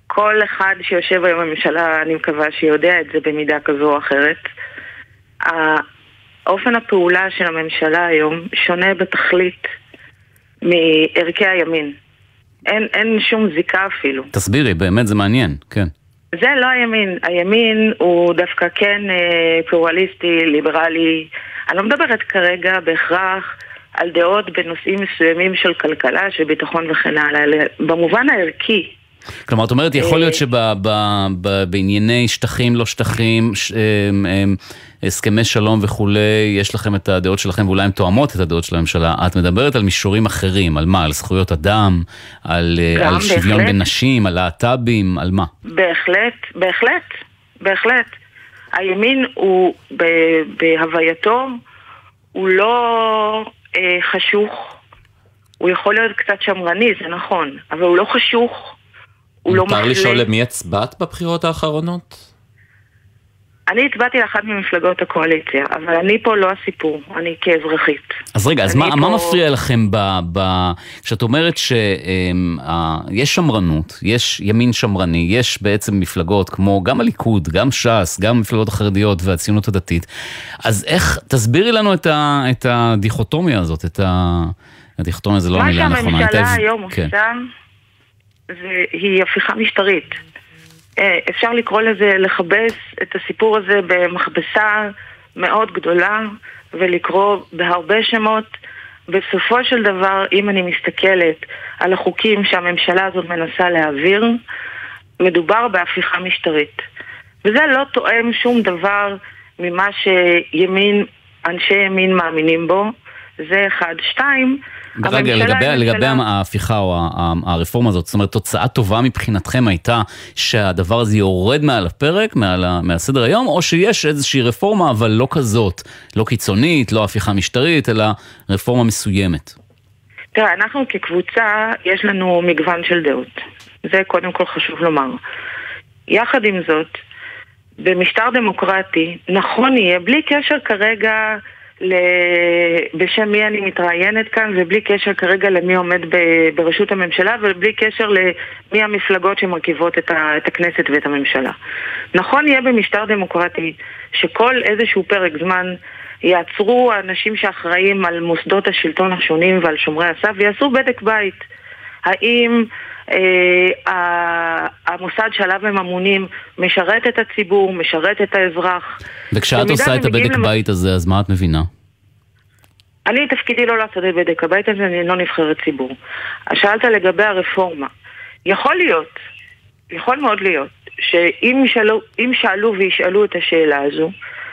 כל אחד שיושב היום בממשלה, אני מקווה שיודע את זה במידה כזו או אחרת, אופן הפעולה של הממשלה היום שונה בתכלית מערכי הימין. אין, אין שום זיקה אפילו.
תסבירי, באמת זה מעניין, כן.
זה לא הימין. הימין הוא דווקא כן אה, פלורליסטי, ליברלי. אני לא מדברת כרגע בהכרח על דעות בנושאים מסוימים של כלכלה, של ביטחון וכן הלאה, אלא במובן הערכי.
כלומר, את אומרת, יכול להיות שבענייני שטחים, לא שטחים, הסכמי שלום וכולי, יש לכם את הדעות שלכם ואולי הן תואמות את הדעות של הממשלה. את מדברת על מישורים אחרים, על מה? על זכויות אדם? על, אה, על שוויון
בהחלט.
בין נשים? על להט"בים? על מה?
בהחלט, בהחלט, בהחלט. הימין הוא, ב- בהווייתו, הוא לא אה, חשוך. הוא יכול להיות קצת שמרני, זה נכון, אבל הוא לא חשוך, הוא לא
מותר
מפלה.
לשאול למי הצבעת בבחירות האחרונות?
אני הצבעתי לאחת ממפלגות הקואליציה, אבל אני פה לא הסיפור, אני כאזרחית.
אז רגע, אז מה, מה
פה-
מפריע לכם ב... ב... כשאת אומרת שיש שמרנות, יש ימין שמרני, יש בעצם מפלגות כמו גם הליכוד, גם ש"ס, גם המפלגות החרדיות והציונות הדתית, אז איך, תסבירי לנו את, ה... את הדיכוטומיה הזאת, את ה... הדיכוטומיה זה לא
מה
המילה הנכונה. את
שהממשלה היום
כן.
עושה, היא הפיכה משטרית. אה, אפשר לקרוא לזה לכבס את הסיפור הזה במכבסה מאוד גדולה ולקרוא בהרבה שמות. בסופו של דבר, אם אני מסתכלת על החוקים שהממשלה הזאת מנסה להעביר, מדובר בהפיכה משטרית. וזה לא תואם שום דבר ממה שימין, אנשי ימין מאמינים בו. זה אחד. שתיים,
רגע,
הממשלה
לגבי,
היא
לגבי ההפיכה או הרפורמה הזאת, זאת אומרת, תוצאה טובה מבחינתכם הייתה שהדבר הזה יורד מעל הפרק, מעל, ה- מעל סדר היום, או שיש איזושהי רפורמה, אבל לא כזאת, לא קיצונית, לא הפיכה משטרית, אלא רפורמה מסוימת.
תראה, אנחנו כקבוצה, יש לנו מגוון של דעות. זה קודם כל חשוב לומר. יחד עם זאת, במשטר דמוקרטי, נכון יהיה, בלי קשר כרגע. בשם מי אני מתראיינת כאן, ובלי קשר כרגע למי עומד. בראשות הממשלה, ובלי קשר למי המפלגות שמרכיבות את, הכנסת ואת הממשלה. נכון יהיה במשטר דמוקרטי שכל איזשהו פרק זמן יעצרו האנשים שאחראים על מוסדות השלטון השונים ועל שומרי הסף ויעשו בדק בית. האם המוסד שעליו הם אמונים משרת את הציבור, משרת את האזרח?
וכשאת עושה את הבדק
למ-
בית הזה, אז מה את מבינה?
אני, תפקידי לא לעשות את בדק הבית הזה, אני לא נבחרת ציבור. שאלת לגבי הרפורמה. יכול להיות, יכול מאוד להיות, שאם ישאלו, אם שאלו וישאלו את השאלה הזו,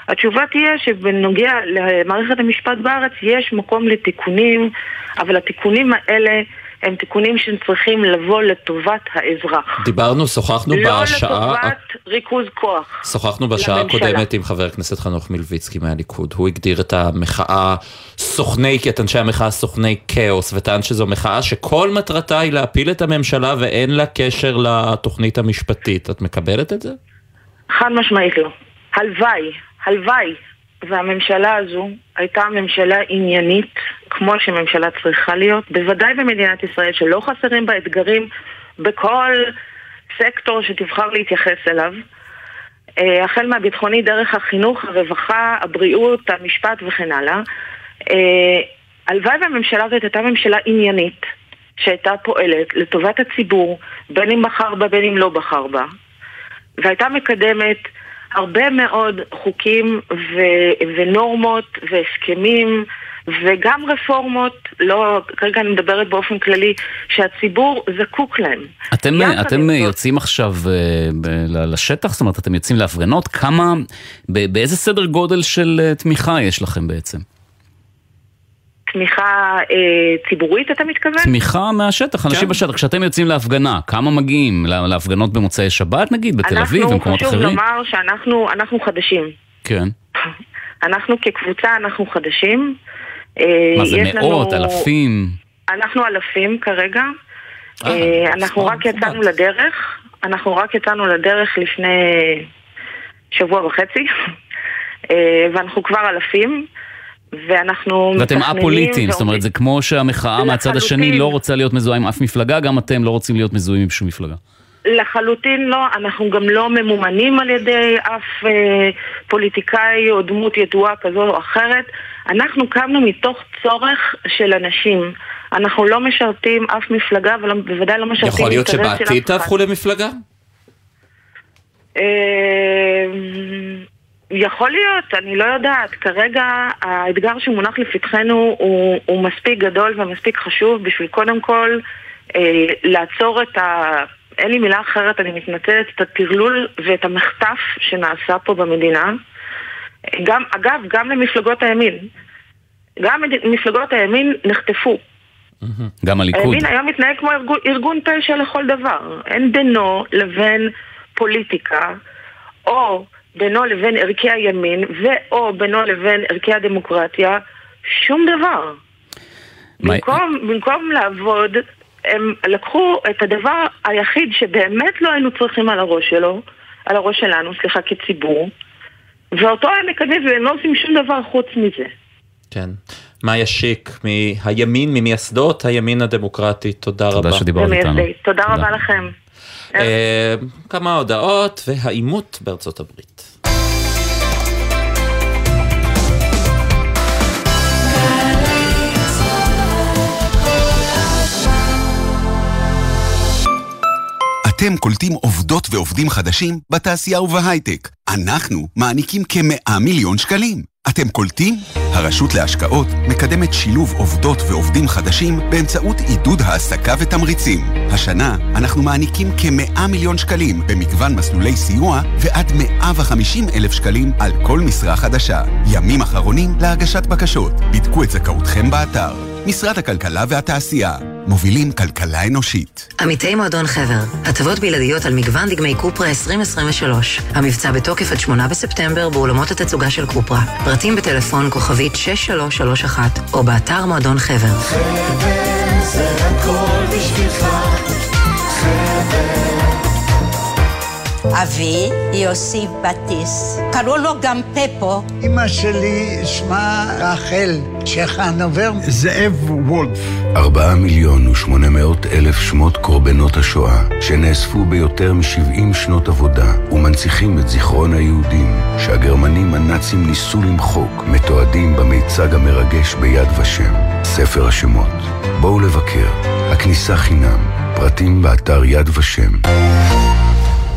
התשובה תהיה שבנוגע למערכת המשפט בארץ יש מקום לתיקונים, אבל התיקונים האלה הם תיקונים שצריכים לבוא לטובת האזרח.
דיברנו, שוחחנו
לא
בשעה...
לטובת ריכוז כוח.
שוחחנו בשעה
לממשלה.
הקודמת עם חבר הכנסת חנוך מלביצקי מהליכוד. הוא הגדיר את המחאה סוכני, את אנשי המחאה סוכני כאוס, וטען שזו מחאה שכל מטרתה היא להפיל את הממשלה ואין לה קשר לתוכנית המשפטית. את מקבלת את זה?
חד משמעית לא. הלוואי, הלוואי, והממשלה הזו הייתה ממשלה עניינית, כמו שממשלה צריכה להיות, בוודאי במדינת ישראל, שלא חסרים בה אתגרים בכל סקטור שתבחר להתייחס אליו. אה, החל מהביטחוני דרך החינוך, הרווחה, הבריאות, המשפט וכן הלאה. אה, הלוואי והממשלה הזאת הייתה ממשלה עניינית, שהייתה פועלת לטובת הציבור, בין אם בחר בה בין אם לא בחר בה. והייתה מקדמת הרבה מאוד חוקים ו- ונורמות והסכמים וגם רפורמות, לא, כרגע אני מדברת באופן כללי, שהציבור זקוק להם.
אתם, אתם
זאת-
יוצאים עכשיו אה, לשטח? זאת אומרת, אתם יוצאים להפגנות? כמה, ב- באיזה סדר גודל של אה, תמיכה יש לכם בעצם?
תמיכה אה, ציבורית, אתה מתכוון?
תמיכה מהשטח, אנשים בשטח. כשאתם יוצאים להפגנה, כמה מגיעים? לה- להפגנות במוצאי שבת נגיד, בתל אביב, במקומות
אנחנו, חשוב
אחרים?
לומר שאנחנו אנחנו חדשים.
כן.
אנחנו כקבוצה, אנחנו חדשים. אה,
מה זה, מאות,
לנו-
אלפים?
אנחנו אלפים כרגע.
אה,
אה, אנחנו רק יצאנו לדרך. אנחנו רק יצאנו לדרך לפני שבוע וחצי. אה, ואנחנו כבר אלפים. ואנחנו
ואתם א-פוליטיים, זאת אומרת, זה כמו שהמחאה מהצד השני. לא רוצה להיות מזוהה עם אף מפלגה, גם אתם לא רוצים להיות מזוהים עם שום מפלגה.
לחלוטין לא, אנחנו גם לא ממומנים על ידי אף אה, פוליטיקאי או דמות ידועה כזו או אחרת. אנחנו קמנו מתוך צורך של אנשים. אנחנו לא משרתים אף מפלגה ובוודאי לא משרתים
יכול להיות שבעתיד. תהפכו למפלגה?
אה, יכול להיות, אני לא יודעת. כרגע האתגר שמונח לפתחנו הוא, הוא מספיק גדול ומספיק חשוב בשביל קודם כל אה, לעצור את ה... אין לי מילה אחרת, אני מתנצלת, את הטרלול ואת המחטף שנעשה פה במדינה. גם, אגב, גם למפלגות הימין. גם מפלגות הימין נחטפו.
גם הליכוד.
הימין היום מתנהג כמו ארגון, ארגון פשע לכל דבר. אין בינו לבין פוליטיקה, או בינו לבין ערכי הימין, ואו בינו לבין ערכי הדמוקרטיה, שום דבר.
מה-
במקום, במקום לעבוד, הם לקחו את הדבר היחיד שבאמת לא היינו צריכים על הראש שלו, על הראש שלנו, סליחה, כציבור, ואותו הם מקדמים והם לא עושים שום דבר חוץ מזה.
כן. מאיה שיק, מהימין, ממייסדות הימין הדמוקרטי, תודה רבה.
תודה שדיברת איתנו.
ומייסדי. תודה רבה לכם.
אה, כמה הודעות והעימות בארצות הברית.
אתם קולטים עובדות ועובדים חדשים בתעשייה ובהייטק. אנחנו מעניקים כמאה מיליון שקלים. אתם קולטים? הרשות להשקעות מקדמת שילוב עובדות ועובדים חדשים באמצעות עידוד העסקה ותמריצים. השנה אנחנו מעניקים כ-100 מיליון שקלים במגוון מסלולי סיוע ועד 150 אלף שקלים על כל משרה חדשה. ימים אחרונים להגשת בקשות. בדקו את זכאותכם באתר. משרד הכלכלה והתעשייה. מובילים כלכלה אנושית.
עמיתי מועדון חבר, הטבות בלעדיות על מגוון דגמי קופרה 2023. המבצע בתוקף עד 8 בספטמבר באולמות התצוגה של קופרה. פרטים בטלפון כוכבית 6331 או באתר מועדון חבר.
חבר זה הכל בשבילך, חבר
אבי, יוסי בטיס. קראו לו גם פפו.
אמא שלי שמה רחל צ'חנובר.
זאב וולף.
ארבעה מיליון ושמונה מאות אלף שמות קורבנות השואה, שנאספו ביותר מ-70 שנות עבודה, ומנציחים את זיכרון היהודים, שהגרמנים הנאצים ניסו למחוק, מתועדים במיצג המרגש ביד ושם, ספר השמות. בואו לבקר, הכניסה חינם, פרטים באתר יד ושם.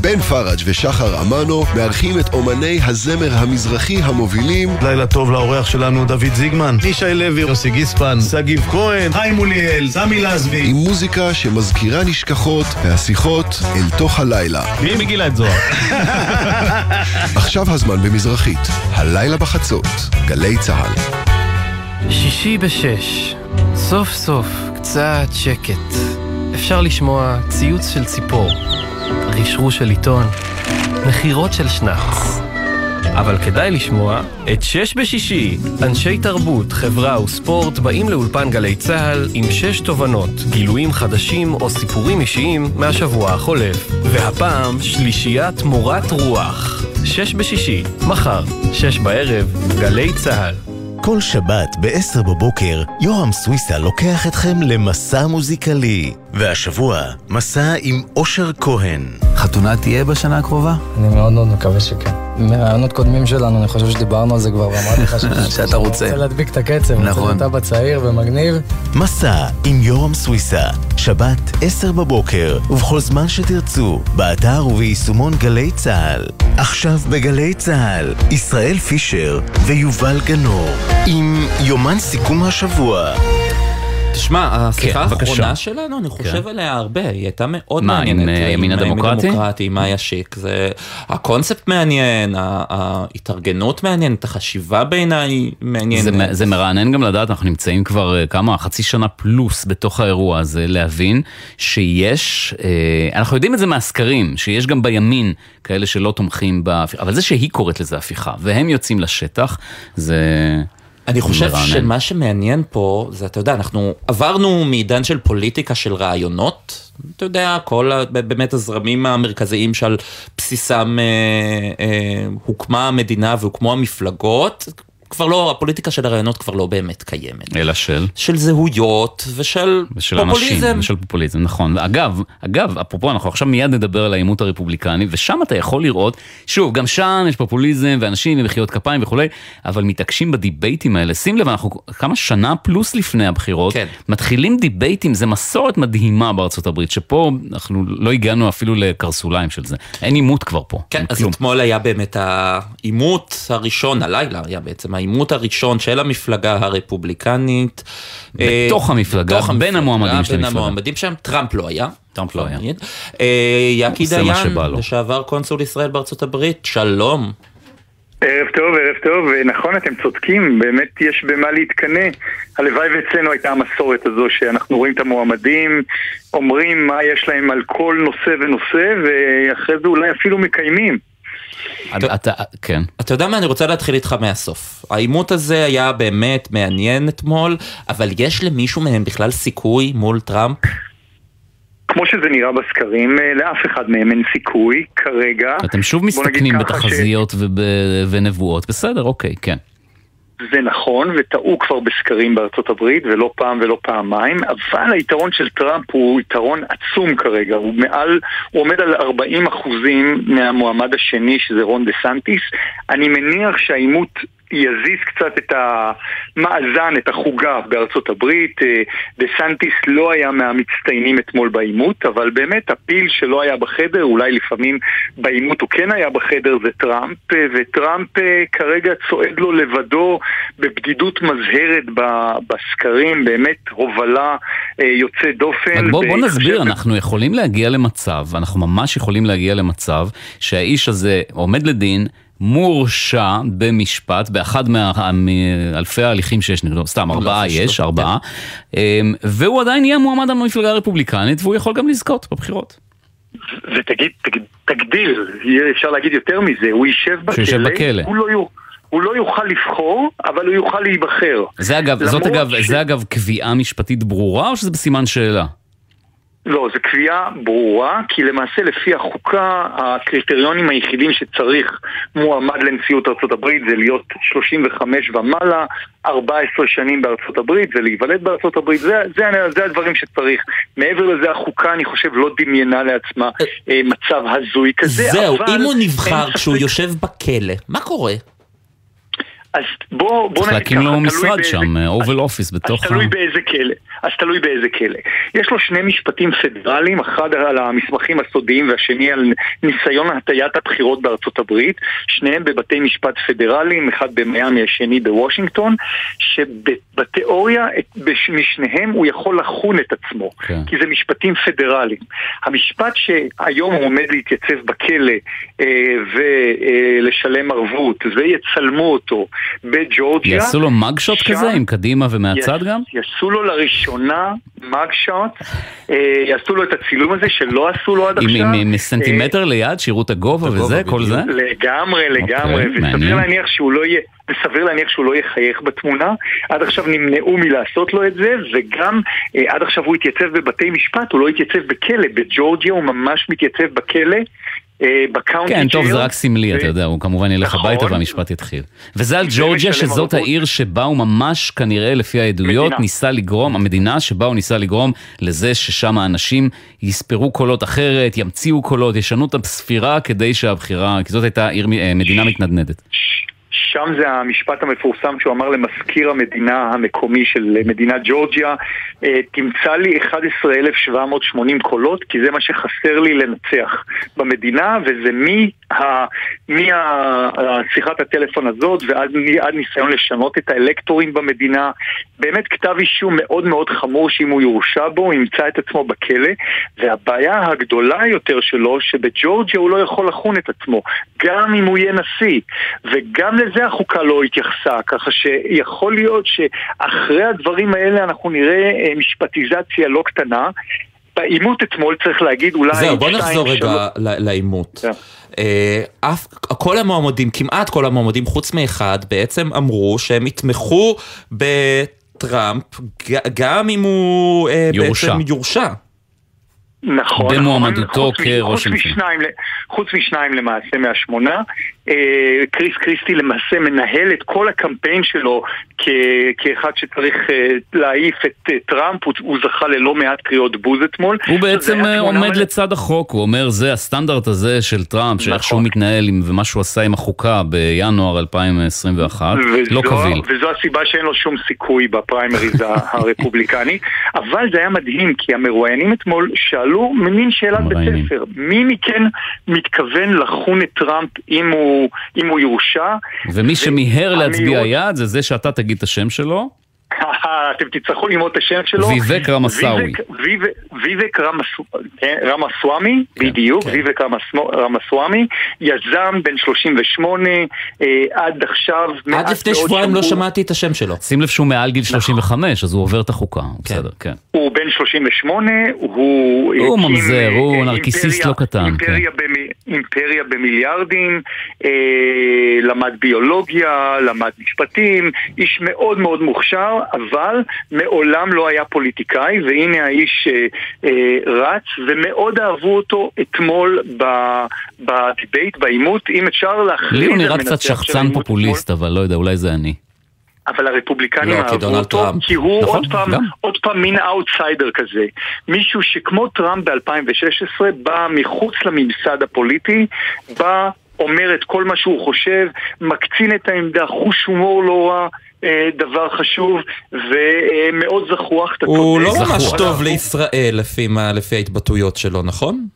בן פראג' ושחר אמנו מארחים את אומני הזמר המזרחי המובילים
לילה טוב לאורח שלנו דוד זיגמן, ישי לוי, יוסי גיספן, שגיב כהן, חיים מוליאל, סמי לזבי
עם מוזיקה שמזכירה נשכחות והשיחות אל תוך הלילה.
מי מגילה את זוהר?
עכשיו הזמן במזרחית, הלילה בחצות, גלי צה"ל.
שישי בשש, סוף סוף קצת שקט. אפשר לשמוע ציוץ של ציפור, רשרוש של עיתון, נחירות של שנץ. אבל כדאי לשמוע את שש בשישי. אנשי תרבות, חברה וספורט באים לאולפן גלי צה"ל עם שש תובנות, גילויים חדשים או סיפורים אישיים מהשבוע החולף. והפעם שלישיית מורת רוח. שש בשישי, מחר, שש בערב, גלי צה"ל.
כל שבת ב-10 בבוקר, יורם סוויסה לוקח אתכם למסע מוזיקלי. והשבוע, מסע עם אושר כהן.
חתונה תהיה בשנה הקרובה?
אני מאוד מאוד מקווה שכן. מרעיונות קודמים שלנו, אני חושב שדיברנו על זה כבר, ואמרתי לך
שאתה רוצה.
רוצה להדביק את הקצב.
נכון.
אתה בצעיר ומגניב.
מסע עם יורם סוויסה, שבת 10 בבוקר, ובכל זמן שתרצו, באתר וביישומון גלי צה"ל. עכשיו בגלי צה"ל, ישראל פישר ויובל גנור, עם יומן סיכום השבוע.
תשמע, השיחה
כן.
האחרונה שלנו, אני חושב עליה הרבה, היא הייתה מאוד
מה,
מעניינת.
עם, אה, ימין הדמוקרטי?
הדמוקרטי, עם מאיה שיק. זה, הקונספט מעניין, ההתארגנות מעניינת, החשיבה בעיניי מעניינת.
זה מרענן גם לדעת, אנחנו נמצאים כבר אה, כמה, חצי שנה פלוס בתוך האירוע הזה, להבין שיש, אה, אנחנו יודעים את זה מהסקרים, שיש גם בימין כאלה שלא תומכים בהפיכה, אבל זה שהיא קוראת לזה הפיכה, והם יוצאים לשטח, זה...
אני חושב
מרענן.
שמה שמעניין פה, זה, אתה יודע, אנחנו עברנו מעידן של פוליטיקה של רעיונות, אתה יודע, כל באמת הזרמים המרכזיים שעל בסיסם אה, אה, הוקמה המדינה והוקמו המפלגות, כבר לא, הפוליטיקה של הרעיונות כבר לא באמת קיימת.
אלא של?
של זהויות ושל,
ושל
פופוליזם.
אנשים, ושל פופוליזם, נכון. אגב, אגב, אפרופו, אנחנו עכשיו מיד נדבר על העימות הרפובליקני, ושם אתה יכול לראות, שוב, גם שם יש פופוליזם ואנשים ומחיאות כפיים וכולי, אבל מתעקשים בדיבייטים האלה. שים לב, אנחנו כמה שנה פלוס לפני הבחירות,
כן.
מתחילים דיבייטים, זה מסורת מדהימה בארצות הברית, שפה אנחנו לא הגענו אפילו לקרסוליים של זה. אין עימות כבר פה.
כן, אז
כלום.
אתמול היה באמת העימות הראשון, הלילה היה בעצם העימות הראשון של המפלגה הרפובליקנית.
בתוך
אה,
המפלגה,
בתוך
בין המועמדים של
בין
המפלגה.
המועמדים שם, טראמפ לא היה.
טראמפ לא היה.
אה,
עוז שמה
דיין. לשעבר קונסול ישראל בארצות הברית, שלום.
ערב טוב, ערב טוב, נכון, אתם צודקים, באמת יש במה להתקנא. הלוואי ואצלנו הייתה המסורת הזו שאנחנו רואים את המועמדים, אומרים מה יש להם על כל נושא ונושא, ואחרי זה אולי אפילו מקיימים.
אתה, כן.
אתה יודע מה, אני רוצה להתחיל איתך מהסוף. העימות הזה היה באמת מעניין אתמול, אבל יש למישהו מהם בכלל סיכוי מול טראמפ?
כמו שזה נראה בסקרים, אה, לאף אחד מהם אין סיכוי כרגע.
אתם שוב מסתכנים
ש-
בתחזיות וב- ונבואות, בסדר, אוקיי, כן.
זה נכון, וטעו כבר בסקרים בארצות הברית, ולא פעם ולא פעמיים, אבל היתרון של טראמפ הוא יתרון עצום כרגע, הוא מעל, הוא עומד על 40 אחוזים מהמועמד השני, שזה רון דה סנטיס. אני מניח שהעימות יזיז קצת את המאזן, את החוגה בארצות הברית. אה, דה סנטיס לא היה מהמצטיינים אתמול בעימות, אבל באמת הפיל שלא היה בחדר, אולי לפעמים בעימות הוא כן היה בחדר, זה טראמפ, אה, וטראמפ אה, כרגע צועד לו לבדו בבדידות מזהרת בסקרים, באמת הובלה אה, יוצא דופן.
בוא, בוא נסביר, אנחנו יכולים להגיע למצב, אנחנו ממש יכולים להגיע למצב שהאיש הזה עומד לדין, מורשע במשפט, באחד מה- מאלפי ההליכים שיש נגדו, סתם ארבעה יש, ארבעה, אמ, והוא עדיין יהיה מועמד במפלגה הרפובליקנית והוא יכול גם לזכות בבחירות.
ותגיד, תגיד, תגדיל, אפשר להגיד יותר מזה, הוא יישב בכלא,
שהוא יישב בכלא.
הוא לא, יו- הוא לא יוכל לבחור, אבל הוא יוכל להיבחר.
זה אגב, זאת אגב,
ש-
זה אגב קביעה משפטית ברורה או שזה בסימן שאלה?
לא, זו קביעה ברורה, כי למעשה לפי החוקה, הקריטריונים היחידים שצריך מועמד לנשיאות ארצות הברית זה להיות 35 ומעלה, 14 שנים בארצות הברית ולהיוולד בארצות הברית, זה, זה, זה הדברים שצריך. מעבר לזה, החוקה, אני חושב, לא דמיינה לעצמה אה, מצב הזוי כזה,
זהו,
אבל...
אם הוא נבחר כשהוא יושב בכלא, מה קורה?
אז בוא, בוא נגיד
להקים
ככה,
לו
תלוי
משרד
באיזה-
שם, אובל אופיס
אז
בתוך ה...
תלוי באיזה כלא. אז תלוי באיזה כלא. יש לו שני משפטים פדרליים, אחד על המסמכים הסודיים והשני על ניסיון הטיית הבחירות בארצות הברית, שניהם בבתי משפט פדרליים, אחד במיאמי, השני בוושינגטון, שבתיאוריה משניהם הוא יכול לחון את עצמו,
כן.
כי זה משפטים פדרליים. המשפט שהיום הוא עומד להתייצב בכלא אה, ולשלם ערבות ויצלמו אותו בג'ורג'יה,
יעשו לו מגשוט
שם-
כזה עם קדימה ומהצד גם?
יעשו לו לראשונה מגשוט, אה, יעשו לו את הצילום הזה שלא עשו לו עד
עם-
עכשיו.
עם- עם סנטימטר ליד, שיראו את הגובה וזה, כל זה?
אה, לגמרי, לגמרי, וסביר. להניח שהוא לא יהיה... וסביר להניח שהוא לא יחייך בתמונה, עד עכשיו נמנעו מלעשות לו את זה, וגם אה, עד עכשיו הוא התייצב בבתי משפט, הוא לא התייצב בכלא, בג'ורג'יה הוא ממש מתייצב בכלא, אה, בקאונטי
כן, טוב, זה רק סמלי, אתה יודע, הוא כמובן ילך
נכון.
הביתה והמשפט יתחיל. וזה על ג'ורג'יה, שזאת. העיר שבה הוא ממש, כנראה, לפי העדויות. ניסה לגרום, המדינה שבה הוא ניסה לגרום לזה ששם האנשים יספרו קולות אחרת, ימציאו קולות, ישנו את הספירה כדי שהבחירה, כי זאת הייתה עיר, אה, מדינה מתנדנדת.
שם זה המשפט המפורסם שהוא אמר למזכיר המדינה המקומי של מדינת ג'ורג'יה אה, תמצא לי 11,780 קולות כי זה מה שחסר לי לנצח במדינה וזה משיחת הטלפון הזאת ועד עד ניסיון לשנות את האלקטורים במדינה. באמת כתב אישום מאוד מאוד חמור שאם הוא יורשע בו הוא ימצא את עצמו בכלא והבעיה הגדולה יותר שלו שבג'ורג'יה הוא לא יכול לחון את עצמו גם אם הוא יהיה נשיא וגם לזה החוקה לא התייחסה ככה שיכול להיות שאחרי הדברים האלה אנחנו נראה אה, משפטיזציה לא קטנה בעימות אתמול צריך להגיד אולי
זהו, בוא נחזור רגע לעימות. אה, אף, כל המועמדים, כמעט כל המועמדים, חוץ מאחד, בעצם אמרו שהם יתמכו בטראמפ, גם אם הוא אה,
יורשע.
נכון,
בעצם יורשע.
נכון,
במועמדותו
נכון.
כראש
חוץ
ממשלה.
חוץ משניים למעשה מהשמונה, אה, קריס קריסטי למעשה מנהל את כל הקמפיין שלו כ- כאחד שצריך אה, להעיף את אה, טראמפ, הוא, הוא זכה ללא מעט קריאות בוז אתמול.
הוא בעצם אה, עומד
מלא-
לצד החוק, הוא אומר זה הסטנדרט הזה של טראמפ, שאיך
נכון.
שהוא מתנהל עם- ומה שהוא עשה עם החוקה בינואר 2021, לא
וזו-
קביל.
וזו הסיבה שאין לו שום סיכוי בפריימריז הרפובליקני. אבל זה היה מדהים, כי המרואיינים אתמול שאלו מין שאלת בית. ספר. מי מכן מתכוון לחון את טראמפ אם הוא, אם הוא יורשע?
ומי שמיהר להצביע
המהירות-
יד זה זה שאתה תגיד את השם שלו,
אתם תצטרכו ללמוד את השם שלו.
ויבק רמסאווי.
ויבק- ויבק- ויבק כן, רמסוואמי,
כן,
בדיוק, ויבק רמסמו- רמסוואמי, יזם בן 38, אה, עד עכשיו...
עד לפני שבועיים לא שמעתי את השם שלו.
שים לב שהוא מעל גיל 35, אז הוא עובר את החוקה, הוא בסדר, כן.
הוא בן 38, הוא...
הוא
הקים,
ממזר,
אה,
הוא
אה,
נרקיסיסט לא קטן,
אימפריה, במ... אימפריה במיליארדים, אה, למד ביולוגיה, למד משפטים, איש מאוד מאוד מוכשר, אבל מעולם לא היה פוליטיקאי, והנה האיש אה, אה, רץ, ומאוד אהבו אותו אתמול ב debate, בעימות, אם אפשר להכריז
לי הוא נראה קצת שחצן פופוליסט, אבל לא יודע, אולי זה אני.
אבל הרפובליקנים
לא,
אהבו אותו,
טראמפ.
כי הוא
נכון,
עוד פעם,
גם.
עוד פעם מין אאוטסיידר כזה. מישהו שכמו טראמפ ב-2016 בא מחוץ לממסד הפוליטי, בא אומר את כל מה שהוא חושב, מקצין את העמדה, חוש הומור לא רע. אה, דבר חשוב ומאוד זחוח.
הוא. לא ממש. טוב לישראל לפי ההתבטאויות שלו, נכון?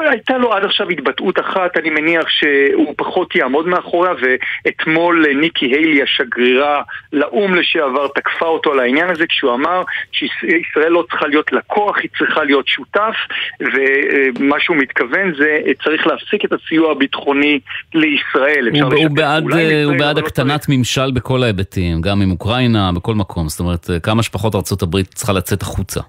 הייתה לו עד עכשיו התבטאות אחת, אני מניח שהוא פחות יעמוד מאחוריה, ואתמול אה, ניקי היילי, השגרירה לאו"ם לשעבר, תקפה אותו על העניין הזה, כשהוא אמר שישראל לא צריכה להיות לקוח, היא צריכה להיות שותף, ומה שהוא מתכוון זה אה, צריך להפסיק את הסיוע הביטחוני לישראל.
הוא, הוא בעד, אה, הוא בעד
לא
הקטנת ממשל בכל ההיבטים, גם עם אוקראינה, בכל מקום. זאת אומרת, כמה שפחות הברית צריכה לצאת החוצה.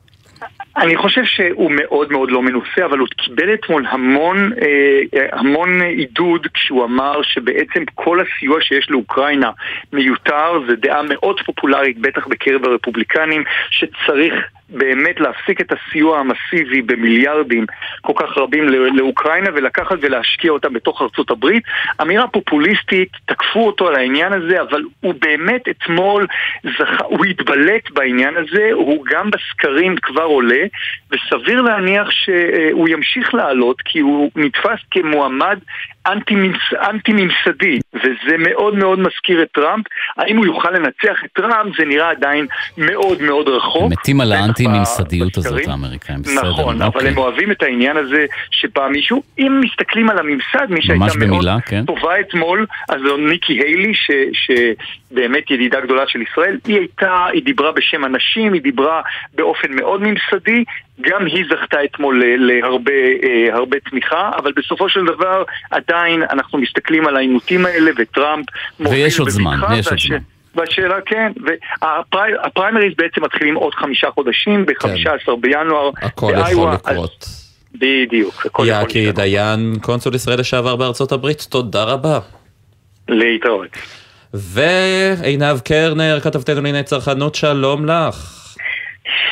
אני חושב שהוא מאוד מאוד לא מנוסה, אבל הוא קיבל אתמול המון, אה, המון עידוד כשהוא אמר שבעצם כל הסיוע שיש לאוקראינה מיותר, זו דעה מאוד פופולרית, בטח בקרב הרפובליקנים, שצריך באמת להפסיק את הסיוע המסיבי במיליארדים כל כך רבים ל- לאוקראינה ולקחת ולהשקיע אותם בתוך ארצות הברית. אמירה פופוליסטית, תקפו אותו על העניין הזה, אבל הוא באמת אתמול זכה, הוא התבלט בעניין הזה, הוא גם בסקרים כבר עולה, וסביר להניח שהוא ימשיך לעלות כי הוא נתפס כמועמד אנטי-ממס- אנטי-ממסדי, וזה מאוד מאוד מזכיר את טראמפ. האם הוא יוכל לנצח את טראמפ זה נראה עדיין מאוד מאוד רחוק.
מתים על האנטי-ממסדיות הזאת. האמריקאים. בסדר,
נכון, אבל
אוקיי.
הם אוהבים את העניין הזה שפעם מישהו, אם מסתכלים על הממסד, מי שהייתה מאוד
במילה, כן.
טובה אתמול, אז זו ניקי היילי, ש, שבאמת ידידה גדולה של ישראל, היא הייתה, היא דיברה בשם הנשים, היא דיברה באופן מאוד ממסדי, גם היא זכתה אתמול להרבה אה, הרבה תמיכה, אבל בסופו של דבר עדיין אנחנו מסתכלים על העימותים האלה וטראמפ מוביל
ויש עוד זמן, ויש עוד זמן.
והשאלה כן, והפריימריז בעצם מתחילים עוד חמישה חודשים, ב-15 בינואר,
כן. הכל יכול לקרות.
בדיוק, הכל יכול
יעקי דיין, קונסול ישראל לשעבר בארצות הברית, תודה רבה.
להתראות.
ועינב קרנר, כתבתנו לענייני צרכנות, שלום לך.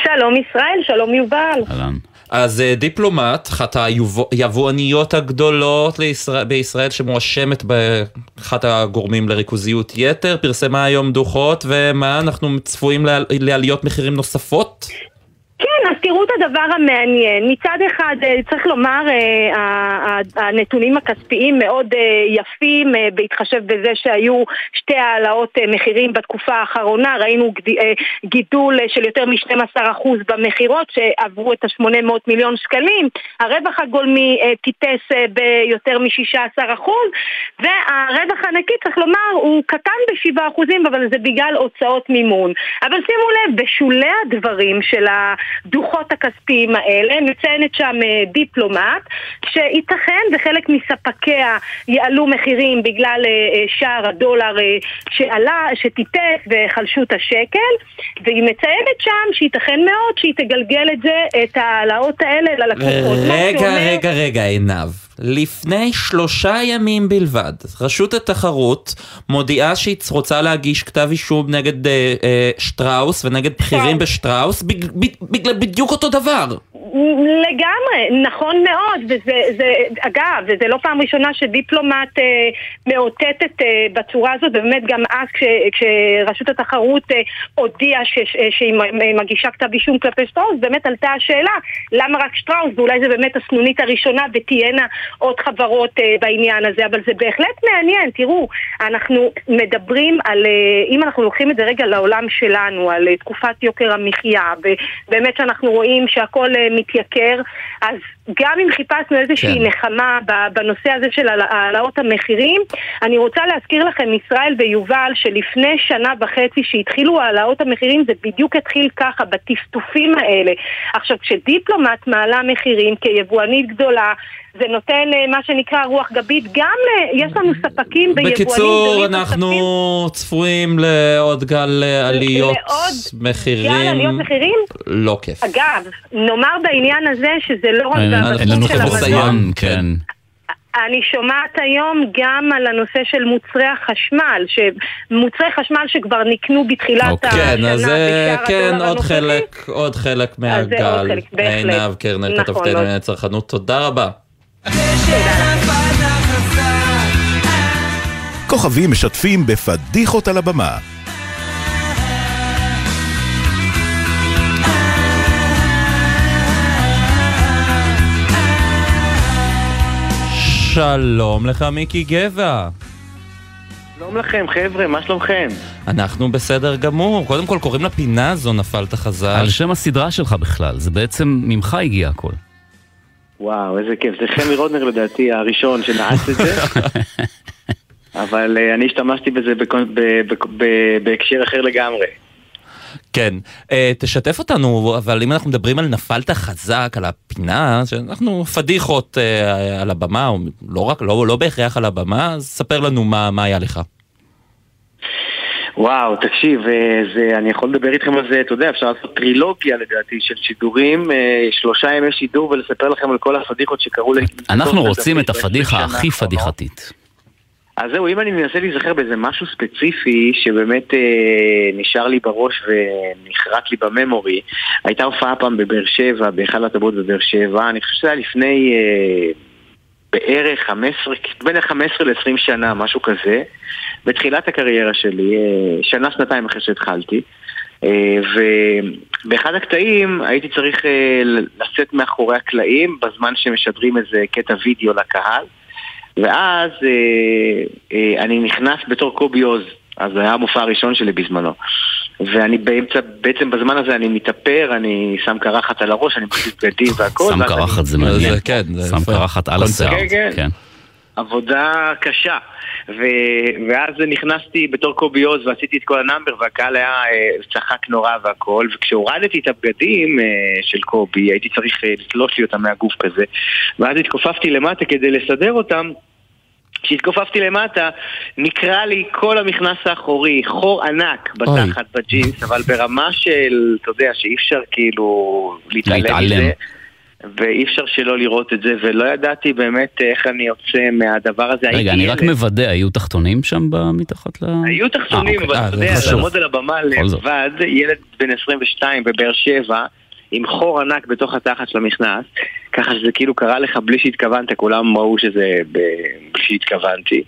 שלום ישראל, שלום יובל.
אז אה, דיפלומט, אחת היבואניות הגדולות לישראל, בישראל שמואשמת באחת הגורמים לריכוזיות יתר, פרסמה היום דוחות, ומה, אנחנו צפויים לעל- לעליות מחירים נוספות?
כן, אז תראו את הדבר המעניין. מצד אחד, אה, צריך לומר, אה, הנתונים הכספיים מאוד אה, יפים, בהתחשב בזה שהיו שתי העלאות מחירים בתקופה האחרונה. ראינו גידול של יותר מ-12% במכירות, שעברו את ה-800 מיליון שקלים. הרווח הגולמי אה, ביותר מ-16%, והרווח הנקי, צריך לומר, הוא קטן ב-7%, אבל זה בגלל הוצאות מימון. אבל שימו לב, בשולי הדברים של הדוחות הכספיים האלה, מציינת שם אה, דיפלומט, שייתכן וחלק מספקיה יעלו מחירים בגלל אה, אה, שער הדולר שעלה, שטיפס והחלשו את השקל, והיא מציינת שם שייתכן מאוד שהיא תגלגל את זה, את ההעלאות האלה ללקוחות.
רגע, רגע, רגע, עינב. לפני שלושה ימים בלבד, רשות התחרות מודיעה שהיא רוצה להגיש כתב אישום נגד אה, אה, שטראוס ונגד בכירים בשטראוס בג- ב- בגלל בדיוק אותו דבר.
לגמרי, נכון מאוד, וזה, זה, אגב, וזה לא פעם ראשונה שדיפלומט אה, מאותתת אה, בצורה הזאת, ובאמת גם אז כש, כשרשות התחרות אה, הודיעה ש, ש, שהיא מגישה כתב אישום כלפי שטראוס, באמת עלתה השאלה, למה רק שטראוס, ואולי זה באמת הסנונית הראשונה ותהיינה עוד חברות אה, בעניין הזה, אבל זה בהחלט מעניין, תראו, אנחנו מדברים על, אה, אם אנחנו לוקחים את זה רגע לעולם שלנו, על אה, תקופת יוקר המחיה, ובאמת שאנחנו רואים שהכל אה, מתייקר, אז גם אם חיפשנו איזושהי
כן.
נחמה בנושא הזה של העלאות המחירים, אני רוצה להזכיר לכם, ישראל ויובל, שלפני שנה וחצי שהתחילו העלאות המחירים, זה בדיוק התחיל ככה, בטפטופים האלה. עכשיו, כשדיפלומט מעלה מחירים כיבואנית גדולה, זה נותן אה, מה שנקרא רוח גבית גם, ל- יש לנו ספקים ויבואנים
בקיצור, אנחנו צפויים לעוד גל אה, עליות
לעוד
מחירים.
גל עליות מחירים?
לא כיף.
אגב, נאמר בעניין הזה שזה לא רק
אין לנו
של
חברות. זמן, כן.
אני שומעת היום גם על הנושא של מוצרי החשמל, שמוצרי חשמל שכבר נקנו בתחילת השנה
כן, אז זה
בשער
כן עוד. חלק, עוד חלק
אז זה עוד
מהגל.
חלק, בהחלט.
עינב קרנר,
נכון
כתבתנו. לענייני צרכנות, תודה רבה.
כוכבים משתפים בפדיחות על הבמה.
שלום לך מיקי גבע.
שלום לכם חבר'ה, מה שלומכם?
אנחנו בסדר גמור. קודם כל קוראים לפינה הזו נפלת חזק.
על שם הסדרה שלך בכלל, זה בעצם ממך הגיע הכל.
וואו, איזה כיף. זה חמי רודנר לדעתי הראשון שנעץ את זה. אבל אה, אני השתמשתי בזה בקונ- ב- ב- ב- בהקשר אחר לגמרי.
כן. אה, תשתף אותנו, אבל אם אנחנו מדברים על נפלת חזק, על הפינה, שאנחנו פדיחות אה, על הבמה, או לא רק, לא, לא בהכרח על הבמה, אז ספר לנו מה, מה היה לך.
וואו, תקשיב, אה, זה, אני יכול לדבר איתכם על זה, אתה יודע, אפשר לעשות טרילוגיה לדעתי של שידורים, שלושה ימי שידור ולספר לכם על כל הפדיחות שקרו לי.
אנחנו רוצים את הפדיחה הכי. פדיחתית.
אז זהו, אם אני מנסה להיזכר באיזה משהו ספציפי שבאמת אה, נשאר לי בראש ונחרט לי בממורי, הייתה הופעה פעם בבאר שבע, בהיכל הטבות בבאר שבע, אני חושב שזה היה לפני אה, בערך 15, בין 15 ל-20 שנה, משהו כזה, בתחילת הקריירה שלי, אה, שנה, שנתיים אחרי שהתחלתי. אה, ובאחד הקטעים הייתי צריך אה, לצאת מאחורי הקלעים בזמן שמשדרים איזה קטע וידאו לקהל. ואז אה, אה, אני נכנס בתור קובי עוז, אז זה היה המופע הראשון שלי בזמנו. ואני באמצע, בעצם בזמן הזה אני מתאפר, אני שם קרחת על הראש, אני מחליף בגדים והכל.
שם קרחת זה מעניין.
זה כן, זה
שם
יפה.
קרחת על השיער.
כן, כן.
כן.
עבודה קשה. ו... ואז נכנסתי בתור קובי עוז ועשיתי את כל ה number והקהל היה אה, צחק נורא והכל וכשהורדתי את הבגדים אה, של קובי הייתי צריך אה, לתלוש לי אותם מהגוף כזה ואז התכופפתי למטה כדי לסדר אותם כשהתכופפתי למטה, נקרע לי כל המכנס האחורי, חור ענק בתחת בג'ינס, אבל ברמה של, אתה יודע, שאי אפשר כאילו להתעלם
להתעלם.
מזה. ואי אפשר שלא לראות את זה, ולא ידעתי באמת איך אני יוצא מהדבר הזה.
רגע, אני רק. מוודא, היו תחתונים שם מתחת ל...
היו תחתונים,
אה,
אבל
אוקיי.
אתה
אה,
יודע. לעמוד על הבמה. לבד, ילד בן 22 בבאר שבע, עם חור ענק בתוך התחת של המכנס, ככה שזה כאילו קרה לך בלי שהתכוונת, כולם ראו שזה ב... בלי שהתכוונתי.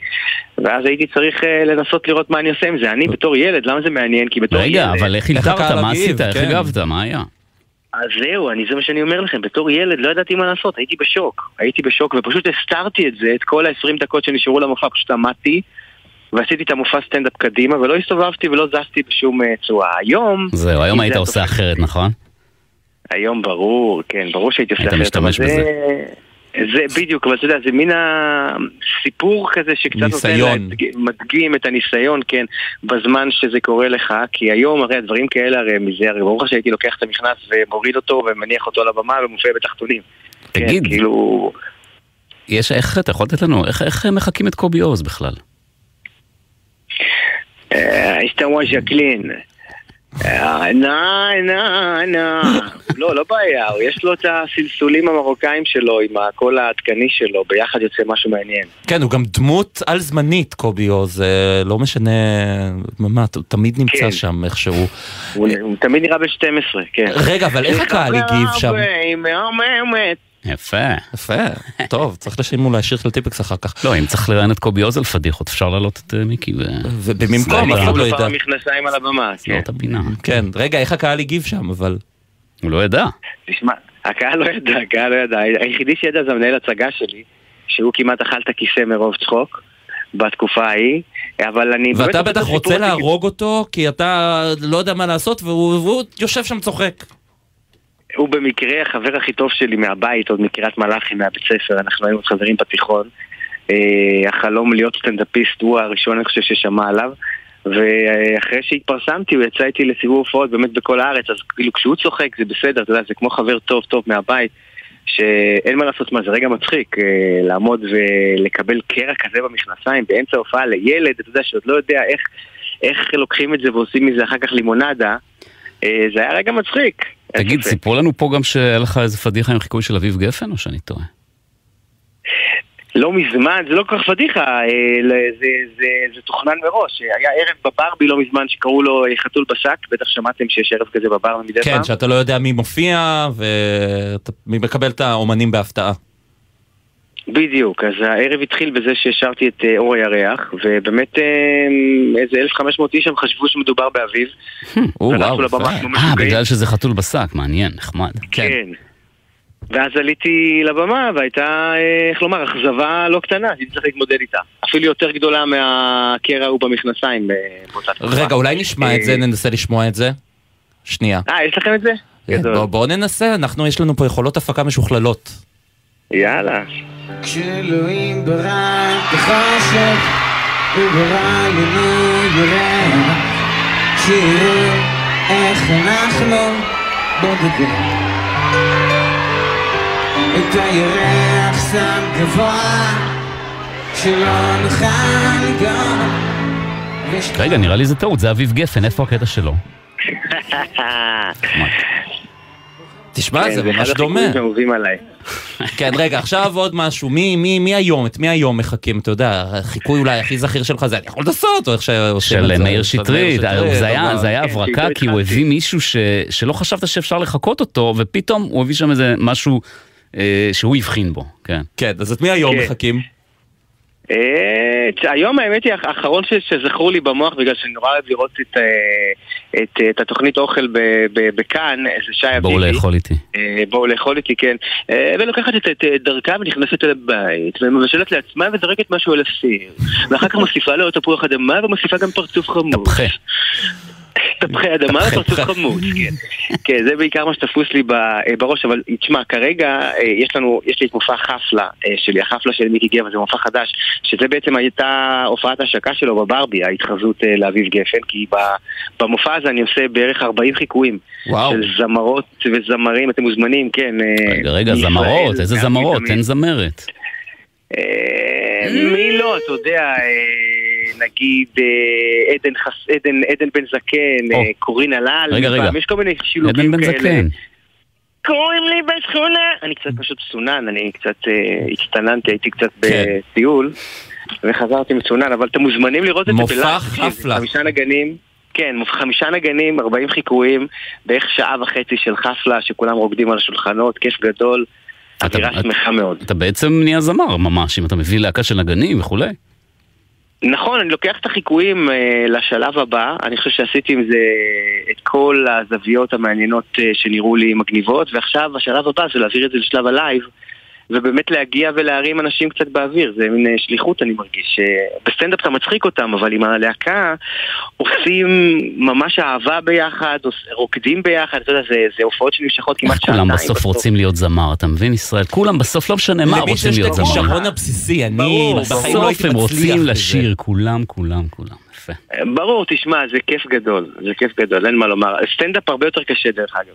ואז הייתי צריך אה, לנסות לראות מה אני עושה עם זה. אני בתור ילד, למה זה מעניין? כי בתור
רגע,
ילד...
אבל איך הלתרת? מה עשית? איך
כן.
הגבת? מה היה?
אז זהו, אני, זה מה שאני אומר לכם, בתור ילד לא ידעתי מה לעשות, הייתי בשוק. הייתי בשוק ופשוט הסתרתי את זה, את כל ה-20 דקות שנשארו למופע, פשוט עמדתי ועשיתי את המופע סטנדאפ קדימה ולא הסתובבתי ולא זזתי בשום אה, צורה. היום...
זהו, היום היית
זה
עושה אחרת, נכון?
היום ברור, כן, ברור שהייתי עושה
היית
אחרת. אבל
משתמש
זה- זה בדיוק, אבל אתה יודע, זה מין הסיפור כזה שקצת
ניסיון.
נותן, להדג- מדגים את הניסיון, כן, בזמן שזה קורה לך, כי היום הרי הדברים כאלה הרי מזה, הרי ברור לך שהייתי לוקח את המכנס ומוריד אותו ומניח אותו על הבמה ומופיע בתחתונים.
תגיד,
כן, כאילו...
יש, איך, אתה יכול לתת לנו, איך, איך מחקים את קובי עוז בכלל?
אה, השתמש ז'קלין. אה, נה, נה, נה. לא, לא בעיה, יש לו את הסלסולים המרוקאים שלו עם הקול העדכני שלו, ביחד יוצא משהו מעניין.
כן, הוא גם דמות על זמנית, קובי עוז, אה, לא משנה, ממש, הוא תמיד נמצא
כן.
שם איכשהו.
הוא הוא תמיד נראה בן 12, כן.
רגע, אבל איך הקהל הגיב שם?
יפה.
יפה, טוב, צריך לשיר אולי שיר של טיפקס אחר כך.
לא, אם צריך לראיין את קובי עוז על פדיחות, אפשר להעלות את אה, מיקי ו...
ובמקום, אף אחד לא ידע.
המכנסיים על הבמה, כן.
את הבינה.
כן, רגע, איך הקהל הגיב שם, אבל...
הוא לא ידע.
תשמע, הקהל לא ידע, הקהל לא ידע. היחידי שידע זה המנהל הצגה שלי, שהוא כמעט אכל את הכיסא מרוב צחוק בתקופה ההיא, אבל אני...
ואתה בטח רוצה להרוג אותו, כי אתה לא יודע מה לעשות, והוא יושב שם צוחק.
הוא במקרה החבר הכי טוב שלי מהבית, עוד מקריית מלאכי, מהבית ספר, אנחנו היינו חברים בתיכון. אה, החלום להיות סטנדאפיסט הוא הראשון, אני חושב, ששמע עליו. ואחרי שהתפרסמתי, הוא יצא איתי לסיבוב הופעות באמת בכל הארץ, אז כאילו כשהוא צוחק זה בסדר, אתה יודע, זה כמו חבר טוב טוב מהבית, שאין מה לעשות מה, זה רגע מצחיק, אה, לעמוד ולקבל קרע כזה במכנסיים באמצע הופעה לילד, אתה יודע, שעוד לא יודע איך, איך לוקחים את זה ועושים מזה אחר כך לימונדה, אה, זה היה רגע מצחיק.
תגיד, סיפרו לנו פה גם שהיה לך איזה פדיחה עם חיקוי של אביב גפן, או שאני טועה?
לא מזמן, זה לא כל כך פדיחה, אה, ל- זה, זה, זה תוכנן מראש. היה ערב בברבי לא מזמן שקראו לו אה, חתול בשק, בטח שמעתם שיש ערב כזה בבר מדי פעם.
כן, שאתה לא יודע מי מופיע, ומי מקבל את האומנים בהפתעה.
בדיוק, אז הערב התחיל בזה שהשארתי את אה, אור הירח, ובאמת אה, איזה 1,500 איש שם חשבו שמדובר באביב.
או, וואו, אה. בגלל שזה חתול בשק, מעניין, נחמד.
כן. ואז עליתי לבמה והייתה, אה, איך לומר, אכזבה לא קטנה, שהייתי צריך להתמודד איתה. אפילו יותר גדולה מהקרע ההוא במכנסיים באותה תקופה.
רגע, אולי נשמע את זה, ננסה לשמוע את זה? שנייה.
אה, יש לכם את זה?
בוא- בואו ננסה, אנחנו, יש לנו פה יכולות הפקה משוכללות.
יאללה.
כשאלוהים ברא את החושך, הוא ברא לנו ירח, שיראו איך אנחנו בודדים. את הירח שם גבוה, שלא נוכל לגעת.
רגע, נראה לי זה טעות, זה אביב גפן, איפה הקטע שלו?
תשמע,
כן,
זה
אחד
ממש
החיקויים
דומה.
שאהובים עליי.
כן, רגע, עכשיו עוד משהו. מי, מי, מי היום, את מי היום מחכים? אתה יודע, החיקוי אולי הכי זכיר שלך זה אני יכול לעשות, או איך שעושים את זה.
של מאיר שטרית, זה היה- זה
כן,
הברקה כי הוא. הביא מישהו ש- שלא חשבת שאפשר לחקות אותו, ופתאום הוא הביא שם איזה משהו אה, שהוא הבחין בו, כן.
כן, אז את מי היום
כן.
מחכים?
אה, היום האמת היא האחרון שזכרו לי במוח בגלל שאני נורא אוהב לראות את, אה, את, את התוכנית אוכל בכאן, זה שי אביבי.
בואו לאכול איתי.
אה, בואו לאכול איתי, כן. אה, ולוקחת את, את את דרכה ונכנסת אל הבית, ומבשלת לעצמה וזורקת משהו על הסיר. ואחר כך מוסיפה לו תפוח אדמה ומוסיפה גם פרצוף חמוץ.
תפחה.
תפוחי אדמה ופרצוף חמוץ, כן. כן, זה בעיקר מה שתפוס לי אה, בראש, אבל תשמע, כרגע אה, יש לנו, יש לי את מופע חפלה אה, שלי, החפלה של מיקי גבע, זה מופע חדש, שזה בעצם הייתה הופעת השקה שלו בברבי, ההתחזות לאביב גפן, כי במופע הזה אני עושה בערך 40 חיקויים.
וואו.
של זמרות וזמרים, אתם מוזמנים, כן.
רגע, רגע, זמרות, איזה זמרות? אין זמרת.
מי לא, אתה יודע, נגיד אה, עדן חס- עדן- עדן בן זקן,
או.
אה, קורין הלל,
רגע, רגע.
יש כל מיני שילובים
עדן בן
כאלה.
זקן.
קוראים לי בשכונה. אני קצת פשוט צונן, אני קצת אה, הצטננתי, הייתי קצת
כן.
בטיול, וחזרתי מצונן, אבל אתם מוזמנים לראות את זה
מופע
בלייב. תקשיב,
חפלה.
חמישה נגנים. כן, מופע- חמישה נגנים, 40 חיקויים, בערך שעה וחצי של חפלה, שכולם רוקדים על השולחנות, כיף גדול, אווירה שמחה מאוד.
אתה בעצם נהיה זמר ממש, אם אתה מביא להקה של נגנים וכולי.
נכון, אני לוקח את החיקויים אה, לשלב הבא, אני חושב שעשיתי עם זה את כל הזוויות המעניינות אה, שנראו לי מגניבות, ועכשיו השלב הבא זה להעביר את זה לשלב הלייב, ובאמת להגיע ולהרים אנשים קצת באוויר, זה מין אה, שליחות אני מרגיש. אה, בסטנדאפ אתה מצחיק אותם, אבל עם הלהקה עושים ממש אהבה ביחד, רוקדים ביחד, אתה יודע, זה, זה הופעות שנמשכות כמעט שעתיים.
כולם בסוף רוצים להיות זמר, אתה מבין ישראל? כולם בסוף, לא משנה מה,
למי
רוצים
שיש את
להיות זמר.
הכישרון הבסיסי, אני בחיים לא
בסוף
הייתי
הם
מצליח
רוצים
בזה.
לשיר, כולם, כולם, כולם. יפה.
ברור, תשמע, זה כיף גדול, זה כיף גדול, אין מה לומר. סטנדאפ הרבה יותר קשה דרך אגב.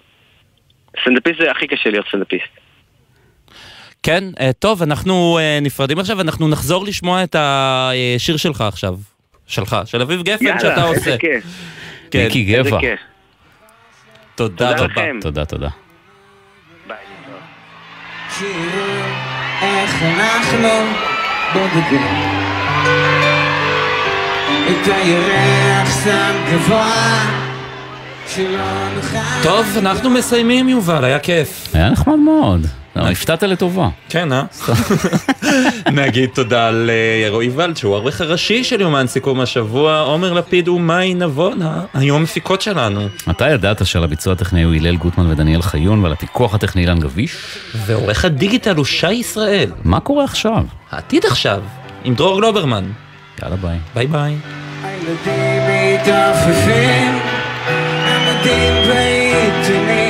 סטנדאפיסט זה הכי קשה להיות סטנדאפיסט.
כן, אה, טוב, אנחנו אה, נפרדים עכשיו, אנחנו נחזור לשמוע את השיר שלך עכשיו. שלך, של אביב גפן
יאללה,
שאתה
איזה
עושה.
כיף.
כן.
מיקי
איזה
גבע.
כיף.
תודה
תודה
רבה.
לכם.
תודה, תודה.
שיראו איך אנחנו בודדים. את הירח שם גבוה, שלא נוכל...
טוב, אנחנו מסיימים יובל, היה כיף.
היה נחמד מאוד. לא, הפתעת לטובה.
כן, אה? נגיד תודה לרועי ולד, שהוא העורך הראשי של יומן סיכום השבוע, עומר לפיד ומאי נבונה, היו המפיקות שלנו.
אתה ידעת שעל הביצוע הטכני הוא הלל גוטמן ודניאל חיון ועל הפיקוח הטכני אילן גביש?
ועורך הדיגיטל הוא שי ישראל.
מה קורה עכשיו?
העתיד עכשיו, עם דרור גלוברמן.
יאללה ביי.
ביי ביי.
הילדים מתעופפים, עמודים בעיתונים.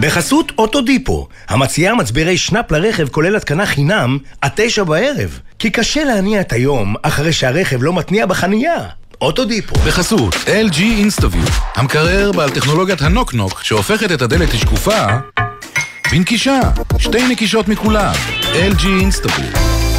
בחסות אוטודיפו, המציעה מצברי שנאפ לרכב כולל התקנה חינם עד תשע בערב. כי קשה להניע את היום אחרי שהרכב לא מתניע בחנייה. אוטודיפו.
בחסות LG InstaView, המקרר בעל טכנולוגיית ה knock-knock שהופכת את הדלת לשקופה בנקישה, שתי נקישות מכולם. LG אינסטוביו.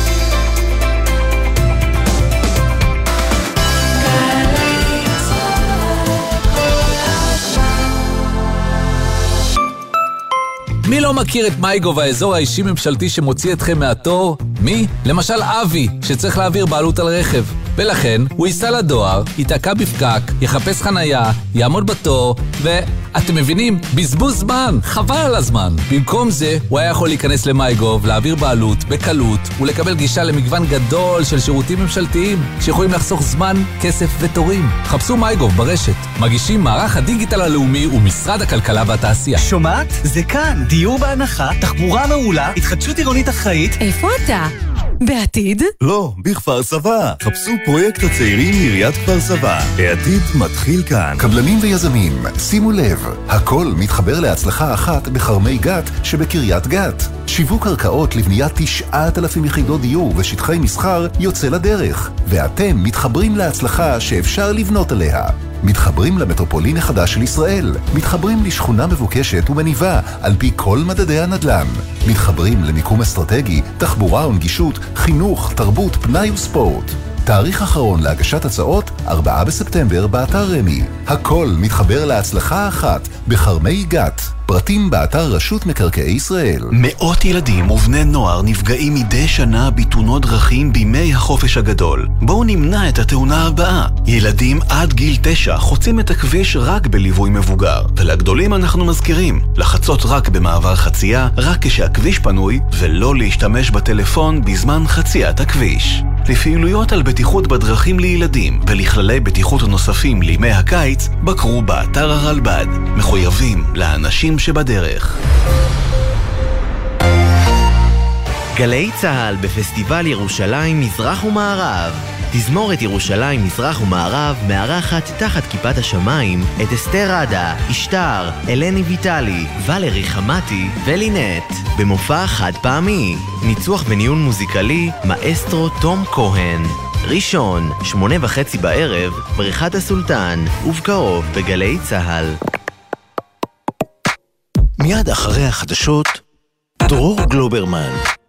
מי לא מכיר את מייגו והאזור האישי-ממשלתי שמוציא אתכם מהתור? מי? למשל אבי, שצריך להעביר בעלות על רכב. ולכן, הוא ייסע לדואר, ייתקע בפקק, יחפש חנייה, יעמוד בתור, ו... אתם מבינים? בזבוז זמן, חבל על הזמן. במקום זה, הוא היה יכול להיכנס למייגוב, להעביר בעלות, בקלות, ולקבל גישה למגוון גדול של שירותים ממשלתיים, שיכולים לחסוך זמן, כסף ותורים. חפשו מייגוב ברשת. מגישים מערך הדיגיטל הלאומי ומשרד הכלכלה והתעשייה.
שומעת? זה כאן. דיור בהנחה, תחבורה מעולה, התחדשות עירונית אחראית.
איפה אתה? בעתיד?
לא, בכפר סבא. חפשו פרויקט הצעירים מעיריית כפר סבא. העתיד מתחיל כאן.
קבלנים ויזמים, שימו לב, הכל מתחבר להצלחה אחת בכרמי גת שבקריית גת. שיווק קרקעות לבניית 9,000 יחידות דיור ושטחי מסחר יוצא לדרך, ואתם מתחברים להצלחה שאפשר לבנות עליה. מתחברים למטרופולין החדש של ישראל, מתחברים לשכונה מבוקשת ומניבה על פי כל מדדי הנדל"ן, מתחברים למיקום אסטרטגי, תחבורה ונגישות, חינוך, תרבות, פנאי וספורט. תאריך אחרון להגשת הצעות, 4 בספטמבר, באתר רמי. הכל מתחבר להצלחה אחת, בכרמי גת. פרטים באתר רשות מקרקעי ישראל.
מאות ילדים ובני נוער נפגעים מדי שנה בתאונות דרכים בימי החופש הגדול. בואו נמנע את התאונה הבאה. ילדים עד גיל תשע חוצים את הכביש רק בליווי מבוגר. ולגדולים אנחנו מזכירים, לחצות רק במעבר חצייה, רק כשהכביש פנוי, ולא להשתמש בטלפון בזמן חציית הכביש. לפעילויות על בטיחות בדרכים לילדים ולכללי בטיחות נוספים לימי הקיץ, בקרו באתר הרלב"ד. מחויבים לאנשים שבדרך.
גלי צה"ל בפסטיבל ירושלים מזרח ומערב. תזמורת ירושלים מזרח ומערב מארחת תחת כיפת השמיים את אסתר עדה, אשתר, אלני ויטלי, ולרי חמתי ולינט במופע חד פעמי. ניצוח וניהול מוזיקלי מאסטרו תום כהן. ראשון, שמונה וחצי בערב, בריכת הסולטן, ובקרוב בגלי צה"ל.
מיד אחרי החדשות, דרור גלוברמן.